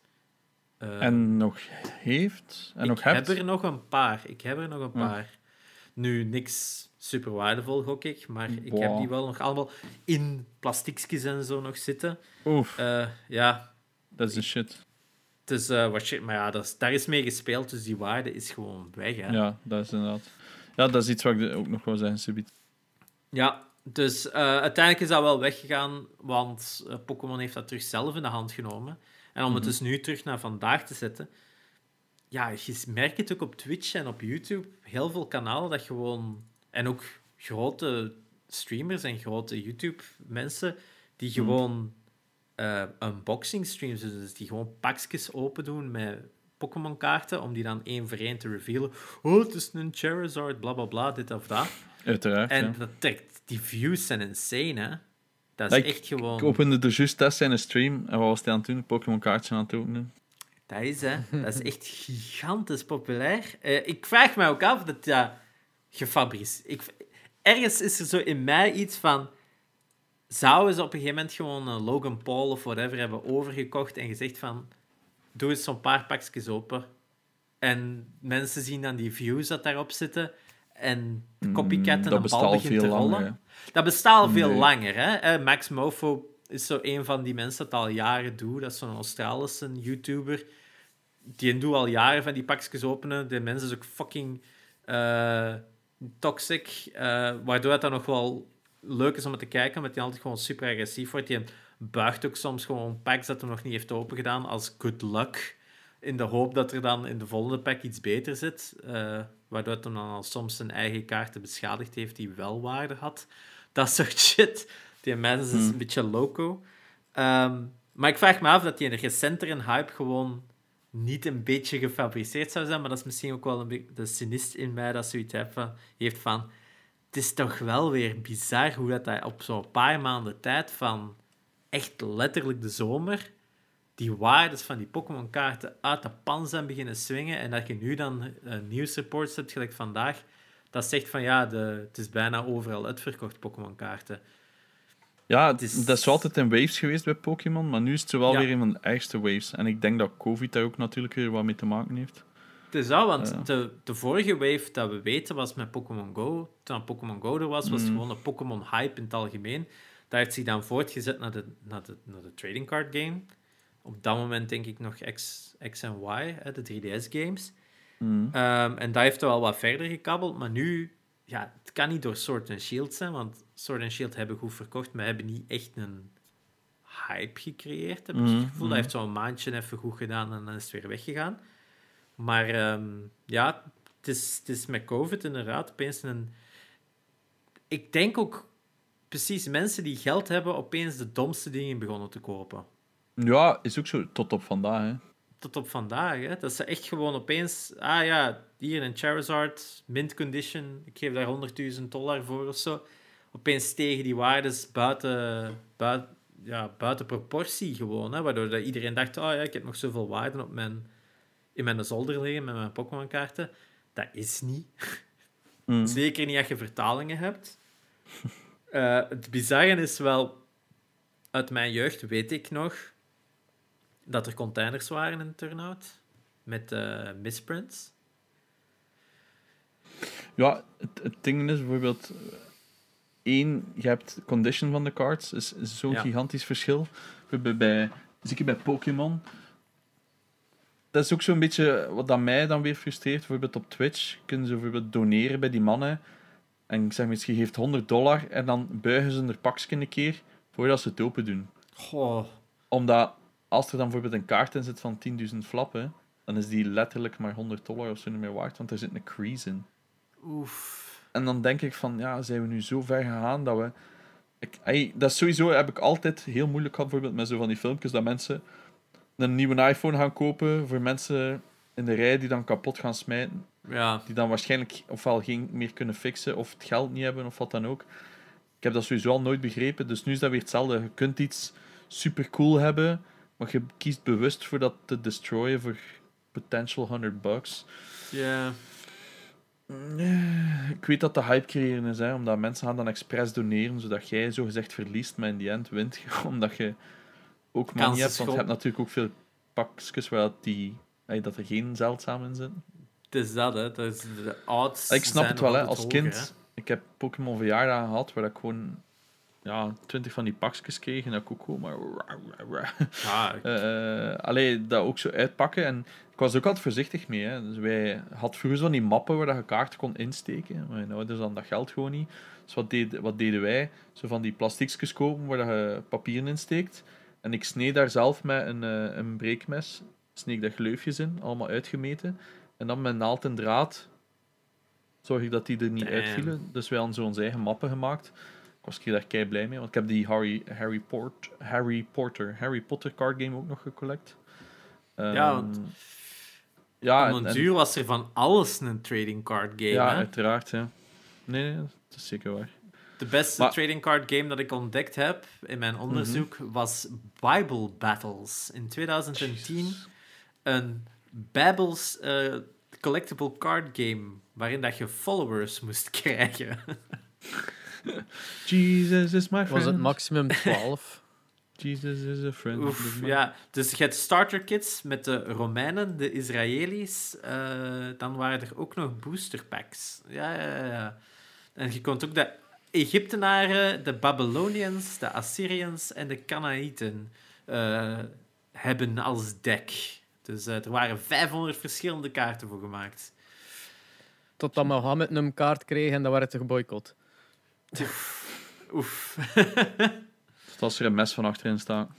Eh, En nog heeft? En ik nog hebt? heb er nog een paar. Ik heb er nog een Ja. paar. Nu, niks super waardevol, gok ik. Maar ik heb die wel nog allemaal in plastiekjes en zo nog zitten. Oef, Eh, ja, dat is de shit. het is eh, wat shit. Maar ja, dat is- daar is mee gespeeld. Dus die waarde is gewoon weg. Hè? Ja, dat is inderdaad. Ja, dat is iets wat ik ook nog wil zeggen, subiet. Ja, dus uiteindelijk is dat wel weggegaan, want Pokémon heeft dat terug zelf in de hand genomen. En om het Mhm. dus nu terug naar vandaag te zetten, ja, je merkt het ook op Twitch en op YouTube, heel veel kanalen dat gewoon, en ook grote streamers en grote YouTube-mensen, die Mhm. gewoon eh, unboxing streams, doen, dus die gewoon pakjes open doen met Pokémon-kaarten, om die dan één voor één te revealen. Oh, het is een Charizard, bla bla bla, dit of dat. Uiteraard, En ja. dat trekt, die views zijn insane, hè? Dat is ik- echt gewoon. Ik opende er juist test een stream. En wat was hij aan het doen? Pokémon kaartjes aan het openen. Dat is, hè? Dat is echt gigantisch populair. Eh, ik vraag me ook af dat dat gefabriceerd. Ik, ergens is er zo in mij iets van. Zouden ze op een gegeven moment gewoon een Logan Paul of whatever hebben overgekocht en gezegd van. Doe eens zo'n paar pakjes open. En mensen zien dan die views dat daarop zitten. En de copycat Mm, en dat een bal begint te rollen. Dat bestaat al veel Nee. langer. Hè? Eh, Max Mofo is zo een van die mensen dat al jaren doet. Dat is zo'n Australische YouTuber. Die doet al jaren van die pakjes openen. De mensen is ook fucking eh, toxic. eh, waardoor het dan nog wel leuk is om het te kijken, omdat hij altijd gewoon super agressief wordt. Die buigt ook soms gewoon packs dat hij nog niet heeft opengedaan als good luck. In de hoop dat er dan in de volgende pack iets beter zit. eh, waardoor hij dan al soms zijn eigen kaarten beschadigd heeft die wel waarde had. Dat soort shit. Die mens is Hmm. een beetje loco. Ehm, maar ik vraag me af dat die een recentere hype gewoon niet een beetje gefabriceerd zou zijn. Maar dat is misschien ook wel een beetje de cynist in mij dat zoiets heeft van, heeft van... Het is toch wel weer bizar hoe dat, dat op zo'n paar maanden tijd van echt letterlijk de zomer die waardes van die Pokémon-kaarten uit de pan zijn beginnen swingen en dat je nu dan uh, nieuwsreports hebt, gelijk vandaag, dat zegt van ja, de, het is bijna overal uitverkocht, Pokémon-kaarten. Ja, Het is- dat is wel altijd in waves geweest bij Pokémon, maar nu is het wel Ja. weer een van de ergste waves. En ik denk dat COVID daar ook natuurlijk weer wat mee te maken heeft. Het is dat, want Ja. de, de vorige wave dat we weten was met Pokémon Go. Toen Pokémon Go er was, was Mm. gewoon een Pokémon-hype in het algemeen. Dat heeft zich dan voortgezet naar de, naar de, naar de trading card game. Op dat moment denk ik nog X, X en Y, hè, de 3DS-games. Mm. Ehm, en dat heeft wel wat verder gekabbeld, maar nu... Ja, het kan niet door Sword and Shield zijn, want Sword and Shield hebben goed verkocht, maar hebben niet echt een hype gecreëerd, heb ik het gevoel. mhm. Dat heeft zo'n maandje even goed gedaan en dan is het weer weggegaan. Maar ehm, ja, het is, het is met COVID inderdaad opeens een... Ik denk ook precies mensen die geld hebben opeens de domste dingen begonnen te kopen. Ja, is ook zo tot op vandaag. Hè. Tot op vandaag, hè. Dat ze echt gewoon opeens... Ah ja, hier een Charizard, mint condition. Ik geef daar 100.000 dollar voor of zo. Opeens stegen die waardes buiten, buiten, ja, buiten proportie gewoon. Hè, waardoor dat iedereen dacht, oh ja, ik heb nog zoveel waarde op mijn, in mijn zolder liggen met mijn Pokémon-kaarten. Dat is niet. Mm. Zeker niet als je vertalingen hebt. Eh, het bizarre is wel... Uit mijn jeugd weet ik nog dat er containers waren in Turnout met eh misprints. Ja, het, het ding is bijvoorbeeld... één, je hebt condition van de cards, is, is zo'n Ja. gigantisch verschil. Bij, bij, zeker bij Pokémon. Dat is ook zo'n beetje wat dat mij dan weer frustreert. Bijvoorbeeld op Twitch kunnen ze bijvoorbeeld doneren bij die mannen. En ik zeg misschien je geeft 100 dollar en dan buigen ze er pakje een keer voordat ze het open doen. Goh. Omdat als er dan bijvoorbeeld een kaart in zit van 10.000 flappen, dan is die letterlijk maar 100 dollar of zo niet meer waard, want er zit een crease in. Oef. En dan denk ik van, ja, zijn we nu zo ver gegaan dat we... Ik, ey, dat is sowieso heb ik altijd heel moeilijk gehad, bijvoorbeeld met zo van die filmpjes, dat mensen een nieuwe iPhone gaan kopen voor mensen in de rij die dan kapot gaan smijten, Ja. die dan waarschijnlijk ofwel geen meer kunnen fixen, of het geld niet hebben, of wat dan ook. Ik heb dat sowieso al nooit begrepen, dus nu is dat weer hetzelfde. Je kunt iets super cool hebben, maar je kiest bewust voor dat te destroyen voor potential 100 bucks. Ja. Nee, Ik weet dat de hype creëren is, hè, omdat mensen gaan dan expres doneren, zodat jij zo gezegd verliest, maar in die end wint je, omdat je ook money hebt. Want je hebt natuurlijk ook veel pakjes waar die, dat er geen zeldzaam in zitten. Het is dat, hè. Dat is de odds Ik snap het wel, hè. als hoger, kind. Ik heb Pokémon verjaardag gehad, waar ik gewoon ja, twintig van die pakjes kreeg en dat ik ook gewoon maar... Ja, ik- eh allee, dat ook zo uitpakken. En ik was er ook altijd voorzichtig mee. Hè. Dus wij hadden vroeger zo die mappen waar dat je kaarten kon insteken. Mijn ouders dan dat geld gewoon niet. Dus wat, deed, wat deden wij? Zo van die plastiekjes kopen waar dat je papieren insteekt. En ik sneed daar zelf met een, eh, een breekmes. Sneek daar gleufjes in, allemaal uitgemeten. En dan met naald en draad zorg ik dat die er niet Damn. uitvielen. Dus wij hadden zo onze eigen mappen gemaakt. Ik was daar kei blij mee, want ik heb die Harry, Harry, Port, Harry Potter Harry Potter card game ook nog gecollect. Ja, Ehm, want ja, en- duur was er van alles een trading card game. ja, hè? uiteraard. Ja. Nee, nee, dat is zeker waar. De beste Maar- trading card game dat ik ontdekt heb in mijn onderzoek was Bible Battles in 2010. Een Babels eh, collectible card game waarin dat je followers moest krijgen. Jesus is my friend. Was het maximum 12? Jesus is a friend. Oef, ja. Dus je hebt starter kits met de Romeinen, de Israëli's. eh, dan waren er ook nog booster packs. Ja, ja, ja, ja. En je kon ook de Egyptenaren, de Babylonians, de Assyriërs en de Canaïten eh, hebben als deck. Dus eh, er waren 500 verschillende kaarten voor gemaakt. Totdat Mohammed een kaart kreeg en dan werd het geboycott. Oef. Tot als er een mes van achterin staat.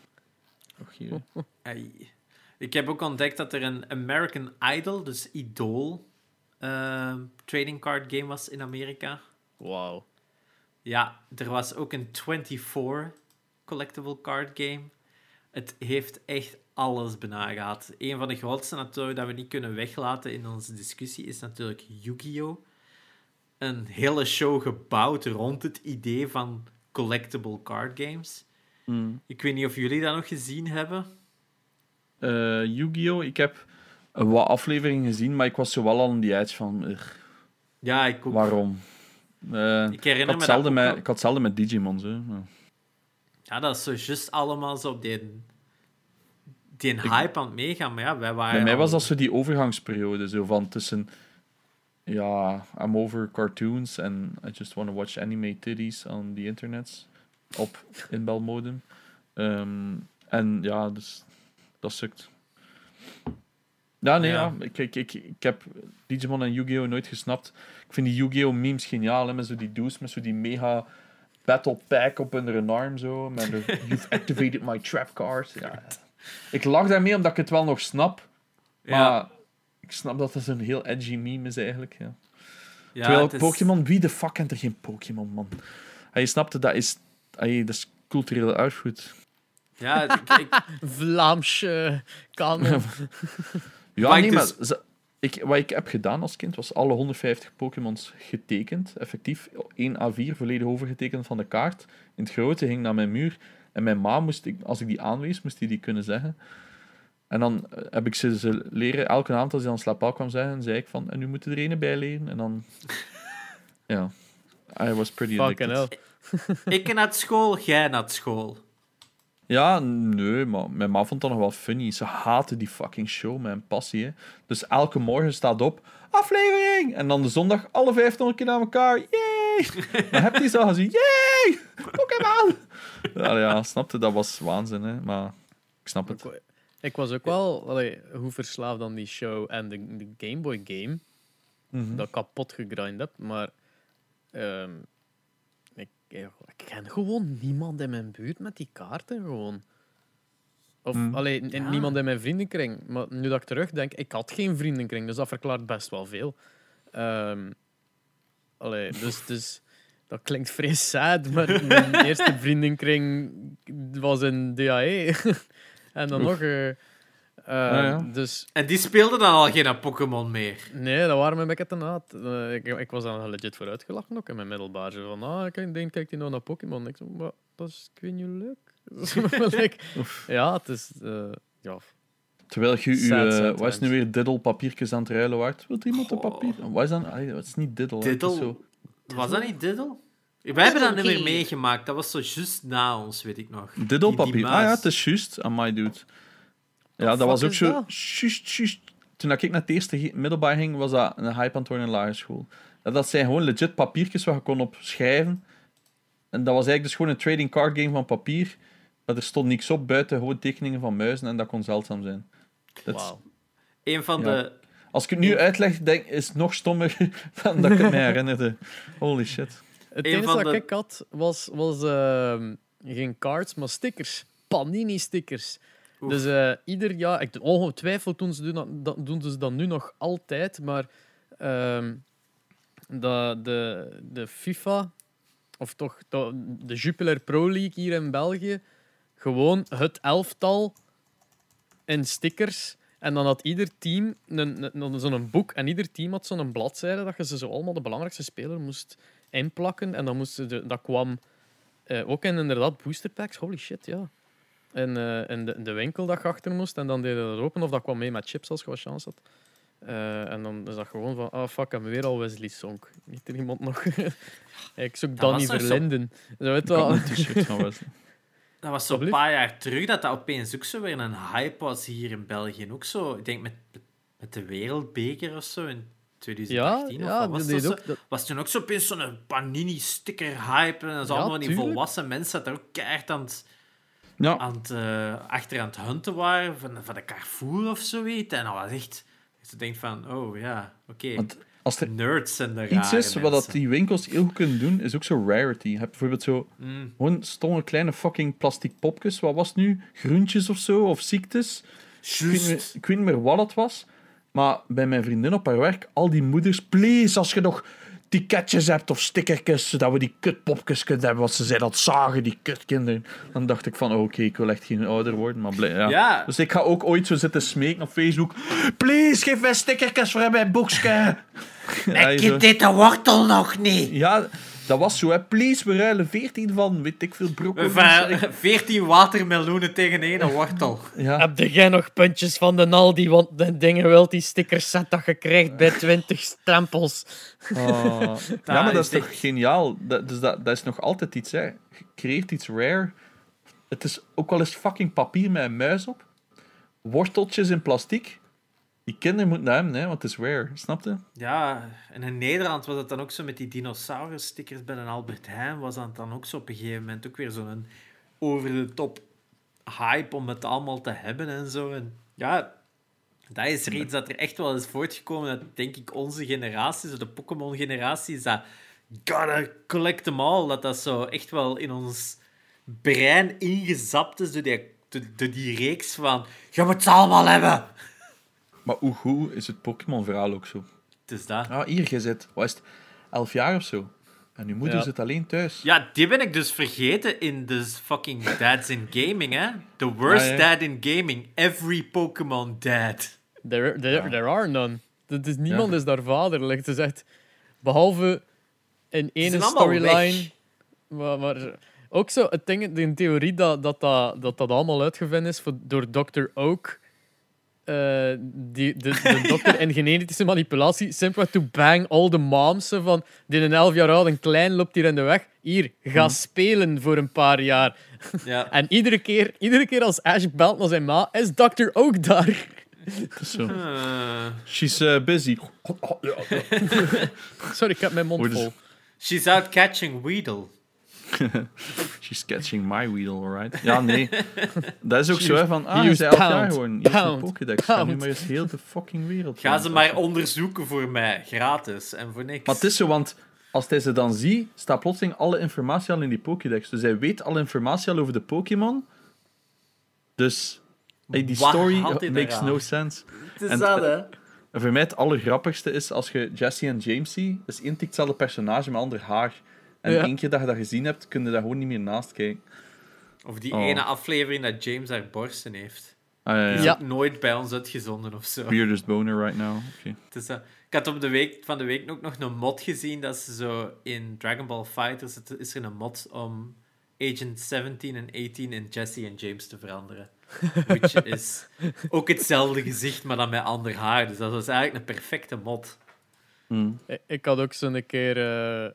Och, hier. Ai. Ik heb ook ontdekt dat er een American Idol, dus Idol, eh, trading card game was in Amerika. Wauw. Ja, er was ook een 24 collectible card game. Het heeft echt alles bijna gehad. Een van de grootste natuurlijk dat we niet kunnen weglaten in onze discussie is natuurlijk Yu-Gi-Oh! Een hele show gebouwd rond het idee van collectible card games. Mm. Ik weet niet of jullie dat nog gezien hebben. Eh, Yu-Gi-Oh! Ik heb een wat afleveringen gezien, maar ik was zo wel al aan die edge van... ugh, Ja, ik ook. waarom? Eh, Ik herinner had me dat met, ik had hetzelfde met Digimon. Zo. Ja. Ja, dat is zo juist allemaal zo op die, die hype aan het meegaan. Maar ja, wij waren Bij mij al- was dat zo die overgangsperiode, zo van tussen... Ja, I'm over cartoons and I just want to watch anime titties on the internet. Op inbelmodem. Ehm en ja, dus dat sukt. Ja, nee, ja. Ja. Ik, ik, ik, heb Digimon en Yu-Gi-Oh! nooit gesnapt. Ik vind die Yu-Gi-Oh! memes geniaal, hè, met zo die dudes, met zo die mega battle pack op hun arm, zo. Met de, You've activated my trap card. Ja. Ik lach daarmee omdat ik het wel nog snap, Ja, maar ik snap dat het een heel edgy meme is eigenlijk. Ja. ja, Terwijl is- Pokémon, wie de fuck kent er geen Pokémon, man? En je snapte, dat is, ey, dat is cultureel erfgoed. Ja, ik, kanon. Ja, Maar nee, ik maar dus- ze- ik, wat ik heb gedaan als kind, was alle 150 Pokémons getekend. Effectief, 1 A4 volledig overgetekend van de kaart. In het grote hing naar mijn muur. En mijn ma, moest ik, als ik die aanwees, moest die die kunnen zeggen. En dan eh, heb ik ze, ze leren, elke avond als hij dan slaapal kwam zeggen, zei ik van, en nu moet je er ene bij leren. En dan, ja, I was pretty Fucking addicted. hell. ik naar school, jij naar school. Ja, nee, maar mijn ma vond dat nog wel funny. Ze haatte die fucking show met een passie. Hè. Dus elke morgen staat op, aflevering! En dan de zondag alle 500 keer naar elkaar, yay! Dan heb je zo gezien, yay! Pokémon! Ja, ja, snapte, dat was waanzin, hè. Maar ik snap het. Ik, was ook wel allee, hoe verslaafd aan die show en de, de Game Boy game Mhm. dat ik kapot gegrind heb, maar ehm, ik, ik ken gewoon niemand in mijn buurt met die kaarten gewoon. Of Hmm. allee, n- Ja. niemand in mijn vriendenkring. Maar nu dat ik terugdenk, ik had geen vriendenkring, dus dat verklaart best wel veel. Ehm allee, dus, dus dat klinkt vrij sad, maar mijn eerste vriendenkring was in DAE. en dan Oef. nog... eh, ja. Dus En die speelde dan al geen Pokémon meer. Nee, dat waren mijn bekken te naad. Eh, ik, ik was dan legit voor uitgelachen ook in mijn middelbaar. Van, ah, kijk, denk, kijkt hij nou naar Pokémon? Ik zo, maar dat is, ik weet niet, leuk. Like, ja, het is... eh, ja. Terwijl je je, wat is nu weer diddle papiertjes aan het ruilen waard? Wilt iemand een papier? Wat is dan? Allee, het is niet diddle. hè. Is zo- Was dat niet Diddle? Wij hebben dat niet meer Diddle. meegemaakt. Dat was zo juist na ons, weet ik nog. Diddle Die- die papier. Ah ja, het is juist. Aan my dude. Ja, The dat was ook zo. dat? Juist, juist. Toen ik naar het eerste middelbaar ging, was dat een hype aan in lagere school. Dat, dat zijn gewoon legit papiertjes waar je kon op schrijven. En dat was eigenlijk dus gewoon een trading card game van papier. Maar er stond niks op buiten, gewoon tekeningen van muizen en dat kon zeldzaam zijn. Dat is- Wauw. Een van Ja. de... Als ik het nu uitleg, denk, is het nog stommer dan dat ik het me herinnerde. Holy shit. Het enige van dat de- ik had, was, was ehm, geen cards, maar stickers. Panini-stickers. Dus eh, ieder jaar... Ik, ongetwijfeld doen ze, dat, dat- doen ze dat nu nog altijd, maar ehm, dat de, de FIFA, of toch de, de Jupiler Pro League hier in België, gewoon het elftal in stickers. En dan had ieder team een- zo'n boek. En ieder team had zo'n bladzijde dat je ze zo allemaal de belangrijkste speler moest inplakken. En dan moesten de, dat kwam eh, ook in inderdaad boosterpacks. Holy shit, ja. En eh, in, de, in de winkel dat je achter moest. En dan deed je dat open. Of dat kwam mee met chips als je wat chance had. Eh, en dan is dat gewoon van, ah fuck, ik heb weer al Wesley Sonk. Niet er iemand nog. ik zoek Dat Danny zo- Verlinden. Zo weet wel. Dat was zo'n paar jaar terug dat dat opeens ook zo weer een hype was hier in België. Ook zo, ik denk met, met de Wereldbeker of zo 2018. of ja wat was dat ook. Dat, Was toen ook zo opeens zo'n Panini-sticker-hype. En dan Ja, allemaal die tuurlijk. volwassen mensen dat er ook keihard aan het, Ja, aan het, eh, achter aan het hunten waren van, van de Carrefour of zoiets. En dat was echt... Dat je denkt van, oh ja, oké. want als er Nerds en de iets is wat dat die winkels heel goed kunnen doen, is ook zo rarity. Je hebt bijvoorbeeld zo Mm. gewoon stomme kleine fucking plastic popjes. Wat was het nu? Groentjes of zo? Of ziektes? Ik weet, niet meer, Juist. ik weet niet meer wat het was. Maar bij mijn vriendin op haar werk, al die moeders, please, als je nog ticketjes hebt of stickertjes, zodat we die kutpopjes kunnen hebben, want ze zijn dat zagen, die kutkinderen. Dan dacht ik van, oh, oké, ik wil echt geen ouder worden, maar blij, ja. Ja. Dus ik ga ook ooit zo zitten smeken op Facebook. Please, geef mij stickertjes voor in mijn boekje. Ja, je zo- dit de wortel nog niet. ja, dat was zo, hè. Please, we ruilen 14 van, weet ik veel. Van 14 watermeloenen tegen één wortel. Ja, Heb jij nog puntjes van de Aldi? Want de dingen wilt die stickers set dat je krijgt bij 20 stempels. Oh. ja, maar dat is is toch geniaal? Dat, dus dat, dat is nog altijd iets, hè. Je creëert iets rare. Het is ook al eens fucking papier met een muis op. Worteltjes in plastic. Die kinderen moeten dat hebben, hè, want het is rare. Snap je? Ja, en in Nederland was het dan ook zo met die dinosaurus-stickers bij een Albert Heijn. Was dat dan ook zo op een gegeven moment ook weer zo'n over-de-top hype om het allemaal te hebben en zo. En ja, dat is er iets dat er echt wel is voortgekomen uit, denk ik, onze generatie, zo de Pokémon-generatie, is dat gotta collect them all. Dat dat zo echt wel in ons brein ingezapt is door die, door die reeks van je moet ze allemaal hebben. Maar hoe goed is het Pokémon-verhaal ook zo? Dus dat. Ah, hier, je zit, wat is het, elf jaar of zo. En uw moeder Ja. zit alleen thuis. Ja, die ben ik dus vergeten in de fucking Dads in Gaming, hè. The worst Ah, ja. dad in gaming. Every Pokémon dad. There, there, there are none. Dat is, niemand Ja. is daar vaderlijk. Het is echt... Behalve in ene storyline... weg. Maar, maar ook zo, het ding, de theorie dat dat, dat, dat, dat allemaal uitgevonden is voor, door Dr. Oak... eh, die, de, de dokter in genetische manipulatie, simpelweg to bang all the moms. Van, die een elf jaar oud, een klein, loopt hier in de weg. Hier, ga spelen voor een paar jaar. Ja. En iedere keer, iedere keer als Ash belt naar zijn ma, is Dr. Oak daar. Zo. Eh, She's eh, busy. Sorry, ik heb mijn mond vol. She's out catching Weedle. She's catching my Weedle, alright. Ja, nee. Dat is ook She zo, hè, van, ah, je zei elk jaar gewoon, hier is een Pokédex, ga nu maar eens heel de fucking wereld Ga ze maar onderzoeken voor mij, gratis en voor niks. Maar het is zo, want als hij ze dan ziet, staat plotseling alle informatie al in die Pokédex. Dus hij weet alle informatie al over de Pokémon. Dus hey, die Wat story makes no sense. het is dat, hè? En voor mij het allergrappigste is als je Jesse en James ziet. Dus één tikt hetzelfde personage met ander haar. En Ja. één keer dat je dat gezien hebt, kun je daar gewoon niet meer naast kijken. Of die Oh. ene aflevering dat James haar borsten heeft. Ah ja, ja. Die is nooit bij ons uitgezonden of zo. Weirdest boner right now. Het is, eh, ik had op de week, van de week ook nog een mod gezien dat ze zo in Dragon Ball Fighters het- is er een mod om Agent 17 en 18 in Jesse en James te veranderen. Which is ook hetzelfde gezicht, maar dan met ander haar. Dus dat was eigenlijk een perfecte mod. Hmm. Ik- Ik had ook zo'n keer eh,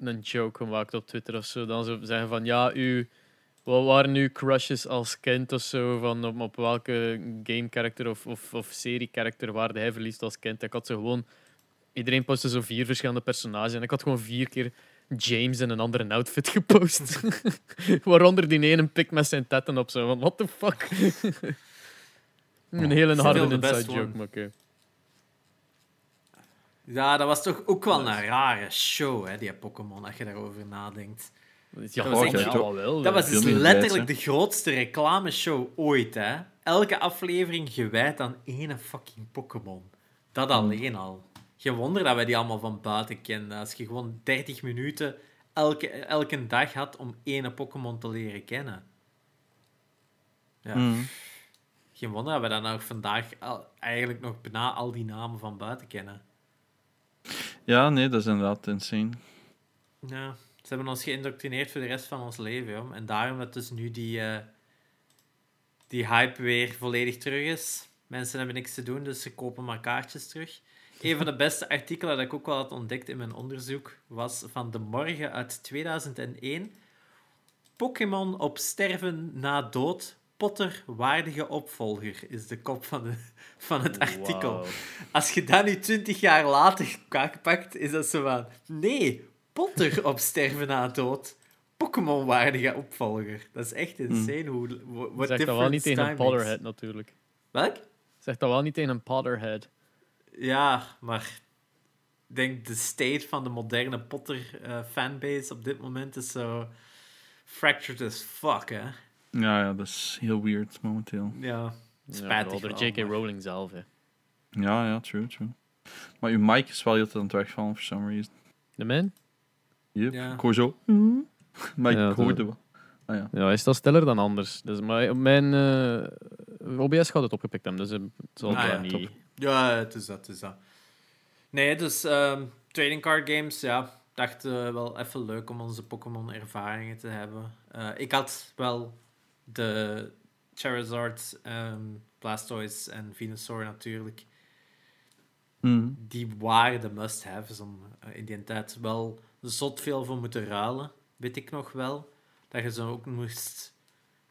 een joke gemaakt op Twitter of zo. Dan zo zeggen van ja, u, wat waren uw crushes als kind of zo? Van op, op welke game character of, of, of serie character waarde hij verliest als kind? Ik had zo gewoon. Iedereen postte zo vier verschillende personages en ik had gewoon vier keer James in een andere outfit gepost. Waaronder die ene pik met zijn tetten op zo. Want what the fuck? een hele Ze harde inside joke, maar oké. Ja, dat was toch ook wel een rare show, hè, die Pokémon, als je daarover nadenkt. Ja, Dat was ja, wel, wel. Dat was dus letterlijk de grootste reclameshow ooit, hè. Elke aflevering gewijd aan ene fucking Pokémon. Dat alleen al. Geen wonder dat wij die allemaal van buiten kenden. Als je gewoon 30 minuten elke, elke dag had om ene Pokémon te leren kennen. Ja. Hmm. Geen wonder dat we dan nog vandaag al- eigenlijk nog bijna al die namen van buiten kennen. Ja, nee, dat is inderdaad insane. Ja, ze hebben ons geïndoctrineerd voor de rest van ons leven. Joh. En daarom dat dus nu die, eh, die hype weer volledig terug is. Mensen hebben niks te doen, dus ze kopen maar kaartjes terug. Een van de beste artikelen dat ik ook wel had ontdekt in mijn onderzoek was van De Morgen uit 2001. Pokémon op sterven na dood. Potter waardige opvolger is de kop van, de, van het artikel. Als je dat nu twintig jaar later pakt, is dat zo van... Nee, Potter op sterven na dood. Pokémon-waardige opvolger. Dat is echt insane hoe... What Zeg dat wel niet tegen een. Potterhead, natuurlijk. Welk? Zeg dat wel niet tegen een Potterhead. Ja, maar... Ik denk de state van de moderne Potter-fanbase op dit moment is zo... Fractured as fuck, hè. Ja, ja, dat is heel weird momenteel. Ja, Ja, spijtig vooral door J.K. Rowling zelf. Hè. Ja, ja, true, true. Maar uw mic is wel heel aan het wegvallen, for some reason. De man? Yep. Ja. Ik hoor zo... Maar ik Ja, dat- hoorde wel. Ah ja. Ja, hij is dat stiller dan anders. Dus, maar op mijn eh, OBS gaat het opgepikt hebben, dus eh, het zal Ah, ja, niet... top. Ja, het is dat, het is dat. Nee, dus ehm, trading card games, ja. Ik dacht eh, wel even leuk om onze Pokémon-ervaringen te hebben. Eh, ik had wel de Charizard, ehm, Blastoise en Venusaur natuurlijk. Hmm. Die waren de must-haves om eh, in die tijd wel zot veel voor moeten ruilen. Weet ik nog wel. Dat je zo ook moest...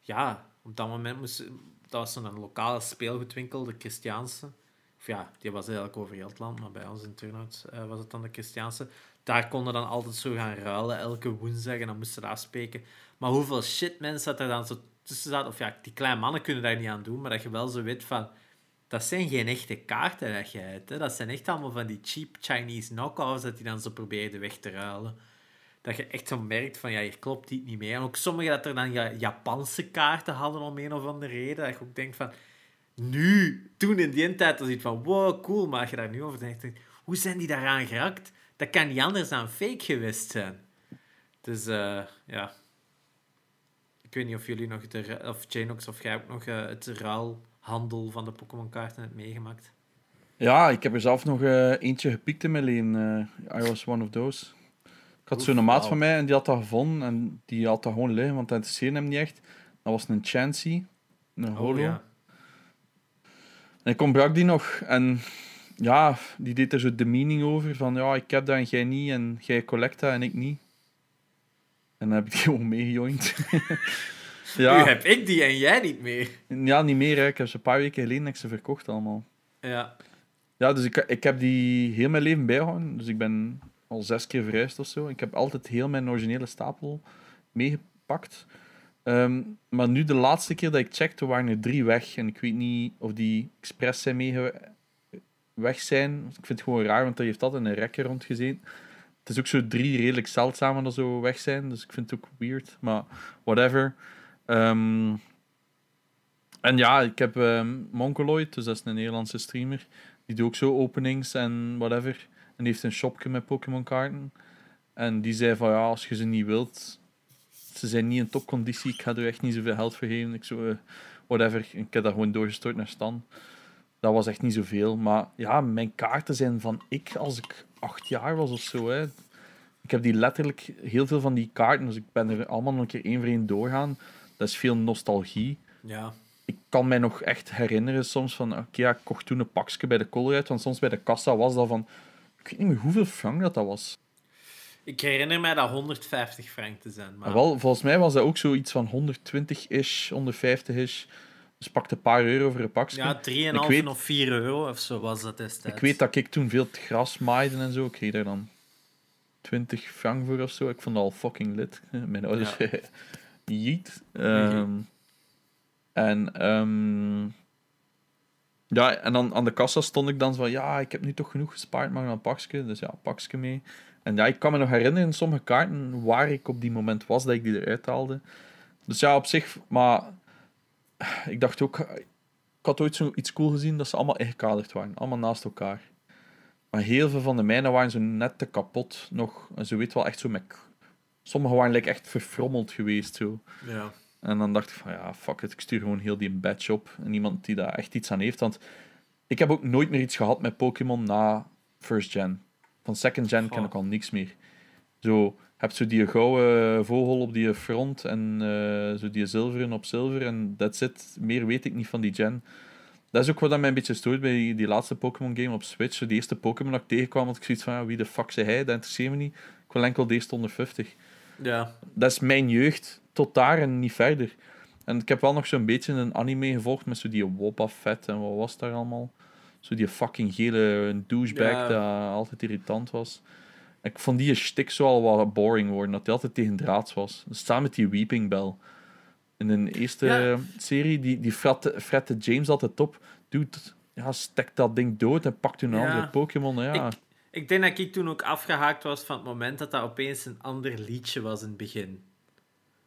Ja, op dat moment moest... Dat was zo'n lokale speelgoedwinkel, de Christiaanse. Of ja, die was eigenlijk over heel het land, maar bij ons in Turnhout eh, was het dan de Christiaanse. Daar konden dan altijd zo gaan ruilen, elke woensdag, en dan moesten ze afspreken. Maar hoeveel shit mensen dat er dan zo of ja, die kleine mannen kunnen daar niet aan doen, maar dat je wel zo weet van, dat zijn geen echte kaarten dat je hebt. Hè. Dat zijn echt allemaal van die cheap Chinese knockoffs dat die dan zo probeerden weg te ruilen. Dat je echt zo merkt van, ja, hier klopt iets niet meer. En ook sommige dat er dan ja, Japanse kaarten hadden om een of andere reden. Dat je ook denkt van, nu, toen in die tijd, was iets van, wow, cool. Maar als je daar nu over denkt, hoe zijn die daaraan geraakt? Dat kan niet anders dan fake geweest zijn. Dus, eh, ja. Ik weet niet of jullie nog, de, of Janox of jij ook nog eh, het ruilhandel van de Pokémon-kaarten hebt meegemaakt. Ja, ik heb er zelf nog eh, eentje gepikt in mijn leven. eh, I was one of those. Ik had zo'n maat van mij en die had dat gevonden. En die had dat gewoon liggen, want dat interesseerde hem niet echt. Dat was een Chansey. Een holo. Oh, ja. En ik ontbrak die nog. En ja, die deed er zo de meaning over. Van ja, ik heb dat en jij niet. En jij collect dat en ik niet. En dan heb ik die gewoon meegejoind. Nu ja, heb ik die en jij niet meer. ja, niet meer. Hè. Ik heb ze een paar weken geleden heb ik ze verkocht allemaal. Ja. Ja, dus ik, ik heb die heel mijn leven bijgehouden. Dus ik ben al zes keer verhuisd of zo. Ik heb altijd heel mijn originele stapel meegepakt. Ehm, maar nu de laatste keer dat ik checkte, waren er drie weg. En ik weet niet of die expres zijn mee weg zijn. Ik vind het gewoon raar, want er heeft altijd een rekker rondgezeten. Het is ook zo drie redelijk zeldzame dat zo weg zijn. Dus ik vind het ook weird. Maar whatever. Ehm, en ja, ik heb um, dus dat is een Nederlandse streamer. Die doet ook zo openings en whatever. En die heeft een shopje met Pokémon kaarten. En die zei van ja, als je ze niet wilt, ze zijn niet in topconditie, ik ga er echt niet zoveel geld voor geven. Ik zo, uh, whatever. Ik heb dat gewoon doorgestort naar Stan. Dat was echt niet zoveel. Maar ja, mijn kaarten zijn van ik als ik acht jaar was of zo. Hè. Ik heb die letterlijk heel veel van die kaarten, dus ik ben er allemaal nog een keer één voor één doorgaan. Dat is veel nostalgie. Ja. Ik kan mij nog echt herinneren soms van, oké, ja, ik kocht toen een pakje bij de Colruyt, want soms bij de kassa was dat van, ik weet niet meer hoeveel frank dat, dat was. Ik herinner mij dat 150 frank te zijn. Maar... Wel, volgens mij was dat ook zoiets van 120-ish, 150-ish. Dus pakte een paar euro voor een pakje. Ja, 3,5 weet... of 4 euro of zo was dat destijds. Ik weet dat ik toen veel het gras maaide en zo. Ik kreeg daar dan 20 frank voor of zo. Ik vond dat al fucking lit. Mijn ouders ja. Jeet. Um, en um, ja, en dan aan de kassa stond ik dan van ja, ik heb nu toch genoeg gespaard, maar een pakje. Dus ja, pakje mee. En ja, ik kan me nog herinneren in sommige kaarten waar ik op die moment was dat ik die eruit haalde. Dus ja, op zich, maar ik dacht ook, ik had ooit zoiets cool gezien dat ze allemaal ingekaderd waren, allemaal naast elkaar. Maar heel veel van de mijnen waren zo net te kapot nog. En zo weet wel echt zo met. Sommige waren like, echt verfrommeld geweest. Zo. Ja. En dan dacht ik van ja, fuck it, ik stuur gewoon heel die badge op. En iemand die daar echt iets aan heeft. Want ik heb ook nooit meer iets gehad met Pokémon na first gen. Van second gen ken ik al niks meer. Zo, heb zo die gouden vogel op die front en uh, zo die zilveren op zilver en that's it. Meer weet ik niet van die gen. Dat is ook wat mij een beetje stoort bij die laatste Pokémon game op Switch. Zo, de eerste Pokémon dat ik tegenkwam, had ik zoiets van, wie de fuck zei hij? Dat interesseert me niet. Ik wil enkel deze 150. Ja. Dat is mijn jeugd, tot daar en niet verder. En ik heb wel nog zo'n beetje een anime gevolgd met zo die Wobba Fett en wat was daar allemaal. Zo die fucking gele douchebag ja. dat altijd irritant was. Ik vond die shtick zo al wat boring worden, dat hij altijd tegen draads was. Samen met die Weeping Bell. In de eerste ja. serie, die, die frette James altijd op. Dude, ja, stek dat ding dood en pak een ja. andere Pokémon. Ja. Ik, ik, denk dat ik toen ook afgehaakt was van het moment dat dat opeens een ander liedje was in het begin.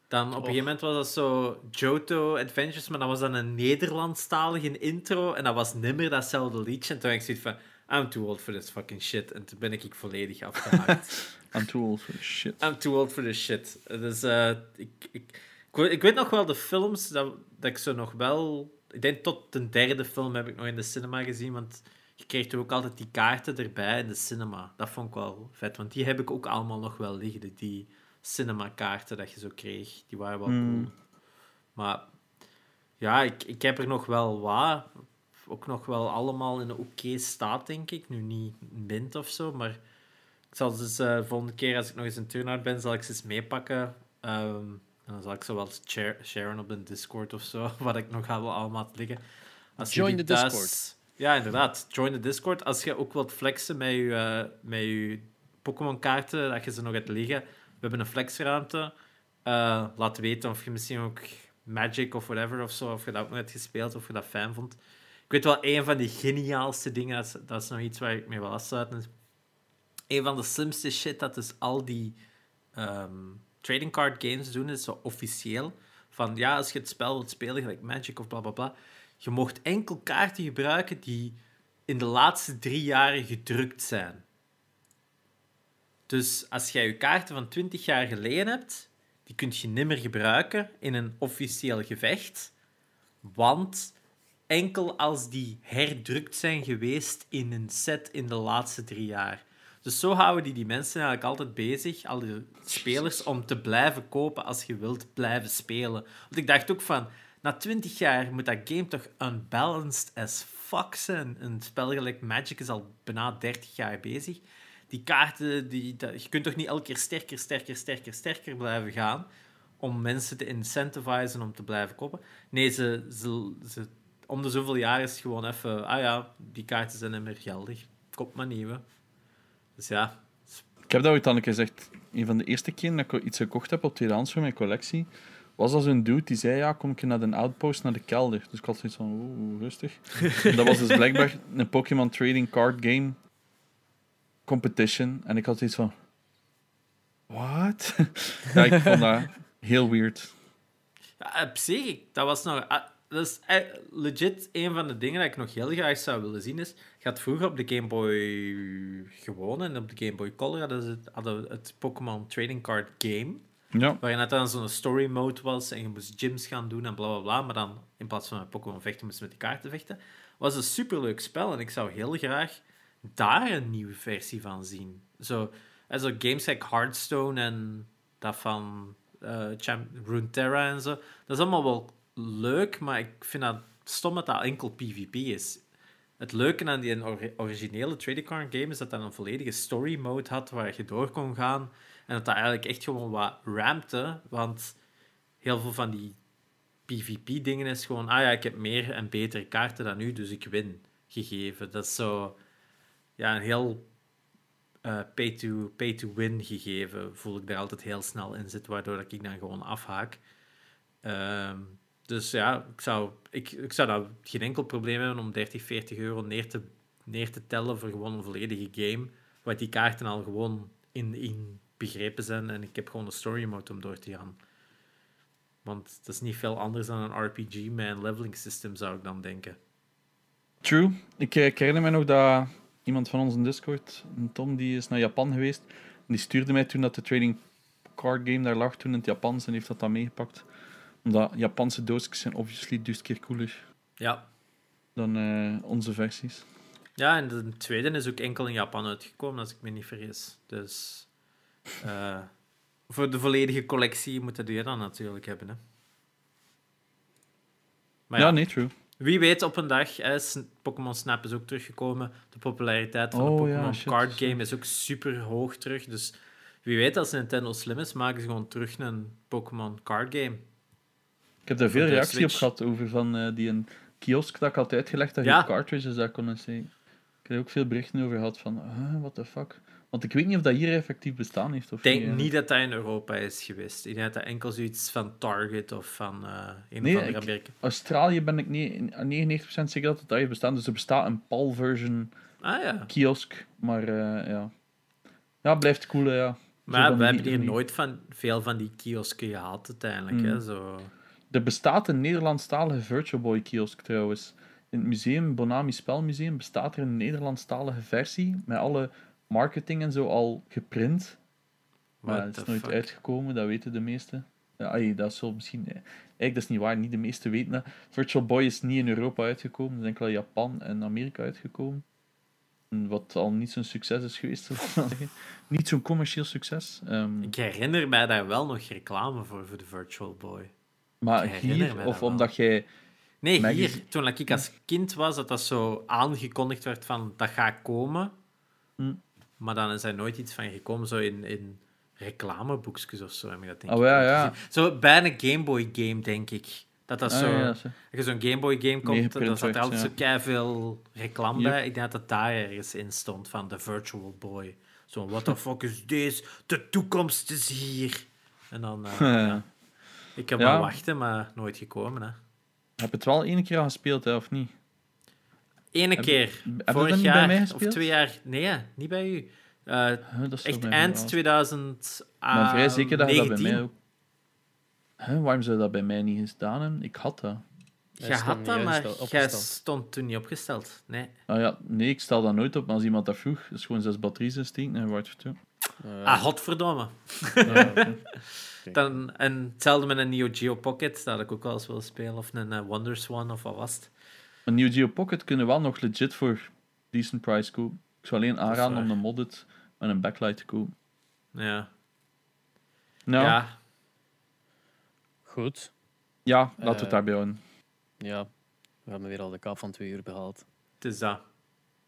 Dan op een gegeven moment was dat zo Johto Adventures, maar dan was dat een Nederlandstalige intro en dat was nimmer datzelfde liedje. En toen ik zoiets van, I'm too old for this fucking shit. En toen ben ik volledig afgehaakt. I'm too old for this shit. I'm too old for this shit. Dus uh, ik, ik, ik, weet nog wel de films dat, dat ik zo nog wel... Ik denk tot de derde film heb ik nog in de cinema gezien, want je kreeg er ook altijd die kaarten erbij in de cinema. Dat vond ik wel vet, want die heb ik ook allemaal nog wel liggen, die cinema-kaarten dat je zo kreeg. Die waren wel Hmm. cool. Maar ja, ik, ik heb er nog wel wat. Ook nog wel allemaal in een oké staat, denk ik. Nu niet mint of zo, maar ik zal dus eh, de volgende keer als ik nog eens in turnout ben, zal ik ze eens meepakken. Ehm, en dan zal ik zo wel share, sharen op de Discord of zo, wat ik nog wel allemaal had liggen. Als Join thuis- Discord. Ja, inderdaad. Join de Discord. Als je ook wilt flexen met je, eh, met je Pokémon-kaarten, dat je ze nog hebt liggen. We hebben een flexruimte. Eh, laat weten of je misschien ook Magic of whatever of zo, of je dat ook nog hebt gespeeld, of je dat fijn vond. Ik weet wel, een van die geniaalste dingen, dat is, dat is nog iets waar ik mee wil afsluiten. Een van de slimste shit dat dus al die ehm, trading card games doen, is zo officieel. Van ja, als je het spel wilt spelen, gelijk Magic of bla bla bla, je mocht enkel kaarten gebruiken die in de laatste drie jaren gedrukt zijn. Dus als jij je kaarten van 20 jaar geleden hebt, die kun je niet meer gebruiken in een officieel gevecht. Want enkel als die herdrukt zijn geweest in een set in de laatste drie jaar. Dus zo houden die die mensen eigenlijk altijd bezig, al die spelers, om te blijven kopen als je wilt blijven spelen. Want ik dacht ook van, na 20 jaar moet dat game toch unbalanced as fuck zijn. Een spel gelijk Magic is al bijna 30 jaar bezig. Die kaarten, die, je kunt toch niet elke keer sterker, sterker, sterker, sterker blijven gaan om mensen te incentivizen om te blijven kopen. Nee, ze, ze, om de zoveel jaar is gewoon even... Ah ja, die kaarten zijn niet meer geldig. Koop maar nieuwe. Dus ja, Ik heb dat ooit al een keer gezegd. Een van de eerste keren dat ik iets gekocht heb op tweedehands voor mijn collectie, was als een dude die zei, ja, kom ik naar de outpost, naar de kelder. Dus ik had zoiets van, oeh, rustig. En dat was dus blijkbaar een Pokémon Trading Card Game competition. En ik had zoiets van, what? ja, ik vond dat heel weird. Ja, op zich, dat was nog... Dat is eh, legit een van de dingen dat ik nog heel graag zou willen zien. Is, je had vroeger op de Game Boy gewoon en op de Game Boy Color hadden ze het, hadden het Pokémon Trading Card Game. Ja, Waarin het dan zo'n story mode was en je moest gyms gaan doen en bla bla bla. Maar dan in plaats van met Pokémon vechten, moest je met die kaarten vechten. Was een superleuk spel en ik zou heel graag daar een nieuwe versie van zien. Zo, en zo games like Hearthstone en dat van eh Champ Runeterra en zo. Dat is allemaal wel leuk, maar ik vind dat stom dat dat enkel PvP is. Het leuke aan die ori- originele trading card game is dat dat een volledige story mode had waar je door kon gaan. En dat dat eigenlijk echt gewoon wat rampte. Want heel veel van die PvP-dingen is gewoon... Ah ja, ik heb meer en betere kaarten dan u, dus ik win. Gegeven. Dat is zo... Ja, een heel eh, pay-to- pay-to-win gegeven voel ik daar altijd heel snel in zit, waardoor dat ik dan gewoon afhaak. Ehm, dus ja, ik zou, ik, zou daar geen enkel probleem hebben om 30, 40 euro neer te, neer te tellen voor gewoon een volledige game, waar die kaarten al gewoon in, in begrepen zijn en ik heb gewoon een story mode om door te gaan. Want dat is niet veel anders dan een RPG met een leveling system, zou ik dan denken. true. Ik, herinner me nog dat iemand van ons in Discord, Tom, die is naar Japan geweest. Die stuurde mij toen dat de trading card game daar lag, toen in het Japans, en heeft dat dan meegepakt. Omdat Japanse doosjes zijn obviously duizend keer cooler Ja. dan eh, onze versies. Ja, en de tweede is ook enkel in Japan uitgekomen, als ik me niet vergis. Dus eh, voor de volledige collectie moet dat je dan natuurlijk hebben. Hè. Maar ja, ja, nee, true. wie weet op een dag, hè, S- Pokémon Snap is ook teruggekomen. De populariteit van de Oh, Pokémon Card shit. Game is ook super hoog terug. Dus wie weet, als Nintendo slim is, maken ze gewoon terug een Pokémon Card Game. Ik heb daar veel reactie op gehad over van eh, die een kiosk dat ik had uitgelegd dat Ja. je cartridges daar konden zien. Ik heb er ook veel berichten over gehad van, what the fuck. Want ik weet niet of dat hier effectief bestaan heeft. Ik denk niet, dat dat in Europa is geweest. Ik denk dat dat enkel zoiets van Target of van eh een Nee, of andere Amerika. Australië ben ik niet, 99% zeker dat het daar heeft bestaan. Dus er bestaat een PAL-version Ah ja. kiosk. Maar eh, ja. Ja, blijft cool, ja. Maar we hebben hier nooit van, veel van die kiosken gehad uiteindelijk. Mm. Hè? Zo. Er bestaat een Nederlandstalige Virtual Boy kiosk trouwens. In het museum, Bonami Spelmuseum, bestaat er een Nederlandstalige versie met alle marketing en zo al geprint. Maar het is nooit fuck? uitgekomen, dat weten de meesten. Ja, dat zal misschien... eh, Eigenlijk, dat is niet waar, niet de meesten weten dat. Virtual Boy is niet in Europa uitgekomen, is enkel in Japan en Amerika uitgekomen. En Wat al niet zo'n succes is geweest. Niet zo'n commercieel succes. Ehm, Ik herinner mij daar wel nog reclame voor, voor de Virtual Boy. Maar hier, of dat omdat jij... Nee, hier, toen ik als kind was, dat dat zo aangekondigd werd van dat gaat komen. Hm. Maar dan is er nooit iets van gekomen, zo in, in reclameboekjes of zo. Heb ik dat denk Oh, ik ja, ja. Zo bij een Game Boy game, denk ik. Dat dat Ah, zo... ja, zo. Als je zo'n Game Boy game komt, dan staat er altijd zo veel reclame Yep. bij. Ik denk dat het daar ergens in stond van de Virtual Boy. Zo, what the fuck is this? De toekomst is hier. En dan, ja. Ik heb Ja. maar wachten, maar nooit gekomen. Hè. Heb je het wel één keer al gespeeld, hè, of niet? Ene Heb- keer, heb je dat vorig niet bij jaar of twee jaar, nee, niet bij u. Eh, echt eind mij wel. 2000. Ik ben vrij zeker dat je dat bij 19. mij ook... Huh, waarom zou je dat bij mij niet gedaan hebben? Ik had dat. Stond had dat, maar jij stond toen niet opgesteld. Nee. Ah ja, nee, ik stel dat nooit op. Maar als iemand dat vroeg, is gewoon zes batterieën insteken en wordt verteld. Eh, Ah, godverdomme. Ja. Dan, en hetzelfde met een Neo Geo Pocket, dat ik ook wel eens willen spelen. Of een eh, Wonderswan, of wat was het? Een Neo Geo Pocket kunnen wel nog legit voor decent price kopen. Ik zou alleen aanraden om een modded met een backlight te kopen. Ja. Nou, ja, ja. Goed. laten we het Eh, daarbij houden. Ja, we hebben weer al de kap van twee uur behaald. Het is dat.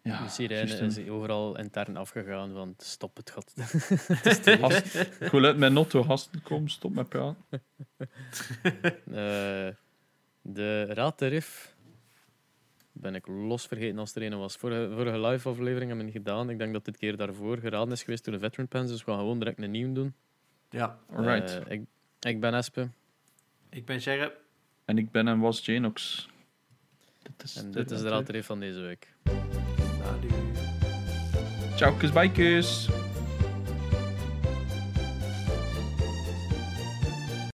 Ja, de sirene juist, is overal intern afgegaan, want stop het gat. Ik wil uit mijn notto gasten komen, stop met praten. Eh, de raadtarif ben ik los vergeten als er een was. Vorige, vorige live-aflevering hebben we niet gedaan. Ik denk dat dit keer daarvoor geraden is geweest door de Veteran Pens. Dus we gaan gewoon direct een nieuw doen. Ja, Alright. Eh, ik, ik ben Espe. ik ben Sherry. En ik ben en was Janox. Dit is, En dit is de raad van deze week. Adieu. Ciao, bakers.